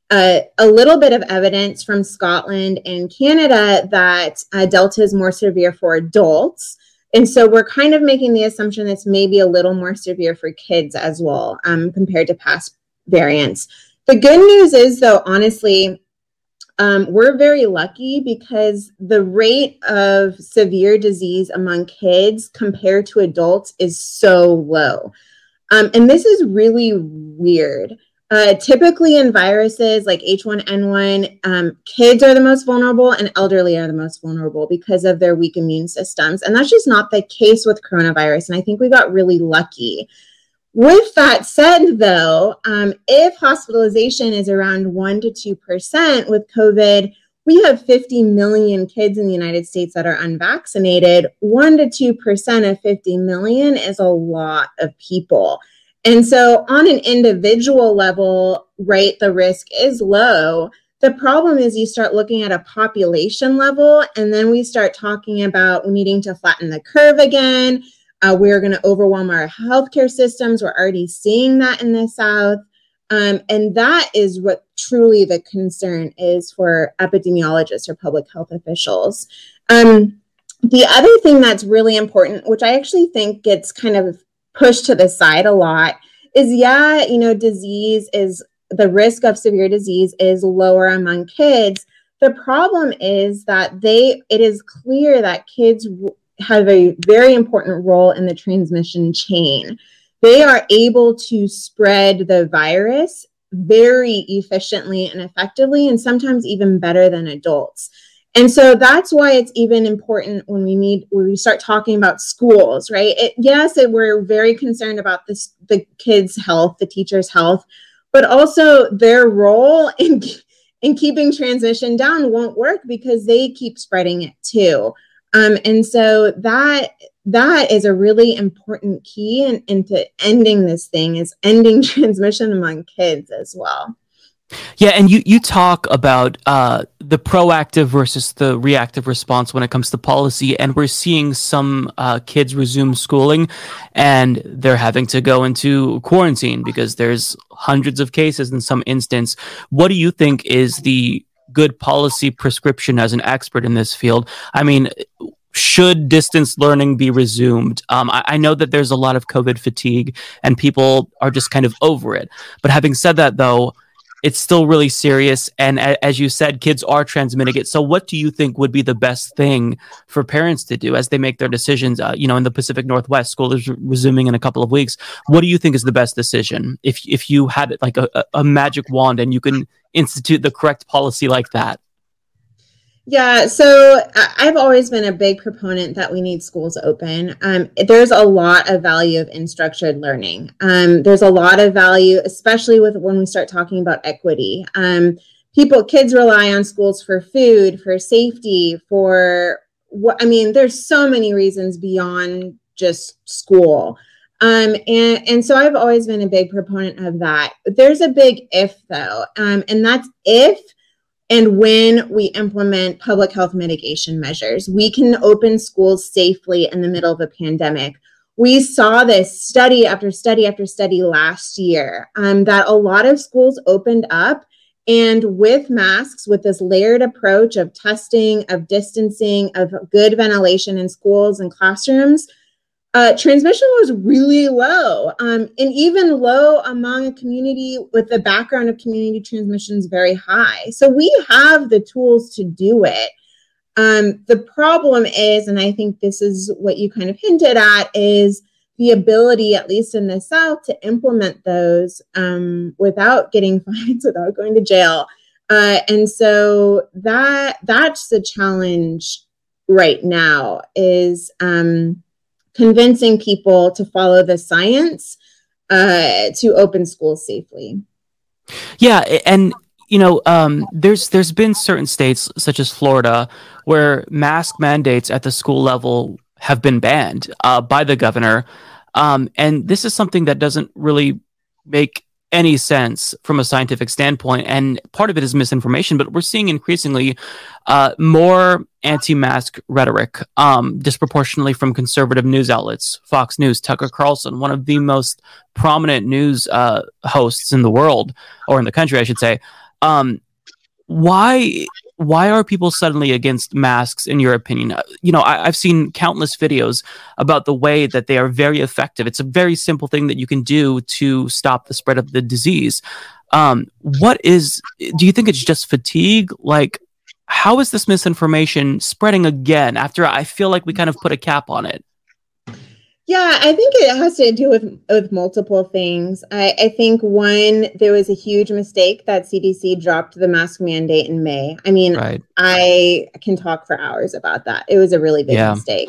uh, a little bit of evidence from Scotland and Canada that uh, Delta is more severe for adults. And so we're kind of making the assumption that's maybe a little more severe for kids as well um, compared to past variants. The good news is, though, honestly, um, we're very lucky because the rate of severe disease among kids compared to adults is so low. Um, and this is really weird. Uh, typically, in viruses like H1N1, um, kids are the most vulnerable and elderly are the most vulnerable because of their weak immune systems. And that's just not the case with coronavirus. And I think we got really lucky. With that said, though, um, if hospitalization is around 1% to 2% with COVID, we have 50 million kids in the United States that are unvaccinated. 1% to 2% of 50 million is a lot of people. And so, on an individual level, right, the risk is low. The problem is you start looking at a population level, and then we start talking about needing to flatten the curve again uh, we're going to overwhelm our healthcare systems. We're already seeing that in the South. Um, and that is what truly the concern is for epidemiologists or public health officials. Um, the other thing that's really important, which I actually think gets kind of pushed to the side a lot, is yeah, you know, disease is the risk of severe disease is lower among kids. The problem is that they, it is clear that kids have a very important role in the transmission chain. They are able to spread the virus very efficiently and effectively, and sometimes even better than adults. And so that's why it's even important when we need when we start talking about schools, right? It, yes, it, we're very concerned about this the kids' health, the teachers' health, but also their role in in keeping transmission down won't work because they keep spreading it too. Um, and so that that is a really important key in, into ending this thing is ending transmission among kids as well. Yeah, and you you talk about uh, the proactive versus the reactive response when it comes to policy, and we're seeing some uh, kids resume schooling, and they're having to go into quarantine because there's hundreds of cases in some instance. What do you think is the good policy prescription as an expert in this field? I mean, should distance learning be resumed? Um, I, I, know that there's a lot of COVID fatigue and people are just kind of over it. But having said that, though, it's still really serious. And a- as you said, kids are transmitting it. So, what do you think would be the best thing for parents to do as they make their decisions? Uh, you know, in the Pacific Northwest, school is re- resuming in a couple of weeks. What do you think is the best decision if if you had like a, a magic wand and you can institute the correct policy like that? Yeah, so I've always been a big proponent that we need schools open. Um, there's a lot of value of in structured learning. Um, there's a lot of value, especially with when we start talking about equity. Um, people, kids rely on schools for food, for safety, for what I mean. There's so many reasons beyond just school. Um, and, and so I've always been a big proponent of that. There's a big if though, um, and that's if and when we implement public health mitigation measures. We can open schools safely in the middle of a pandemic. We saw this study after study after study last year um, that a lot of schools opened up and with masks, with this layered approach of testing, of distancing, of good ventilation in schools and classrooms, uh, transmission was really low. Um, and even low among a community with the background of community transmission is very high. So we have the tools to do it. Um, the problem is and i think this is what you kind of hinted at is the ability at least in the south to implement those um, without getting fines without going to jail. Uh, and so that that's the challenge right now is um, convincing people to follow the science uh, to open schools safely. Yeah, and you know, um, there's there's been certain states such as Florida where mask mandates at the school level have been banned uh, by the governor, um, and this is something that doesn't really make any sense from a scientific standpoint. And part of it is misinformation, but we're seeing increasingly uh, more anti mask rhetoric um, disproportionately from conservative news outlets. Fox News, Tucker Carlson, one of the most prominent news uh, hosts in the world, or in the country, I should say. Um, why why are people suddenly against masks in your opinion? Uh, you know I, have seen countless videos about the way that they are very effective. It's a very simple thing that you can do to stop the spread of the disease. Um, what is do you think it's just fatigue? Like how is this misinformation spreading again after i feel like we kind of put a cap on it yeah, I think it has to do with with multiple things. I, I, think one, there was a huge mistake that CDC dropped the mask mandate in May. I mean, right. I can talk for hours about that. It was a really big yeah. mistake.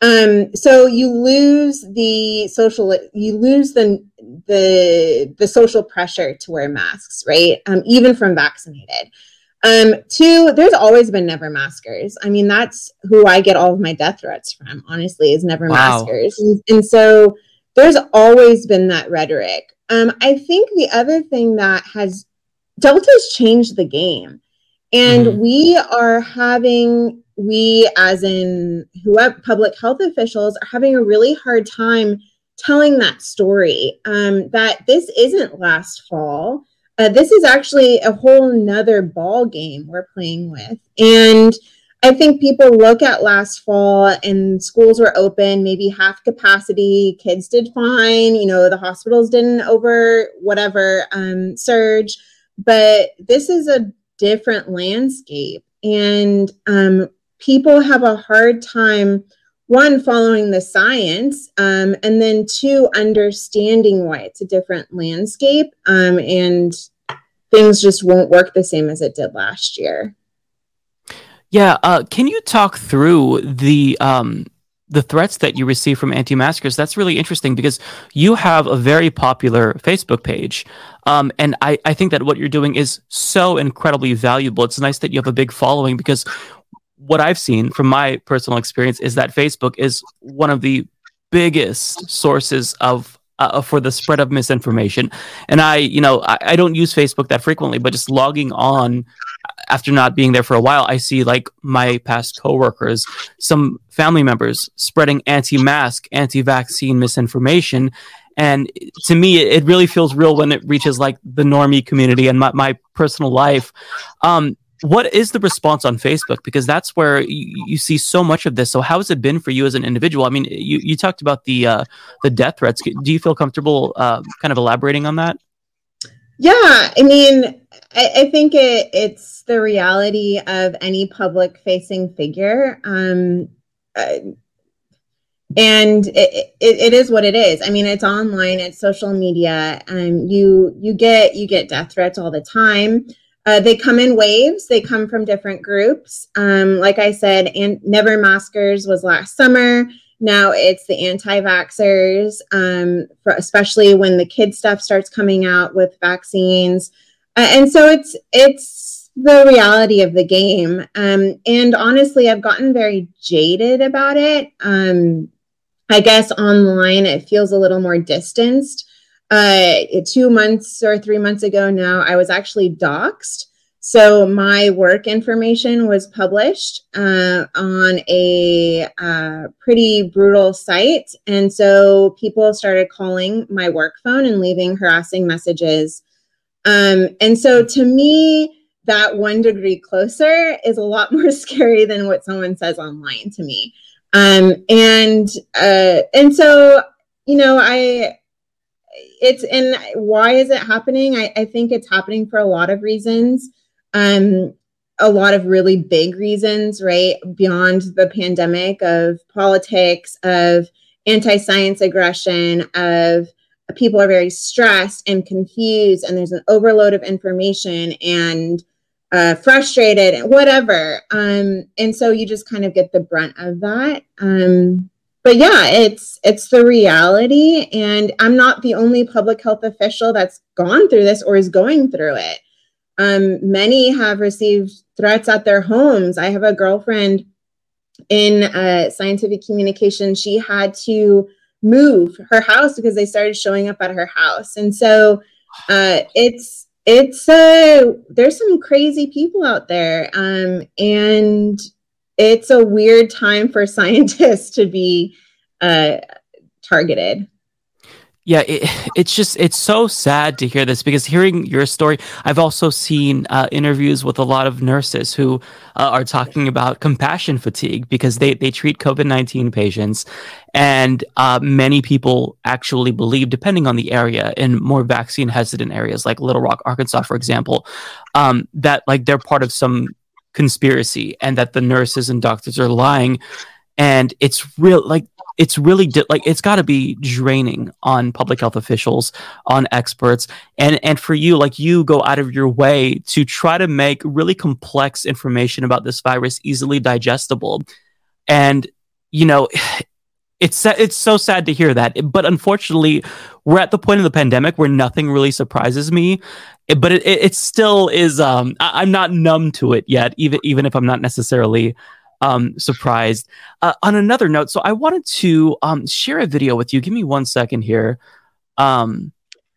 Um, so you lose the social, you lose the the the social pressure to wear masks, right? Um, even from vaccinated. Um, two, there's always been never maskers. I mean, that's who I get all of my death threats from, honestly, is never wow. maskers. And, and, so there's always been that rhetoric. Um, I think the other thing that has Delta's changed the game. And mm-hmm. we are having, we as in whoever public health officials are having a really hard time telling that story. Um, that this isn't last fall uh, this is actually a whole nother ball game we're playing with. And I think people look at last fall and schools were open, maybe half capacity, kids did fine, you know, the hospitals didn't over whatever um, surge. But this is a different landscape. And um, people have a hard time one following the science um, and then two understanding why it's a different landscape um, and things just won't work the same as it did last year. Yeah uh, can you talk through the um, the threats that you receive from anti-maskers? That's really interesting because you have a very popular facebook page um, and I, I think that what you're doing is so incredibly valuable. It's nice that you have a big following because what I've seen from my personal experience is that Facebook is one of the biggest sources of uh, for the spread of misinformation. And I, you know, I, I, don't use Facebook that frequently, but just logging on, after not being there for a while, I see like my past coworkers, some family members spreading anti-mask, anti-vaccine misinformation. And to me, it really feels real when it reaches like the normie community and my, my personal life. Um, what is the response on Facebook? Because that's where you, you, see so much of this. So how has it been for you as an individual? I mean, you, you talked about the uh, the death threats. Do you feel comfortable uh, kind of elaborating on that? Yeah, I mean, I, I think it, it's the reality of any public facing figure. Um, uh, and it, it, it is what it is. I mean, it's online, it's social media, and um, you you get you get death threats all the time. Uh, they come in waves. They come from different groups. Um, like I said, and Never Maskers was last summer. Now it's the anti-vaxxers, um, especially when the kid stuff starts coming out with vaccines, uh, and so it's it's the reality of the game. Um, and honestly, I've gotten very jaded about it. Um, I guess online it feels a little more distanced. Uh, two months or three months ago now, I was actually doxxed. So my work information was published uh, on a uh, pretty brutal site. And so people started calling my work phone and leaving harassing messages. Um, and so to me, that one degree closer is a lot more scary than what someone says online to me. Um, and uh, and so you know, I it's and why is it happening? I, I think it's happening for a lot of reasons um, a lot of really big reasons, right? Beyond the pandemic of politics, of anti science aggression, of people are very stressed and confused, and there's an overload of information and uh, frustrated and whatever. Um, and so you just kind of get the brunt of that. Um, but yeah, it's it's the reality, and I'm not the only public health official that's gone through this or is going through it. Um, many have received threats at their homes. I have a girlfriend in uh, scientific communication. She had to move her house because they started showing up at her house, and so uh, it's it's uh, there's some crazy people out there, um, and it's a weird time for scientists to be uh, targeted. Yeah it, it's just it's so sad to hear this because hearing your story i've also seen uh, interviews with a lot of nurses who uh, are talking about compassion fatigue because they, they treat covid-19 patients and uh, many people actually believe depending on the area in more vaccine hesitant areas like little rock arkansas for example um, that like they're part of some conspiracy and that the nurses and doctors are lying. And it's real like it's really di- like it's got to be draining on public health officials on experts. And and for you like you go out of your way to try to make really complex information about this virus easily digestible. And you know it's it's so sad to hear that. But unfortunately we're at the point of the pandemic where nothing really surprises me but it, it, still is um I, i'm not numb to it yet even even if i'm not necessarily um, surprised. Uh, on another note, so I wanted to um, share a video with you. Give me one second here, um,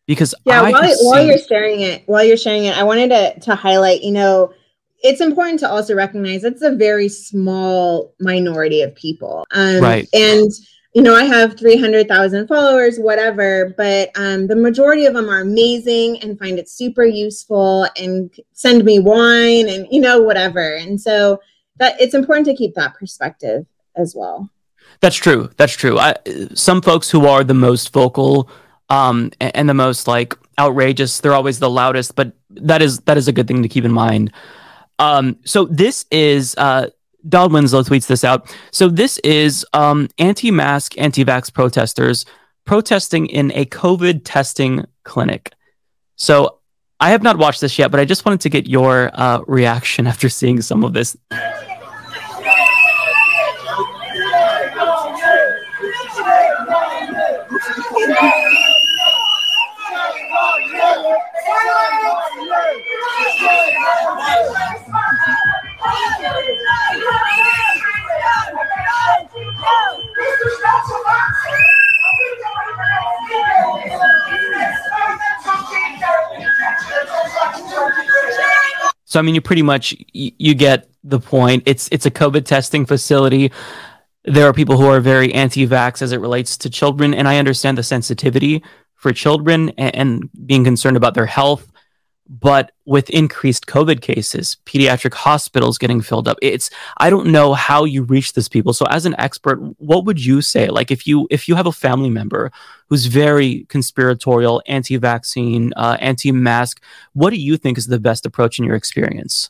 because yeah, I while, while you're sharing it, while you're sharing it, I wanted to to highlight. You know, it's important to also recognize it's a very small minority of people, um, right? And you know, I have 300,000 followers, whatever, but um, the majority of them are amazing and find it super useful and send me wine and, you know, whatever. And so that it's important to keep that perspective as well. That's true. That's true. I, some folks who are the most vocal um, and, and the most like outrageous, they're always the loudest. But that is that is a good thing to keep in mind. Um, so this is uh, Dodd Winslow tweets this out. So this is um, anti-mask, anti-vax protesters protesting in a COVID testing clinic. So I have not watched this yet, but I just wanted to get your uh, reaction after seeing some of this. So I mean, you pretty much you get the point. It's it's a COVID testing facility. There are people who are very anti-vax as it relates to children, and I understand the sensitivity for children and, and being concerned about their health. But with increased COVID cases, pediatric hospitals getting filled up, it's I don't know how you reach these people. So as an expert, what would you say? Like if you if you have a family member who's very conspiratorial, anti-vaccine, uh, anti-mask, what do you think is the best approach in your experience?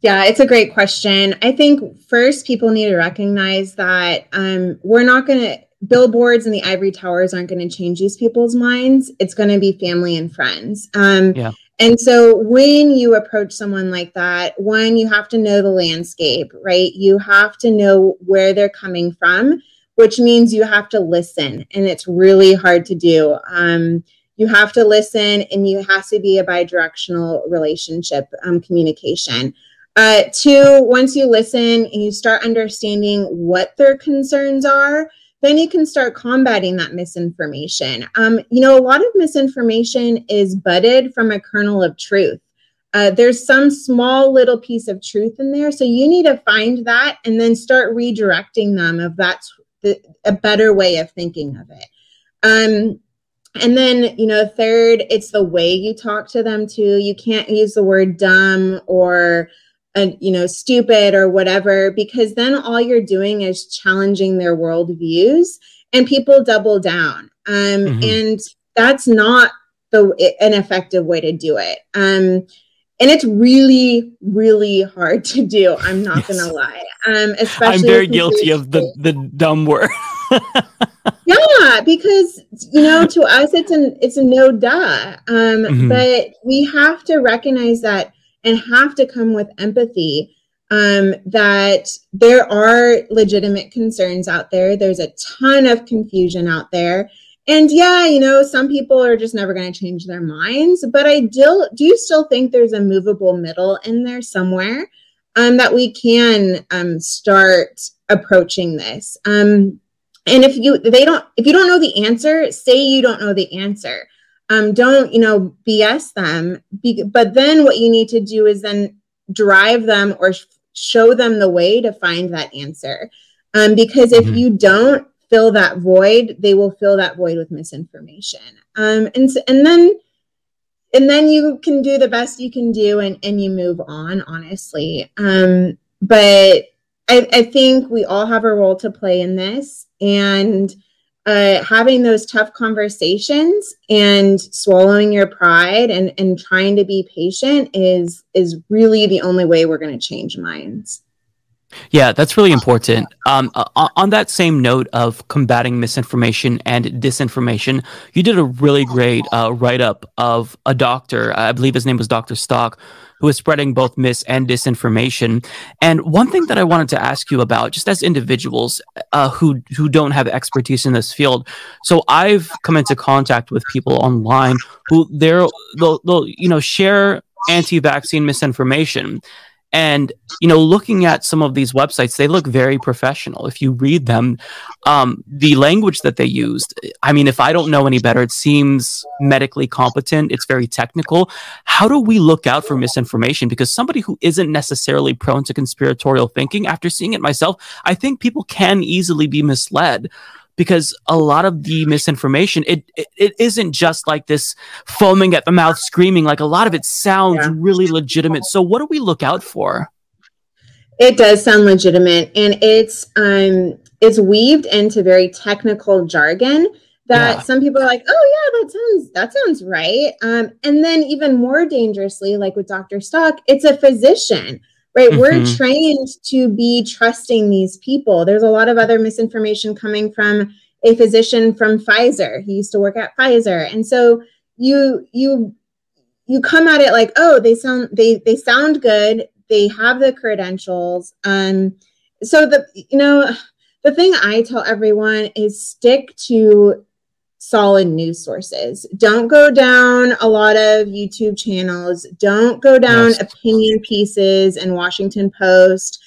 Yeah, it's a great question. I think first people need to recognize that um, we're not going to billboards and the ivory towers aren't going to change these people's minds. It's going to be family and friends. Um, Yeah. And so when you approach someone like that, one, you have to know the landscape, right? You have to know where they're coming from, which means you have to listen. And it's really hard to do. Um, you have to listen and you has to be a bi-directional relationship um, communication. Uh, two, once you listen and you start understanding what their concerns are, then you can start combating that misinformation. Um, you know, a lot of misinformation is budded from a kernel of truth. Uh, there's some small little piece of truth in there. So you need to find that and then start redirecting them if that's the, a better way of thinking of it. Um, and then, you know, third, it's the way you talk to them too. You can't use the word dumb or, uh, you know, stupid or whatever, because then all you're doing is challenging their worldviews and people double down. Um, Mhm. And that's not the an effective way to do it. Um, and it's really, really hard to do. I'm not gonna lie. Um, especially I'm very guilty of the the dumb word. yeah because you know to us it's an it's a no duh um Mhm. but we have to recognize that and have to come with empathy um that there are legitimate concerns out there. There's a ton of confusion out there. And yeah you know some people are just never going to change their minds but i do do still think there's a movable middle in there somewhere um that we can um start approaching this? Um and if you they don't if you don't know the answer say you don't know the answer um don't you know bs them. Be, but then what you need to do is then drive them or sh- show them the way to find that answer. Um because if you don't fill that void they will fill that void with misinformation. Um and and then and then you can do the best you can do and and you move on honestly. Um but I, I think we all have a role to play in this. And uh, having those tough conversations and swallowing your pride and, and trying to be patient is is really the only way we're going to change minds Yeah, that's really important. Um, on on that same note of combating misinformation and disinformation, you did a really great uh, write up of a doctor, I believe his name was Dr. Stock, who is spreading both mis and disinformation. And one thing that I wanted to ask you about, just as individuals uh, who who don't have expertise in this field, so I've come into contact with people online who they're they'll, they'll you know share anti-vaccine misinformation and you know looking at some of these websites they look very professional. If you read them um, the language that they used i mean if i don't know any better it seems medically competent. It's very technical. How do we look out for misinformation? Because somebody who isn't necessarily prone to conspiratorial thinking after seeing it myself i think people can easily be misled because a lot of the misinformation it, it it isn't just like this foaming at the mouth screaming like a lot of it sounds really legitimate. So what do we look out for? It does sound legitimate and it's um it's weaved into very technical jargon that Yeah. some people are like oh yeah that sounds that sounds right. Um and then even more dangerously like with dr stock it's a physician right? We're Mhm. trained to be trusting these people. There's a lot of other misinformation coming from a physician from pfizer. He used to work at pfizer. And so you you you come at it like oh they sound they they sound good. They have the credentials. Um so the you know the thing i tell everyone is stick to solid news sources. Don't go down a lot of youtube channels. Don't go down Yes. opinion pieces and washington post.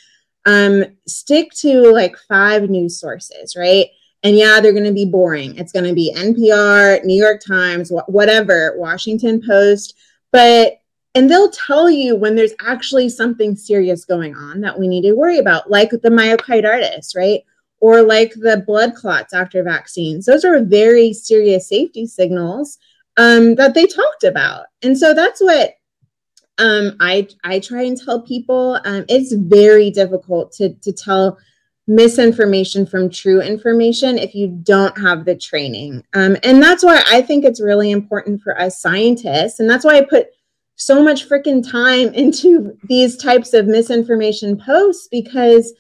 Um stick to like five news sources right? And yeah they're going to be boring. It's going to be npr new york times wh- whatever washington post. But and they'll tell you when there's actually something serious going on that we need to worry about, like the myocarditis, right? Or like the blood clots after vaccines. Those are very serious safety signals um, that they talked about. And so that's what um, I I try and tell people. Um, it's very difficult to to tell misinformation from true information if you don't have the training. Um, and that's why I think it's really important for us scientists, and that's why I put so much freaking time into these types of misinformation posts because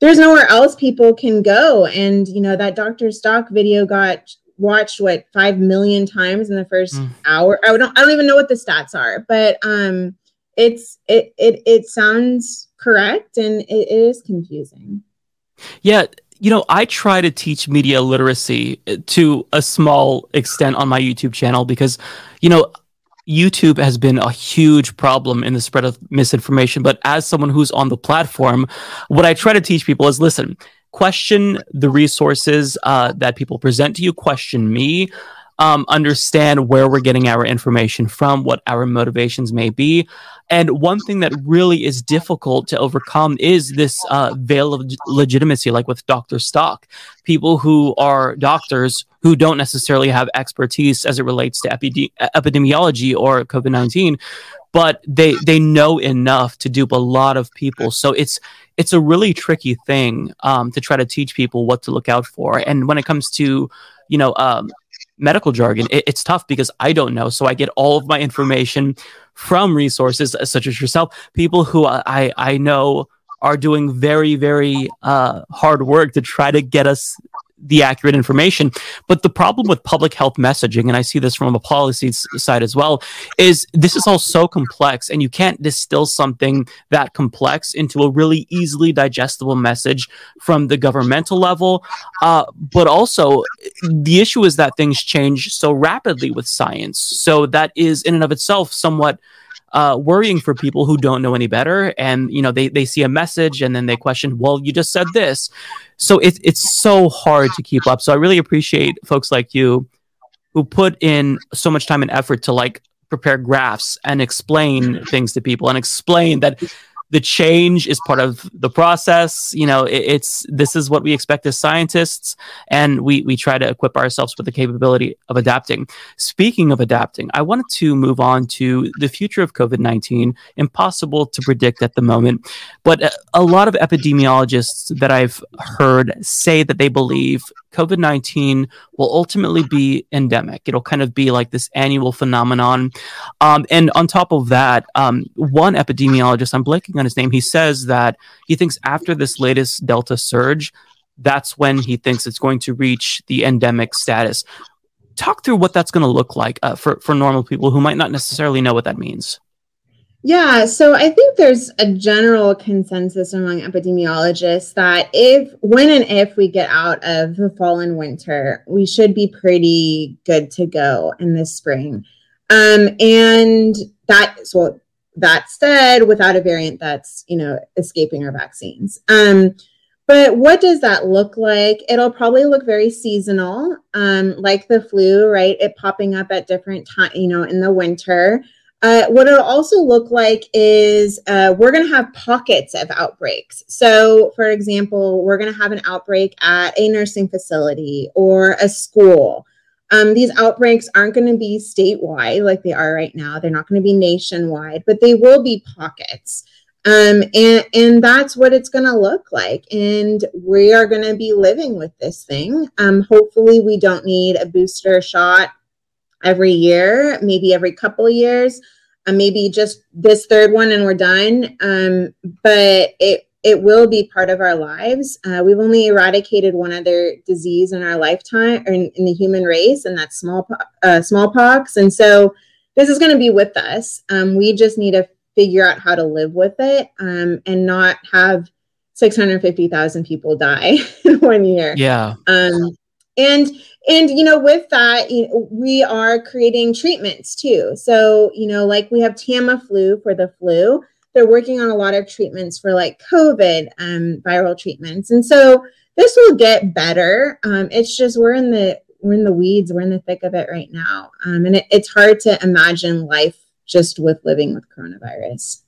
there's nowhere else people can go. And you know that Dr. Stock video got watched what five million times in the first mm. hour. I don't I don't even know what the stats are, but um it's it it it sounds correct and it, it is confusing. Yeah, you know, I try to teach media literacy to a small extent on my YouTube channel because, you know, YouTube has been a huge problem in the spread of misinformation. But as someone who's on the platform, what I try to teach people is listen, question the resources uh, that people present to you, question me. Um, understand where we're getting our information from, what our motivations may be. And one thing that really is difficult to overcome is this uh, veil of legitimacy, like with Dr. Stock. People who are doctors who don't necessarily have expertise as it relates to epide- epidemiology or COVID 19, but they, they know enough to dupe a lot of people. So it's it's a really tricky thing um, to try to teach people what to look out for. And when it comes to, you know, um, medical jargon, it, it's tough because I don't know. So I get all of my information from resources such as yourself, people who I, I know are doing very, very uh, hard work to try to get us the accurate information. But the problem with public health messaging, and I see this from a policy side as well, is this is all so complex, and you can't distill something that complex into a really easily digestible message from the governmental level. Uh, but also, the issue is that things change so rapidly with science. So that is in and of itself somewhat uh, worrying for people who don't know any better. And you know they, they see a message and then they question well you just said this. So it, it's so hard to keep up. So i really appreciate folks like you who put in so much time and effort to like prepare graphs and explain things to people and explain that the change is part of the process. You know, it, it's this is what we expect as scientists, and we we try to equip ourselves with the capability of adapting. Speaking of adapting, I wanted to move on to the future of COVID nineteen. Impossible to predict at the moment, but a, a lot of epidemiologists that I've heard say that they believe COVID 19 will ultimately be endemic. It'll kind of be like this annual phenomenon. Um, and on top of that, um, one epidemiologist, I'm blanking his name, he says that he thinks after this latest Delta surge, that's when he thinks it's going to reach the endemic status. Talk through what that's going to look like uh, for, for normal people who might not necessarily know what that means. Yeah, so I think there's a general consensus among epidemiologists that if, when and if we get out of the fall and winter, we should be pretty good to go in the spring. Um, and that, so that said, without a variant that's, you know, escaping our vaccines. Um, but what does that look like? It'll probably look very seasonal, um, like the flu, right? It popping up at different time, you know, in the winter. Uh, what it'll also look like is uh, we're going to have pockets of outbreaks. So, for example, we're going to have an outbreak at a nursing facility or a school. Um, these outbreaks aren't going to be statewide like they are right now. They're not going to be nationwide, but they will be pockets. Um, and, and that's what it's going to look like. And we are going to be living with this thing. Um, hopefully, we don't need a booster shot every year, maybe every couple years, uh, maybe just this third one and we're done. Um, but it it will be part of our lives. Uh, we've only eradicated one other disease in our lifetime, or in, in the human race, and that's small uh, smallpox. And so this is going to be with us. Um, we just need to figure out how to live with it um, and not have 650,000 people die in one year. Yeah. Um, and and you know with that you know, we are creating treatments too so you know like we have tamiflu for the flu they're working on a lot of treatments for like covid um, viral treatments. And so this will get better. Um, it's just we're in the we're in the weeds. We're in the thick of it right now. Um, and it, it's hard to imagine life just with living with coronavirus.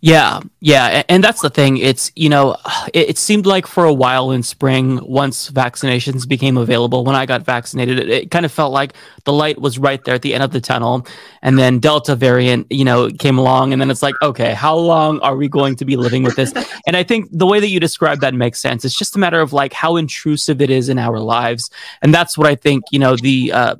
Yeah, yeah, and that's the thing. It's you know, it, it, seemed like for a while in spring, once vaccinations became available, when I got vaccinated, it, it, kind of felt like the light was right there at the end of the tunnel. And then Delta variant, you know, came along, and then it's like, okay, how long are we going to be living with this? and I think the way that you describe that makes sense. It's just a matter of like how intrusive it is in our lives, and that's what I think. You know, the uh,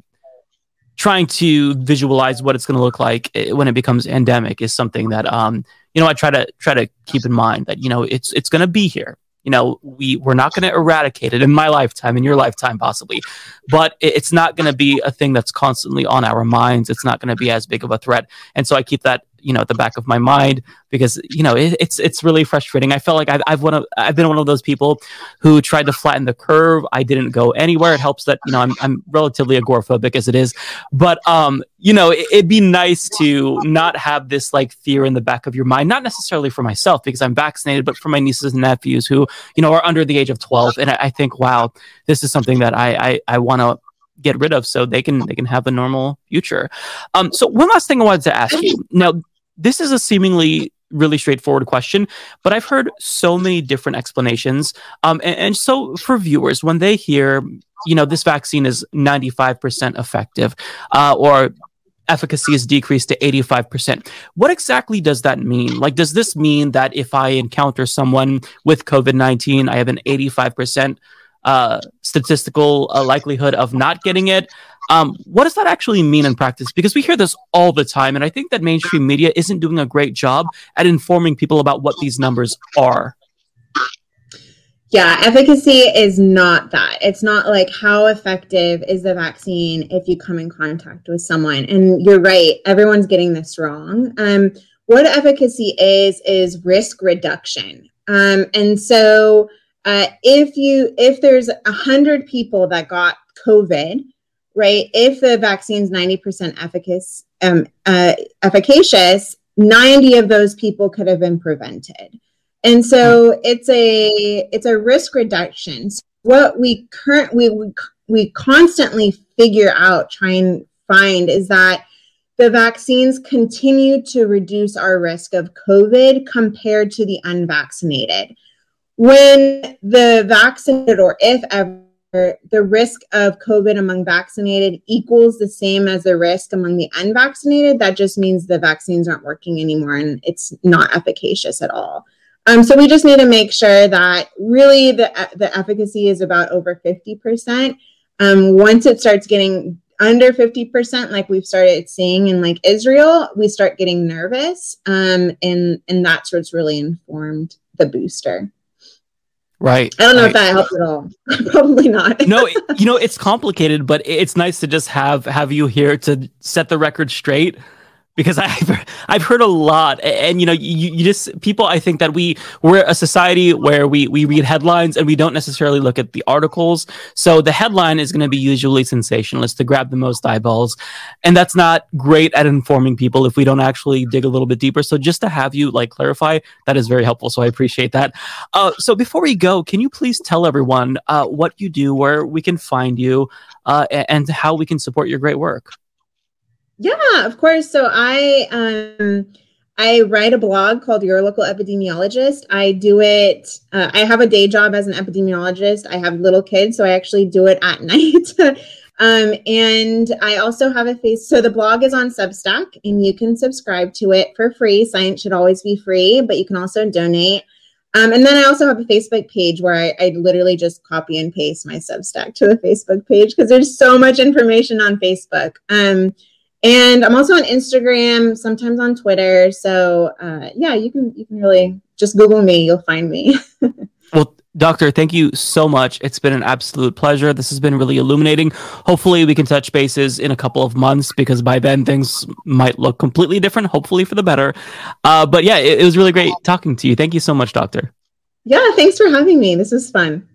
trying to visualize what it's going to look like eh, when it becomes endemic is something that um you know I try to try to keep in mind that you know it's it's going to be here. You know, we we're not going to eradicate it in my lifetime, in your lifetime, possibly, but it's not going to be a thing that's constantly on our minds. It's not going to be as big of a threat, and so I keep that you know at the back of my mind because you know it, it's it's really frustrating. I felt like I've I've one of I've been one of those people who tried to flatten the curve. I didn't go anywhere. It helps that you know I'm I'm relatively agoraphobic as it is, but um you know it, it'd be nice to not have this like fear in the back of your mind. Not necessarily for myself because I'm vaccinated, but for my nieces and nephews who you know are under the age of 12. And I, I think wow, this is something that I I, I want to get rid of so they can they can have a normal future. Um, so one last thing I wanted to ask you now this is a seemingly really straightforward question, but I've heard so many different explanations. Um, and, and, so for viewers, when they hear, you know, this vaccine is 95% effective, uh, or efficacy is decreased to 85%, what exactly does that mean? Like, does this mean that if I encounter someone with COVID 19, I have an 85% uh, statistical uh, likelihood of not getting it? Um, what does that actually mean in practice? Because we hear this all the time, and I think that mainstream media isn't doing a great job at informing people about what these numbers are. Yeah, efficacy is not that. It's not like how effective is the vaccine if you come in contact with someone. And you're right, everyone's getting this wrong. Um, what efficacy is is risk reduction. Um, and so uh, if you if there's a hundred people that got COVID, right? If the vaccine's 90% efficacious, um, uh, efficacious, 90 of those people could have been prevented. And so it's a it's a risk reduction. So what we current we, we we constantly figure out, try and find is that the vaccines continue to reduce our risk of COVID compared to the unvaccinated. When the vaccinated, or if ever the risk of COVID among vaccinated equals the same as the risk among the unvaccinated, that just means the vaccines aren't working anymore and it's not efficacious at all. Um, so we just need to make sure that really the, the efficacy is about over 50%. Um, once it starts getting under 50%, like we've started seeing in like Israel, we start getting nervous. Um, and, and that's what's really informed the booster. Right. I don't know right. if that helps at all. Probably not. no, you know, it's complicated, but it's nice to just have have you here to set the record straight because I've I've heard a lot, and, you know, you, you just people. I think that we we're a society where we we read headlines and we don't necessarily look at the articles. So the headline is going to be usually sensationalist to grab the most eyeballs, and that's not great at informing people if we don't actually dig a little bit deeper. So just to have you like clarify, that is very helpful. So I appreciate that. Uh, so before we go, can you please tell everyone uh, what you do, where we can find you, uh, and how we can support your great work? Yeah, of course. So I um I write a blog called Your Local Epidemiologist. I do it. Uh, I have a day job as an epidemiologist. I have little kids, so I actually do it at night. um, and I also have a face. So the blog is on Substack, and you can subscribe to it for free. Science should always be free, but you can also donate. Um, and then I also have a Facebook page where I, I literally just copy and paste my Substack to the Facebook page because there's so much information on Facebook. Um, and I'm also on Instagram, sometimes on Twitter. So uh, yeah, you can you can really just Google me, you'll find me. well, Doctor, thank you so much. It's been an absolute pleasure. This has been really illuminating. Hopefully, we can touch bases in a couple of months because by then things might look completely different, hopefully for the better. Uh, but yeah, it, it was really great talking to you. Thank you so much, Doctor. Yeah, thanks for having me. This was fun.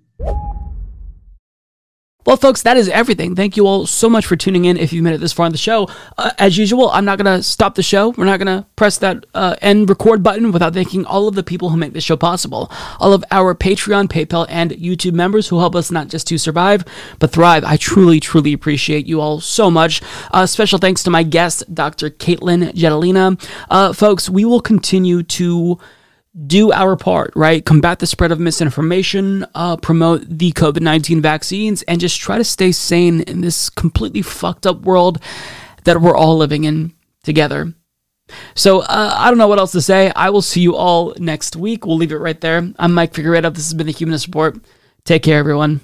Well, folks, that is everything. Thank you all so much for tuning in. If you've made it this far in the show, uh, as usual, I'm not going to stop the show. We're not going to press that uh, end record button without thanking all of the people who make this show possible. All of our Patreon, PayPal, and YouTube members who help us not just to survive, but thrive. I truly, truly appreciate you all so much. Uh, special thanks to my guest, Dr. Katelyn Jetelina. Uh, folks, we will continue to do our part, right? Combat the spread of misinformation, uh, promote the COVID 19 vaccines, and just try to stay sane in this completely fucked up world that we're all living in together. So uh, I don't know what else to say. I will see you all next week. We'll leave it right there. I'm Mike Figueredo. This has been the Humanist Report. Take care, everyone.